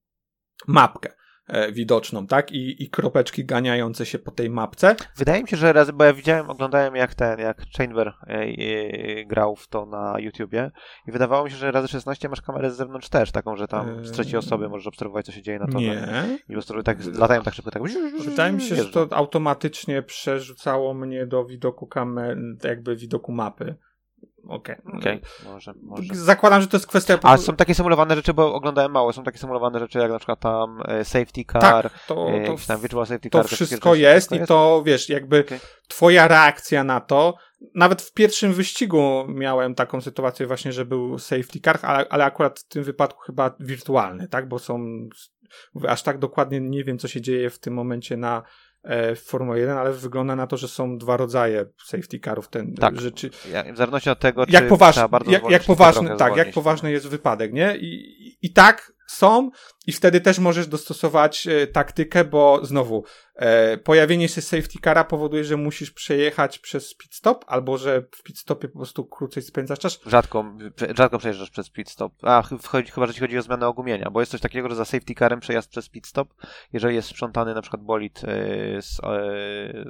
mapkę widoczną, tak? I, I kropeczki ganiające się po tej mapce. Wydaje mi się, że raz, bo ja widziałem, oglądałem jak ten, jak Chamber e, e, grał w to na YouTubie i wydawało mi się, że razy 16 masz kamerę z zewnątrz też, taką, że tam z trzeciej osoby możesz obserwować, co się dzieje na torze. Nie. I prostu tak latają tak szybko, tak Wydaje mi się, że to automatycznie przerzucało mnie do widoku kamer, jakby widoku mapy. Okej. Okej, może, może. Zakładam, że to jest kwestia... A są takie symulowane rzeczy, bo oglądałem mało, są takie symulowane rzeczy jak na przykład tam e, safety car, tak, to, e, to, tam virtual safety to car. te wszystko rzeczy, jest wszystko i to, wiesz, jakby Okej. twoja reakcja na to, nawet w pierwszym wyścigu miałem taką sytuację właśnie, że był safety car, ale, ale akurat w tym wypadku chyba wirtualny, tak, bo są, aż tak dokładnie nie wiem, co się dzieje w tym momencie na w Formule 1, ale wygląda na to, że są dwa rodzaje safety carów, ten, Tak. że czy, Ja- W zależności od tego, czy jak poważny, trzeba bardzo jak, jak czy poważny, tak, jak poważny jest wypadek, nie? I, I tak są i wtedy też możesz dostosować e, taktykę, bo znowu e, pojawienie się safety cara powoduje, że musisz przejechać przez pit stop, albo że w pit stopie po prostu krócej spędzasz czas. Rzadko, rzadko przejeżdżasz przez pit stop. A, wchodzi, chyba, że ci chodzi o zmianę ogumienia, bo jest coś takiego, że za safety carem przejazd przez pit stop, jeżeli jest sprzątany na przykład bolid e, z,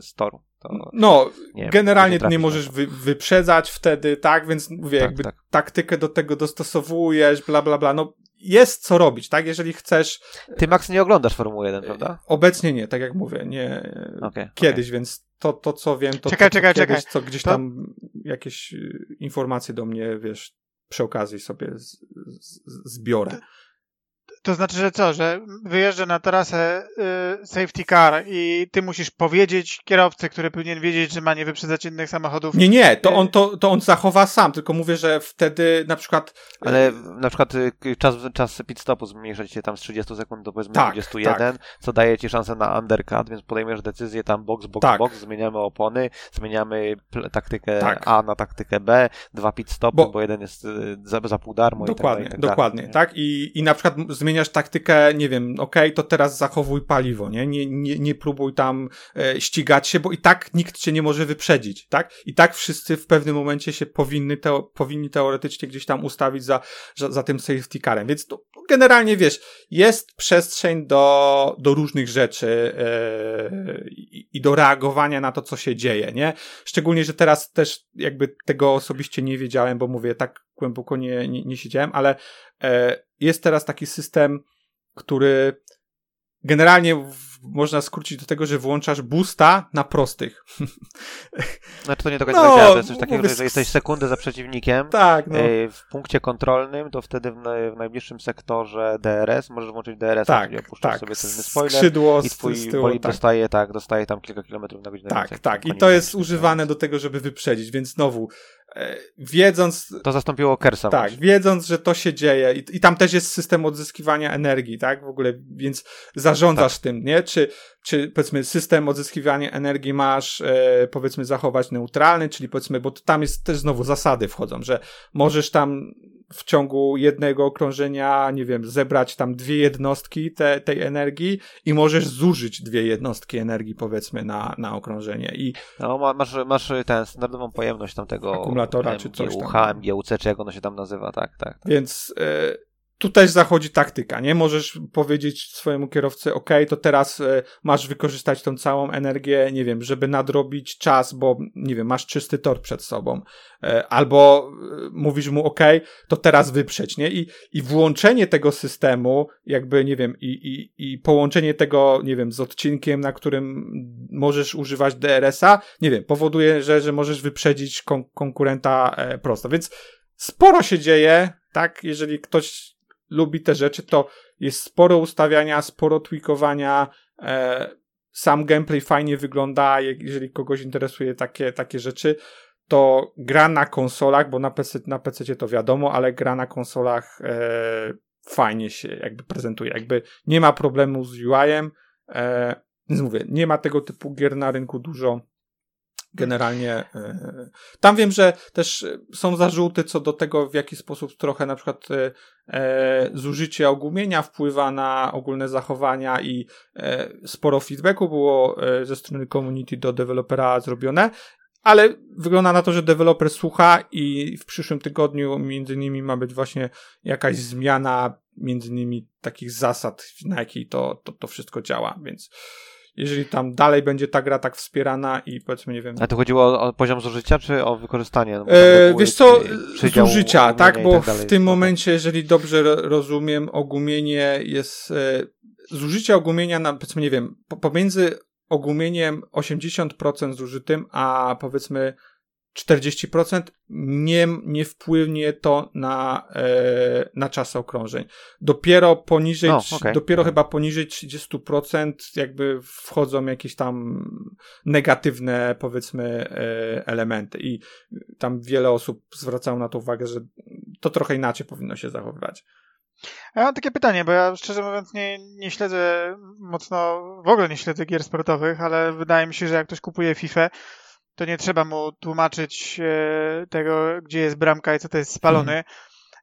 z toru. To, No, nie generalnie nie nie możesz wy, wyprzedzać wtedy, tak? Więc mówię, Tak, jakby tak. taktykę do tego dostosowujesz, bla, bla, bla. No, jest co robić, tak? Jeżeli chcesz. Ty, Max, nie oglądasz Formuły 1, prawda? Obecnie nie, tak jak mówię, nie. Okej. Kiedyś, więc to, to co wiem, to, Czekaj, to, to czekaj, kiedyś, czekaj. co gdzieś To- tam jakieś y, informacje do mnie, wiesz, przy okazji sobie z, z, zbiorę. To znaczy, że co, że wyjeżdża na trasę y, safety car i ty musisz powiedzieć kierowcy, który powinien wiedzieć, że ma nie wyprzedzać innych samochodów. Nie, nie, to on, to, to on zachowa sam, tylko mówię, że wtedy na przykład Ale na przykład y, czas, czas pit stopu zmniejsza się tam z 30 sekund do powiedzmy Tak, 21, co daje ci szansę na undercut, więc podejmiesz decyzję tam box, box, Tak. box, zmieniamy opony, zmieniamy taktykę Tak. A na taktykę B, dwa pit stopy, Bo- bo, jeden jest y, za, za pół darmo Dokładnie, i tak dalej, i tak dokładnie, dalej. tak? I, I na przykład zmieniasz taktykę, nie wiem, okej, to teraz zachowuj paliwo, nie? Nie, nie, nie próbuj tam e, ścigać się, bo i tak nikt cię nie może wyprzedzić, tak? I tak wszyscy w pewnym momencie się powinny, powinni teoretycznie gdzieś tam ustawić za, za, za tym safety carem, więc to generalnie, wiesz, jest przestrzeń do, do różnych rzeczy e, i, i do reagowania na to, co się dzieje, nie? Szczególnie, że teraz też jakby tego osobiście nie wiedziałem, bo mówię, tak głęboko nie, nie, nie siedziałem, ale jest teraz taki system, który generalnie można skrócić do tego, że włączasz boosta na prostych. Znaczy to nie do końca No, tak działa, coś takiego, mówię, że jeżeli jesteś sekundę za przeciwnikiem, tak, no. y, w punkcie kontrolnym, to wtedy w, na, w najbliższym sektorze DRS możesz włączyć DRS, tak, czyli opuszczasz tak. sobie ten spoiler Skrzydło i twój z tyłu, bolid tak. dostaje, tak, dostaje tam kilka kilometrów na godzinę Tak, tak. I to jest używane do tego, żeby wyprzedzić, więc znowu, e, wiedząc, To zastąpiło Kersa. tak, właśnie. wiedząc, że to się dzieje i, i tam też jest system odzyskiwania energii, tak, w ogóle, więc zarządzasz Tak. tym, nie? Czy, czy powiedzmy system odzyskiwania energii masz, e, powiedzmy, zachować neutralny, czyli powiedzmy, bo tam jest też znowu zasady wchodzą, że możesz tam w ciągu jednego okrążenia, nie wiem, zebrać tam dwie jednostki te, tej energii i możesz zużyć dwie jednostki energii, powiedzmy, na, na okrążenie. I No, ma- masz, masz ten standardową pojemność tamtego Akumulatora czy coś tam. MGUH, MGUC, czy jak ono się tam nazywa, tak, tak. tak. Więc e, tu też zachodzi taktyka, nie? Możesz powiedzieć swojemu kierowcy, ok, to teraz e, masz wykorzystać tą całą energię, nie wiem, żeby nadrobić czas, bo, nie wiem, masz czysty tor przed sobą. E, albo e, mówisz mu, ok, to teraz wyprzeć, nie? I, I włączenie tego systemu, jakby, nie wiem, i, i, i połączenie tego, nie wiem, z odcinkiem, na którym możesz używać DRS-a, nie wiem, powoduje, że, że możesz wyprzedzić kon konkurenta prosto. Więc sporo się dzieje, tak? Jeżeli ktoś lubi te rzeczy, to jest sporo ustawiania, sporo tweakowania. E, sam gameplay fajnie wygląda, jeżeli kogoś interesuje takie, takie rzeczy, to gra na konsolach, bo na PC, na PC to wiadomo, ale gra na konsolach e, fajnie się jakby prezentuje. Jakby nie ma problemu z UI-em. E, więc mówię, nie ma tego typu gier na rynku dużo. Generalnie e, tam wiem, że też są zarzuty co do tego, w jaki sposób trochę na przykład e, e, zużycie ogumienia wpływa na ogólne zachowania i sporo feedbacku było ze strony community do dewelopera zrobione, ale wygląda na to, że deweloper słucha i w przyszłym tygodniu między innymi ma być właśnie jakaś zmiana między innymi takich zasad, na jakiej to, to, to wszystko działa, więc jeżeli tam dalej będzie ta gra tak wspierana i powiedzmy, nie wiem, A tu chodziło o, o poziom zużycia, czy o wykorzystanie? No, E, wiesz co, zużycia, tak? i Bo dalej. w tym No, momencie, jeżeli dobrze ro- rozumiem, ogumienie jest. E, zużycie ogumienia, na, powiedzmy, nie wiem, po, pomiędzy ogumieniem 80% zużytym, a powiedzmy 40%, nie, nie wpłynie to na, e, na czas okrążeń. Dopiero poniżej, O, trz- okej. dopiero chyba poniżej 30% jakby wchodzą jakieś tam negatywne, powiedzmy, e, elementy. I tam wiele osób zwracało na to uwagę, że to trochę inaczej powinno się zachowywać. A Ja mam takie pytanie, bo ja szczerze mówiąc nie, nie śledzę mocno, w ogóle nie śledzę gier sportowych, ale wydaje mi się, że jak ktoś kupuje FIFA, to nie trzeba mu tłumaczyć e, tego, gdzie jest bramka i co to jest spalony.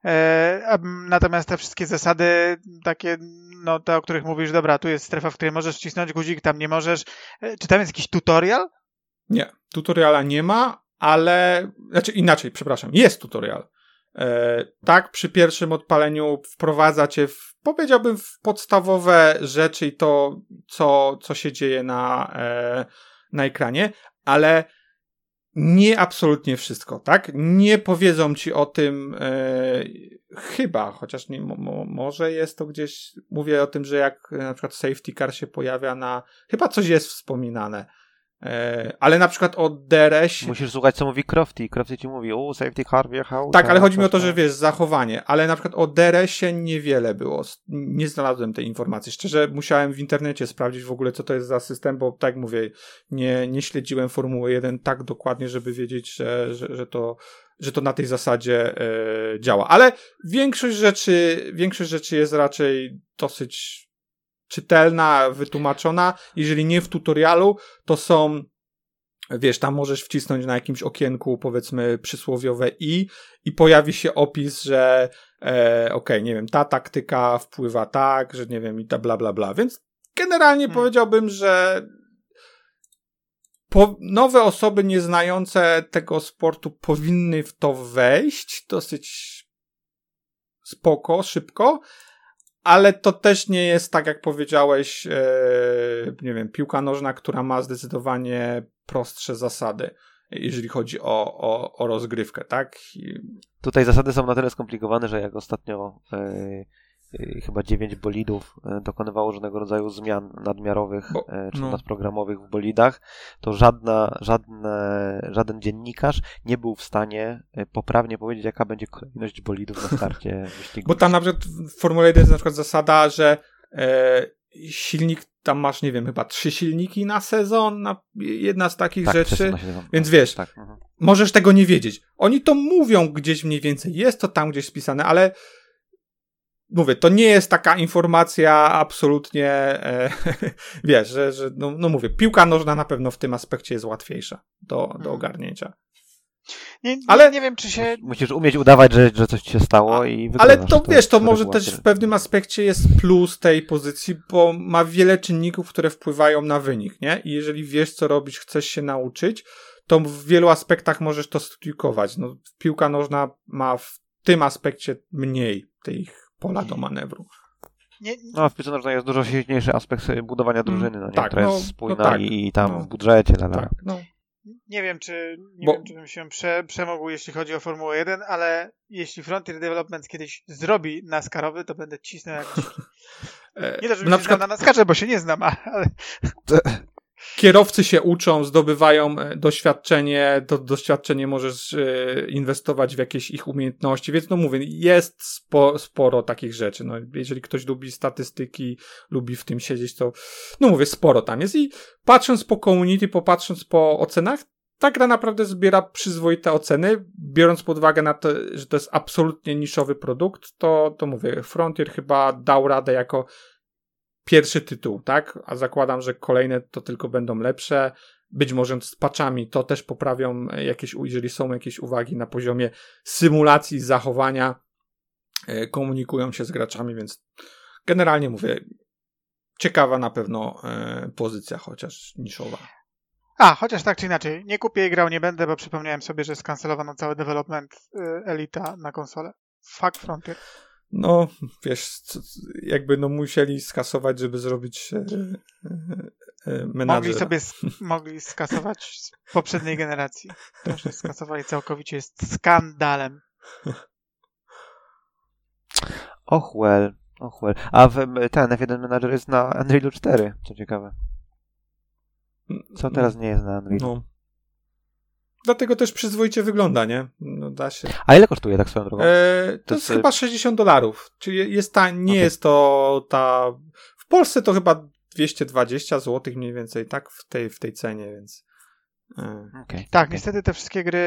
E, a, m, natomiast te wszystkie zasady, takie, no te, o których mówisz, dobra, tu jest strefa, w której możesz wcisnąć guzik, tam nie możesz. E, czy tam jest jakiś tutorial? Nie, tutoriala nie ma, ale. Znaczy inaczej, przepraszam, jest tutorial. E, tak, przy pierwszym odpaleniu wprowadza cię w, powiedziałbym, w podstawowe rzeczy i to, co, co się dzieje na, e, na ekranie, ale nie absolutnie wszystko, tak? Nie powiedzą ci o tym e, chyba, chociaż nie, mo, mo, może jest to gdzieś, mówię o tym, że jak na przykład safety car się pojawia na, chyba coś jest wspominane, ale na przykład o DRS Musisz słuchać, co mówi Crofty. Crofty ci mówi, o, safety car wjechał. tak, ale chodzi mi o to, że wiesz, zachowanie, ale na przykład o DRS-ie niewiele było. Nie znalazłem tej informacji. Szczerze, musiałem w internecie sprawdzić w ogóle, co to jest za system, bo tak mówię, nie, nie śledziłem Formuły 1 tak dokładnie, żeby wiedzieć, że, że, że to że to na tej zasadzie e, działa. Ale większość rzeczy, większość rzeczy jest raczej dosyć czytelna, wytłumaczona. Jeżeli nie w tutorialu, to są wiesz, tam możesz wcisnąć na jakimś okienku, powiedzmy, przysłowiowe i i pojawi się opis, że e, okej, nie wiem, ta taktyka wpływa tak, że nie wiem, i ta bla, bla, bla. Więc generalnie Hmm. powiedziałbym, że po, nowe osoby nieznające tego sportu powinny w to wejść dosyć spoko, szybko, ale to też nie jest tak, jak powiedziałeś, e, nie wiem, piłka nożna, która ma zdecydowanie prostsze zasady, jeżeli chodzi o, o, o rozgrywkę, tak? Tutaj zasady są na tyle skomplikowane, że jak ostatnio e, chyba 9 bolidów e, dokonywało różnego rodzaju zmian nadmiarowych Bo- e, czy no. nadprogramowych w bolidach, to żadna, żadne, żaden dziennikarz nie był w stanie e, poprawnie powiedzieć, jaka będzie kolejność bolidów na starcie wyścigu. bo tam na przykład w Formule 1 jest na przykład zasada, że e, silnik, tam masz, nie wiem, chyba trzy silniki na sezon, na, jedna z takich tak, rzeczy. Więc wiesz, tak, mhm. możesz tego nie wiedzieć. Oni to mówią gdzieś mniej więcej, jest to tam gdzieś spisane, ale mówię, to nie jest taka informacja absolutnie, e, wiesz, że, że no, no mówię, piłka nożna na pewno w tym aspekcie jest łatwiejsza do, do Mhm. ogarnięcia. Nie, Ale- ale nie wiem, czy się. Musisz umieć udawać, że, że coś ci się stało i Ale wygrywasz. to wiesz, to może też w pewnym aspekcie jest plus tej pozycji, bo ma wiele czynników, które wpływają na wynik, nie? I jeżeli wiesz, co robić, chcesz się nauczyć, to w wielu aspektach możesz to studiować. No, piłka nożna ma w tym aspekcie mniej tych pola do manewru. Nie, No, w piłce nożnej jest dużo silniejszy aspekt budowania drużyny, no nie? tak, która no, jest no spójna tak, i, tam no. w budżecie. Tak, no. nie wiem, czy nie Bo- wiem, czy bym się prze, przemógł, jeśli chodzi o Formułę 1, ale jeśli Frontier Development kiedyś zrobi NASCARowy, to będę cisnął jak dziki. E, Nie to, żebym na się przykład znał na NASCARze, bo się nie znam, ale kierowcy się uczą, zdobywają e, doświadczenie, to doświadczenie możesz e, inwestować w jakieś ich umiejętności, więc no mówię, jest spo, sporo takich rzeczy. No, jeżeli ktoś lubi statystyki, lubi w tym siedzieć, to no mówię, sporo tam jest. I patrząc po community, popatrząc po ocenach, ta gra naprawdę zbiera przyzwoite oceny, biorąc pod uwagę na to, że to jest absolutnie niszowy produkt, to, to mówię, Frontier chyba dał radę jako pierwszy tytuł, tak? A zakładam, że kolejne to tylko będą lepsze. Być może z patchami to też poprawią jakieś, jeżeli są jakieś uwagi na poziomie symulacji zachowania, e, komunikują się z graczami, więc generalnie mówię, ciekawa na pewno e, pozycja, chociaż niszowa. A, chociaż tak czy inaczej, nie kupię i grał nie będę, bo przypomniałem sobie, że skancelowano cały development y, Elita na konsolę. Fuck Frontier. No, wiesz, jakby no musieli skasować, żeby zrobić e, e, e, menadżera. Mogli sobie mogli skasować z poprzedniej generacji. To, że skasowali całkowicie jest skandalem. Och well, och well. A w, ten F1 Manager jest na Unrealu 4, co ciekawe. Co teraz nie jest na Unrealu? No. Dlatego też przyzwoicie wygląda, nie? No da się. A ile kosztuje tak swoją drogą? E, to, To jest chyba 60 dolarów. Czyli jest ta, nie Okej. jest to ta. W Polsce to chyba 220 zł mniej więcej, tak? W tej, w tej cenie, więc. E, Okej, Tak, okej. niestety te wszystkie gry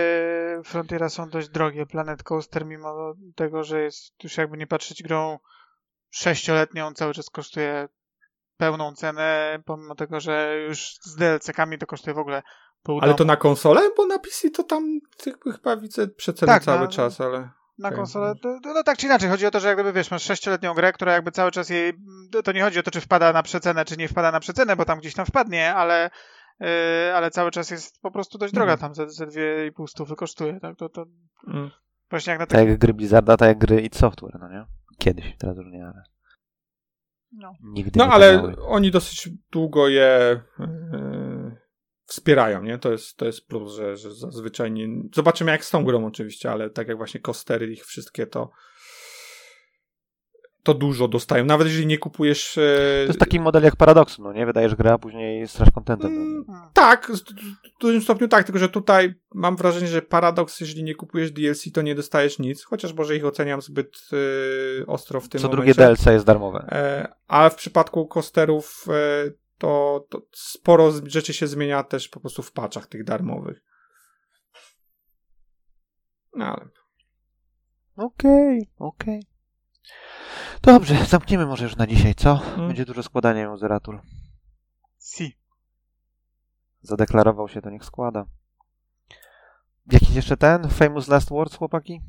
Frontiera są dość drogie. Planet Coaster, mimo tego, że jest już jakby nie patrzeć grą sześcioletnią, cały czas kosztuje pełną cenę, pomimo tego, że już z DLC-kami to kosztuje w ogóle pół ale to na konsolę? Bo na PC to tam jakby chyba widzę przeceny Tak, cały na- czas, ale. Na konsolę, to, to, no tak czy inaczej, chodzi o to, że jak gdyby wiesz, masz sześcioletnią grę, która jakby cały czas jej, to- nie chodzi o to, czy wpada na przecenę, czy nie wpada na przecenę, bo tam gdzieś tam wpadnie, ale, yy, ale cały czas jest po prostu dość droga, Mhm. tam ze, ze dwie i pół stówy kosztuje, tak, to, to Mm. właśnie jak na Tak jak gry Blizzarda, tak jak gry id Software, no nie? Kiedyś, teraz już nie, ale no. nigdy No nie ale oni dosyć długo je e, wspierają, nie? To jest, to jest plus, że, że zazwyczaj nie. Zobaczymy jak z tą grą oczywiście, ale tak jak właśnie kostery ich wszystkie to to dużo dostają. Nawet jeżeli nie kupujesz. e, To jest taki model jak Paradoxu, no nie? Wydajesz grę, a później strasz contentem. Mm. Tak, w dużym stopniu tak, tylko że tutaj mam wrażenie, że paradoks, jeżeli nie kupujesz DLC, to nie dostajesz nic, chociaż może ich oceniam zbyt e, ostro w tym Co drugie momencie. DLC jest darmowe. E, ale w przypadku kosterów e, to, to sporo rzeczy się zmienia też po prostu w patchach tych darmowych. No ale Okej, okej. Dobrze, zamkniemy może już na dzisiaj, co? Mm. Będzie dużo składania Uzeratur. Si. Zadeklarował się, to niech składa. Jakiś jeszcze ten? Famous Last Words, chłopaki?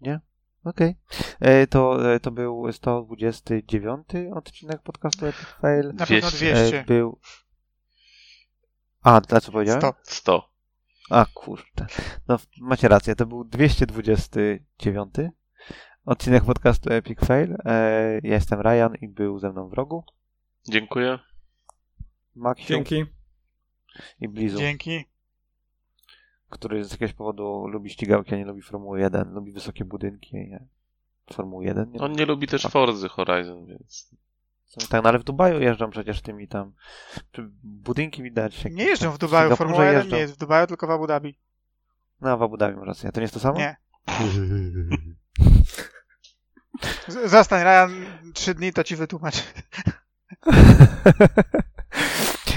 Nie? Okej. E, To, e, to był 129 odcinek podcastu Epic Fail. Na pewno 200. 200. E, Był... A, dla co powiedziałem? 100. 100. A, kurczę. No, macie rację, to był 229 odcinek podcastu Epic Fail. Ja jestem Ryan i był ze mną w rogu. Dziękuję. Maxiu dzięki. i Blizu, Dzięki. Który z jakiegoś powodu lubi ścigałki, a nie lubi Formuły 1, lubi wysokie budynki, a nie Formuły 1. Nie On nie lubi też Forzy Horizon, więc... Tak, no ale w Dubaju jeżdżą przecież tymi tam. Czy budynki widać. jakieś Nie jeżdżą w Dubaju, Singapurze Formuła 1 jeżdżą. nie jest w Dubaju, tylko w Abu Dhabi. No, w Abu Dhabi masz rację. To nie jest to samo? Nie. Z- Zastań, Ryan, trzy dni to ci wytłumaczę.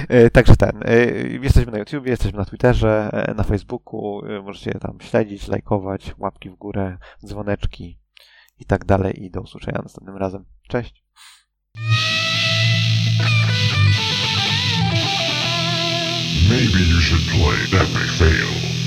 E, Także ten. e, Jesteśmy na YouTube, jesteśmy na Twitterze, e, na Facebooku. Możecie tam śledzić, lajkować, łapki w górę, dzwoneczki i tak dalej. I do usłyszenia następnym razem. Cześć. Maybe you should play Epic.